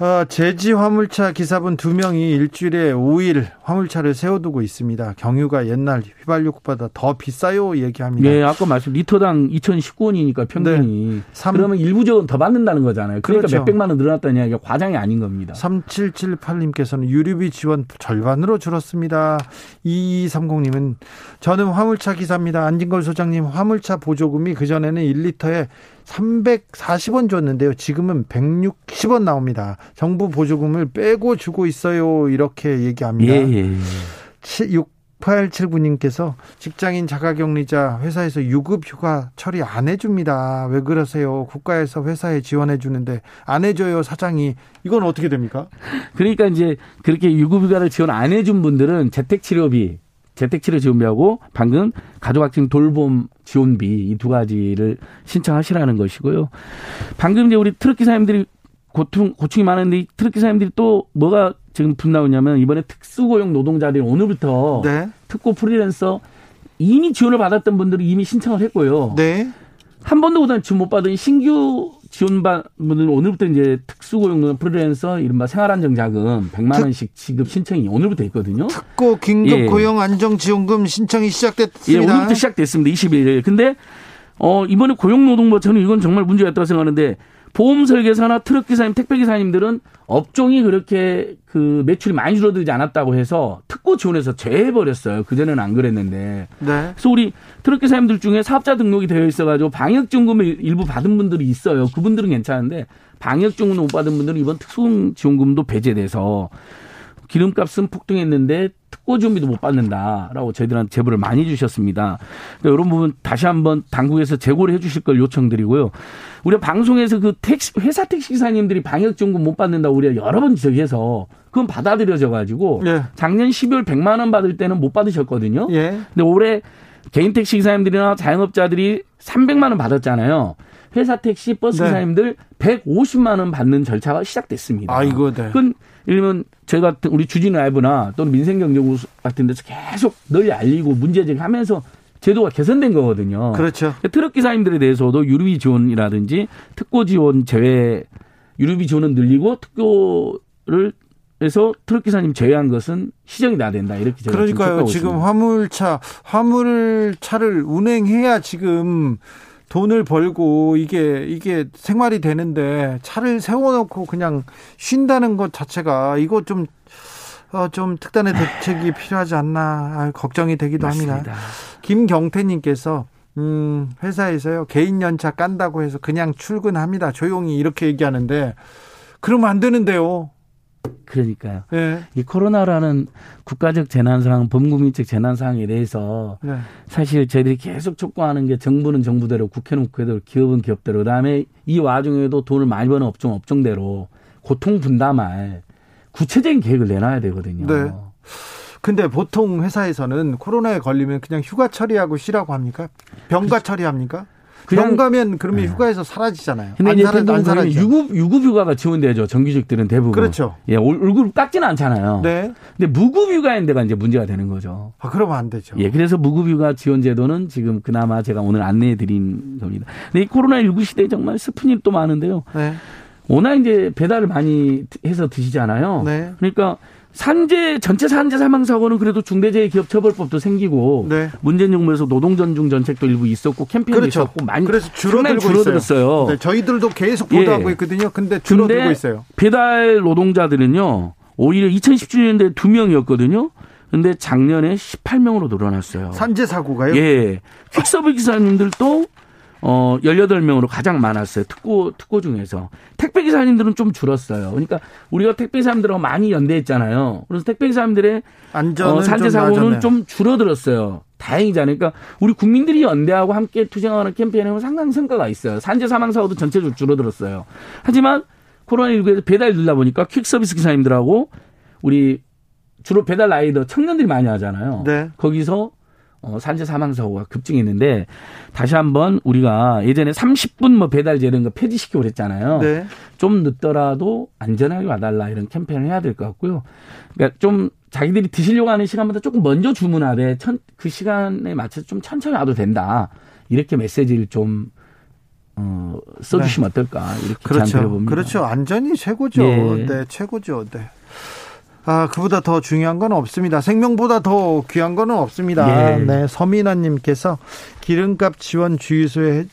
어, 제지 화물차 기사분 두 명이 일주일에 5일 화물차를 세워두고 있습니다. 경유가 옛날 휘발유보다 더 비싸요 얘기합니다. 네, 아까 말씀 리터당 2,019원이니까 평균이 삼- 그러면 일부적으로 더 받는다는 거잖아요. 그러니까 그렇죠. 몇백만 원 늘어났다는 이야기가 과장이 아닌 겁니다. 3778님께서는 유류비 지원 절반으로 줄었습니다. 2230님은 저는 화물차 기사입니다. 안진걸 소장님 화물차 보조금이 그전에는 1리터에 340원 줬는데요. 지금은 160원 나옵니다. 정부 보조금을 빼고 주고 있어요. 이렇게 얘기합니다. 예, 예. 6879님께서 직장인 자가격리자 회사에서 유급 휴가 처리 안 해줍니다. 왜 그러세요? 국가에서 회사에 지원해 주는데 안 해줘요, 사장이. 이건 어떻게 됩니까? 그러니까 이제 그렇게 유급 휴가를 지원 안 해준 분들은 재택 치료비, 재택치료 지원비하고 방금 가족학생 돌봄 지원비 이 두 가지를 신청하시라는 것이고요. 방금 이제 우리 트럭 기사님들이 고충 고충이 많은데 이 트럭 기사님들이 또 뭐가 지금 분나오냐면 이번에 특수고용 노동자들이 오늘부터 네. 특고 프리랜서 이미 지원을 받았던 분들은 이미 신청을 했고요. 네. 한 번도 그다음 지원 못 받은 신규 분들은 오늘부터 이제 특수고용 프리랜서 이른바 생활안정자금 100만 원씩 지급 신청이 오늘부터 있거든요. 특고 긴급 예. 고용 안정 지원금 신청이 예, 시작됐습니다. 오늘부터 시작됐습니다. 21일. 근데 어 이번에 고용노동부 저는 이건 정말 문제가 있다고 생각하는데 보험 설계사나 트럭 기사님, 택배 기사님들은 업종이 그렇게 그 매출이 많이 줄어들지 않았다고 해서 특고 지원해서 제해 버렸어요. 그전에는 안 그랬는데. 네. 그래서 우리 트럭 기사님들 중에 사업자 등록이 되어 있어가지고 방역 지원금을 일부 받은 분들이 있어요. 그분들은 괜찮은데 방역 지원금 못 받은 분들은 이번 특수 지원금도 배제돼서 기름값은 폭등했는데 특고 지원비도 못 받는다라고 저희들한테 제보를 많이 주셨습니다. 그러니까 이런 부분 다시 한번 당국에서 재고를 해주실 걸 요청드리고요. 우리가 방송에서 그 택시 회사 택시 기사님들이 방역 지원금 못 받는다 고 우리가 여러 번 지적해서 그건 받아들여져 가지고 예. 작년 12월 100만 원 받을 때는 못 받으셨거든요. 예. 근데 올해 개인 택시 기사님들이나 자영업자들이 300만 원 받았잖아요. 회사 택시 버스 네. 기사님들 150만 원 받는 절차가 시작됐습니다. 아이고, 네. 그건 들면 저희가 같은 우리 주진우 라이브나 또는 민생경제구 같은 데서 계속 널리 알리고 문제 제기하면서 제도가 개선된 거거든요. 그렇죠. 트럭 기사님들에 대해서도 유류비 지원이라든지 특고 지원 제외 유류비 지원은 늘리고 특고를 해서 트럭 기사님 제외한 것은 시정이 나야 된다 이렇게 제가 그러니까요. 지금 있습니다. 화물차 화물차를 운행해야 지금 돈을 벌고 이게 이게 생활이 되는데 차를 세워놓고 그냥 쉰다는 것 자체가 이거 좀 어, 좀 특단의 대책이 필요하지 않나 아, 걱정이 되기도 합니다. 맞습니다. 김경태님께서 음, 회사에서요 개인 연차 깐다고 해서 그냥 출근합니다. 조용히 이렇게 얘기하는데 그러면 안 되는데요. 그러니까요. 예. 이 코로나라는 국가적 재난 상황, 범국민적 재난 상황에 대해서 네. 사실 저희들이 계속 촉구하는 게 정부는 정부대로, 국회는 국회대로, 기업은 기업대로, 그다음에 이 와중에도 돈을 많이 버는 업종 업종대로 고통 분담할 구체적인 계획을 내놔야 되거든요. 네. 근데 보통 회사에서는 코로나에 걸리면 그냥 휴가 처리하고 쉬라고 합니까? 병가 처리합니까? 그냥- 병 가면 그러면 휴가에서 사라지잖아요. 근데 안, 이제 사라, 안 사라지죠. 유급 유급 휴가가 지원되죠. 정규직들은 대부분. 그렇죠. 예, 올- 월급 깎지는 않잖아요. 네. 근데 무급 휴가인 데가 이제 문제가 되는 거죠. 아, 그러면 안 되죠. 예, 그래서 무급 휴가 지원 제도는 지금 그나마 제가 오늘 안내해 드린 겁니다. 근데 이 코로나 19 시대에 정말 슬픈 일도 많은데요. 네. 워낙 이제 배달을 많이 해서 드시잖아요. 네. 그러니까 산재 전체 산재 사망 사고는 그래도 중대재해기업처벌법도 생기고 네. 문재인 정부에서 노동전중 정책도 일부 있었고 캠페인도 그렇죠. 있었고 많이 그래서 줄어들고 줄어들었어요. 있어요. 네, 저희들도 계속 예. 보도하고 있거든요. 근데 줄어들고 근데 있어요. 배달 노동자들은요. 오히려 2017년대 두 명이었거든요. 근데 작년에 18명으로 늘어났어요. 산재 사고가요? 예. 퀵서브 기사님들도 어 18명으로 가장 많았어요. 특고 특고 중에서 택배 기사님들은 좀 줄었어요. 그러니까 우리가 택배 기사님들하고 많이 연대했잖아요. 그래서 택배 기사님들의 안전은 어, 산재 좀 사고는 나아졌네요. 좀 줄어들었어요. 다행이잖아요. 그러니까 우리 국민들이 연대하고 함께 투쟁하는 캠페인에는 상당히 성과가 있어요. 산재 사망 사고도 전체적으로 줄어들었어요. 하지만 코로나19에서 배달 늘다 보니까 퀵 서비스 기사님들하고 우리 주로 배달 라이더 청년들이 많이 하잖아요. 네. 거기서 어, 산재 사망 사고가 급증했는데 다시 한번 우리가 예전에 30분 뭐 배달 이런 거 폐지시키고 그랬잖아요. 네. 좀 늦더라도 안전하게 와달라 이런 캠페인을 해야 될 것 같고요. 그러니까 좀 자기들이 드시려고 하는 시간보다 조금 먼저 주문하되 천, 그 시간에 맞춰서 좀 천천히 와도 된다. 이렇게 메시지를 좀 어, 써주시면 어떨까 이렇게 그렇죠. 드려봅니다. 그렇죠. 안전이 최고죠. 예. 네, 최고죠. 네. 아, 그보다 더 중요한 건 없습니다. 생명보다 더 귀한 거는 없습니다. 예. 네, 서민아님께서 기름값 지원 주유소에 해-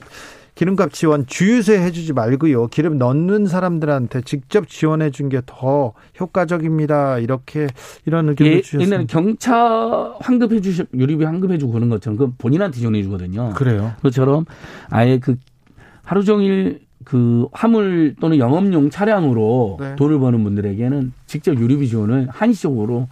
기름값 지원 주유소에 해주지 말고요. 기름 넣는 사람들한테 직접 지원해 준 게 더 효과적입니다. 이렇게 이런 의견을 예, 주셨습니다. 옛날에 경차 환급해 주시 유류비 환급해 주고 그런 것처럼 그 본인한테 지원해 주거든요. 그래요. 그처럼 아예 그 하루 종일 그 화물 또는 영업용 차량으로 네. 돈을 버는 분들에게는 직접 유류비 지원을 한시적으로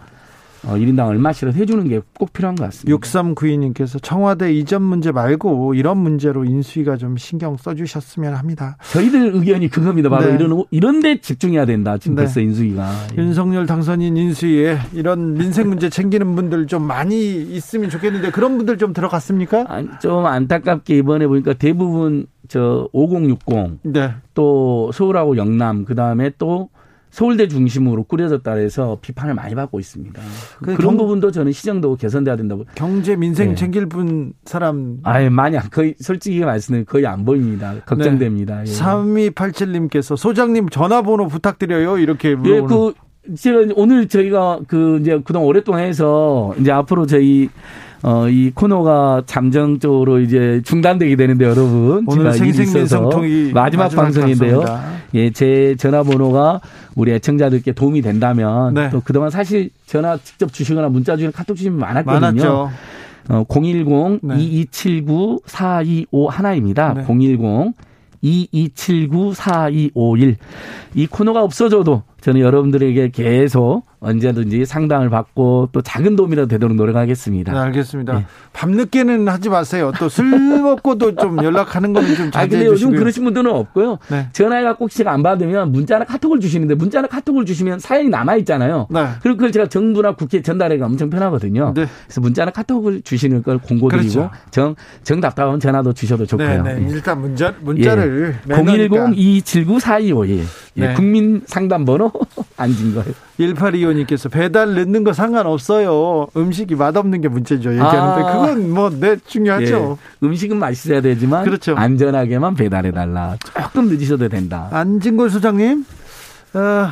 어, 1인당 얼마씩을 해주는 게 꼭 필요한 것 같습니다. 6392님께서 청와대 이전 문제 말고 이런 문제로 인수위가 좀 신경 써주셨으면 합니다. 저희들 의견이 그겁니다. 바로 네. 이런 이런 데 집중해야 된다. 지금 네. 벌써 인수위가. 예. 윤석열 당선인 인수위에 이런 민생 문제 챙기는 분들 좀 많이 있으면 좋겠는데 그런 분들 좀 들어갔습니까? 안- 좀 안타깝게 이번에 보니까 대부분 저 5060, 네. 또 서울하고 영남, 그 다음에 또 서울대 중심으로 꾸려졌다 해서 비판을 많이 받고 있습니다. 그 그런 경- 부분도 저는 시정도 개선돼야 된다고. 경제 민생 네. 챙길 분 사람 아예 많이 안- 거의 솔직히 말씀드리면 거의 안 보입니다. 걱정됩니다. 예. 3287님께서 소장님 전화번호 부탁드려요. 이렇게 예, 물어보는. 그 제가 오늘 저희가 그 이제 그동안 오랫동안 해서 이제 앞으로 저희 어 이 코너가 잠정적으로 이제 중단되게 되는데 여러분 오늘 생생민성통이 마지막, 마지막 방송인데요. 방송입니다. 예, 제 전화번호가 우리 애청자들께 도움이 된다면 네. 또 그동안 사실 전화 직접 주시거나 문자 주시는 카톡 주시면 많았거든요. 많았죠. 어, 010 네. 2279 4251 하나입니다. 네. 010 2279 4251. 이 코너가 없어져도 저는 여러분들에게 계속 언제든지 상담을 받고 또 작은 도움이라도 되도록 노력하겠습니다. 네, 알겠습니다. 예. 밤늦게는 하지 마세요. 또술 먹고도 좀 연락하는 거는 좀 아, 자제해 근데 요즘. 그러신 분들은 없고요. 네. 전화해갖고 혹시 안 받으면 문자나 카톡을 주시는데 문자나 카톡을 주시면 사연이 남아있잖아요. 네. 그리고 그걸 제가 정부나 국회에 전달하기가 엄청 편하거든요. 네. 그래서 문자나 카톡을 주시는 걸 공고드리고 그렇죠. 정, 정 답답하면 전화도 주셔도 좋고요. 네, 네. 예. 일단 문자 문자를 매너니까. 010-279-4251. 예, 네. 국민 상담번호 안진 거예요. 1825님께서 배달 늦는 거 상관없어요. 음식이 맛없는 게 문제죠. 얘기하는데 아. 그건 뭐 네 중요하죠. 예, 음식은 맛있어야 되지만 그렇죠. 안전하게만 배달해 달라. 조금 늦으셔도 된다. 안진골 소장님, 어,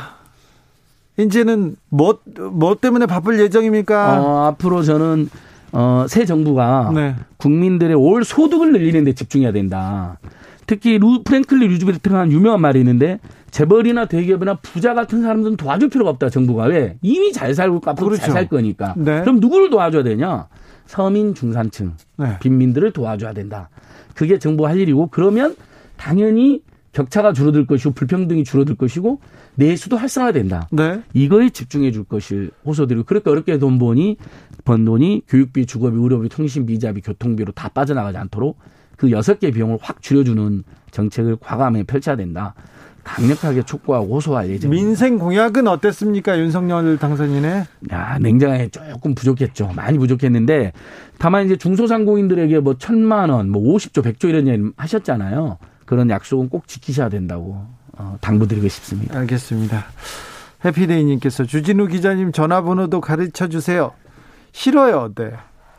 이제는 뭐, 뭐 때문에 바쁠 예정입니까? 어, 앞으로 저는 어, 새 정부가 네. 국민들의 올 소득을 늘리는 데 집중해야 된다. 특히 루, 프랭클리 루즈벨트가 유명한 말이 있는데 재벌이나 대기업이나 부자 같은 사람들은 도와줄 필요가 없다 정부가 왜 이미 잘 살고 앞으로 그렇죠. 잘살 거니까 네. 그럼 누구를 도와줘야 되냐 서민 중산층 네. 빈민들을 도와줘야 된다 그게 정부가 할 일이고 그러면 당연히 격차가 줄어들 것이고 불평등이 줄어들 것이고 내수도 활성화된다 네. 이거에 집중해 줄 것을 호소드리고 그렇게 어렵게 돈 버니 번 돈이 교육비, 주거비, 의료비, 통신비, 이자비, 교통비로 다 빠져나가지 않도록 그 여섯 개 비용을 확 줄여주는 정책을 과감하게 펼쳐야 된다. 강력하게 촉구하고 호소할 예정입니다. 민생 공약은 어땠습니까? 윤석열 당선인의? 야, 냉정하게 조금 부족했죠. 많이 부족했는데 다만 이제 중소상공인들에게 뭐 천만 원, 뭐 50조, 100조 이런 얘기 하셨잖아요. 그런 약속은 꼭 지키셔야 된다고 어, 당부드리고 싶습니다. 알겠습니다. 해피데이님께서 주진우 기자님 전화번호도 가르쳐 주세요. 싫어요. 네.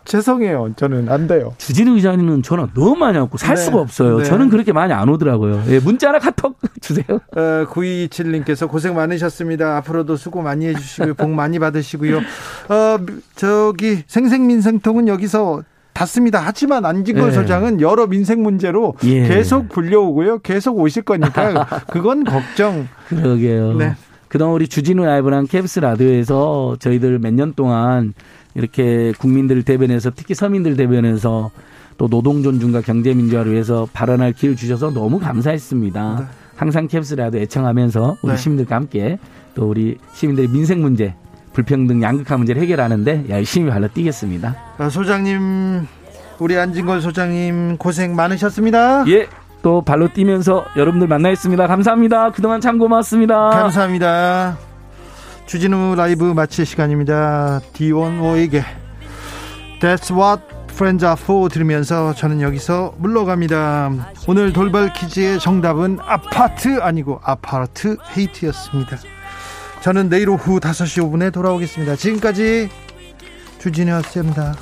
죄송해요. 저는 안 돼요. 주진우 기자님은 전화 너무 많이 왔고 살 네. 수가 없어요. 네. 저는 그렇게 많이 안 오더라고요. 예, 문자나 카톡 주세요. 어, 9227님께서 고생 많으셨습니다. 앞으로도 수고 많이 해주시고요. 복 많이 받으시고요. 어, 저기 생생민생통은 여기서 닫습니다. 하지만 안진걸 네. 소장은 여러 민생 문제로 예. 계속 불려오고요. 계속 오실 거니까 그건 걱정. 그러게요. 네. 그동안 우리 주진우 라이브랑 캡스 라디오에서 저희들 몇 년 동안 이렇게 국민들을 대변해서 특히 서민들 대변해서 또 노동 존중과 경제 민주화를 위해서 발언할 기회를 주셔서 너무 감사했습니다. 항상 캡스 라디오 애청하면서 우리 네. 시민들과 함께 또 우리 시민들의 민생 문제, 불평등, 양극화 문제를 해결하는데 열심히 발로 뛰겠습니다. 어, 소장님, 우리 안진걸 소장님 고생 많으셨습니다. 예, 또 발로 뛰면서 여러분들 만나겠습니다. 감사합니다. 그동안 참 고맙습니다. 감사합니다. 주진우 라이브 마칠 시간입니다. D1O에게 That's what friends are for 들으면서 저는 여기서 물러갑니다. 오늘 돌발 퀴즈의 정답은 아파트 아니고 아파트 헤이트였습니다. 저는 내일 오후 5시 5분에 돌아오겠습니다. 지금까지 주진우였습니다.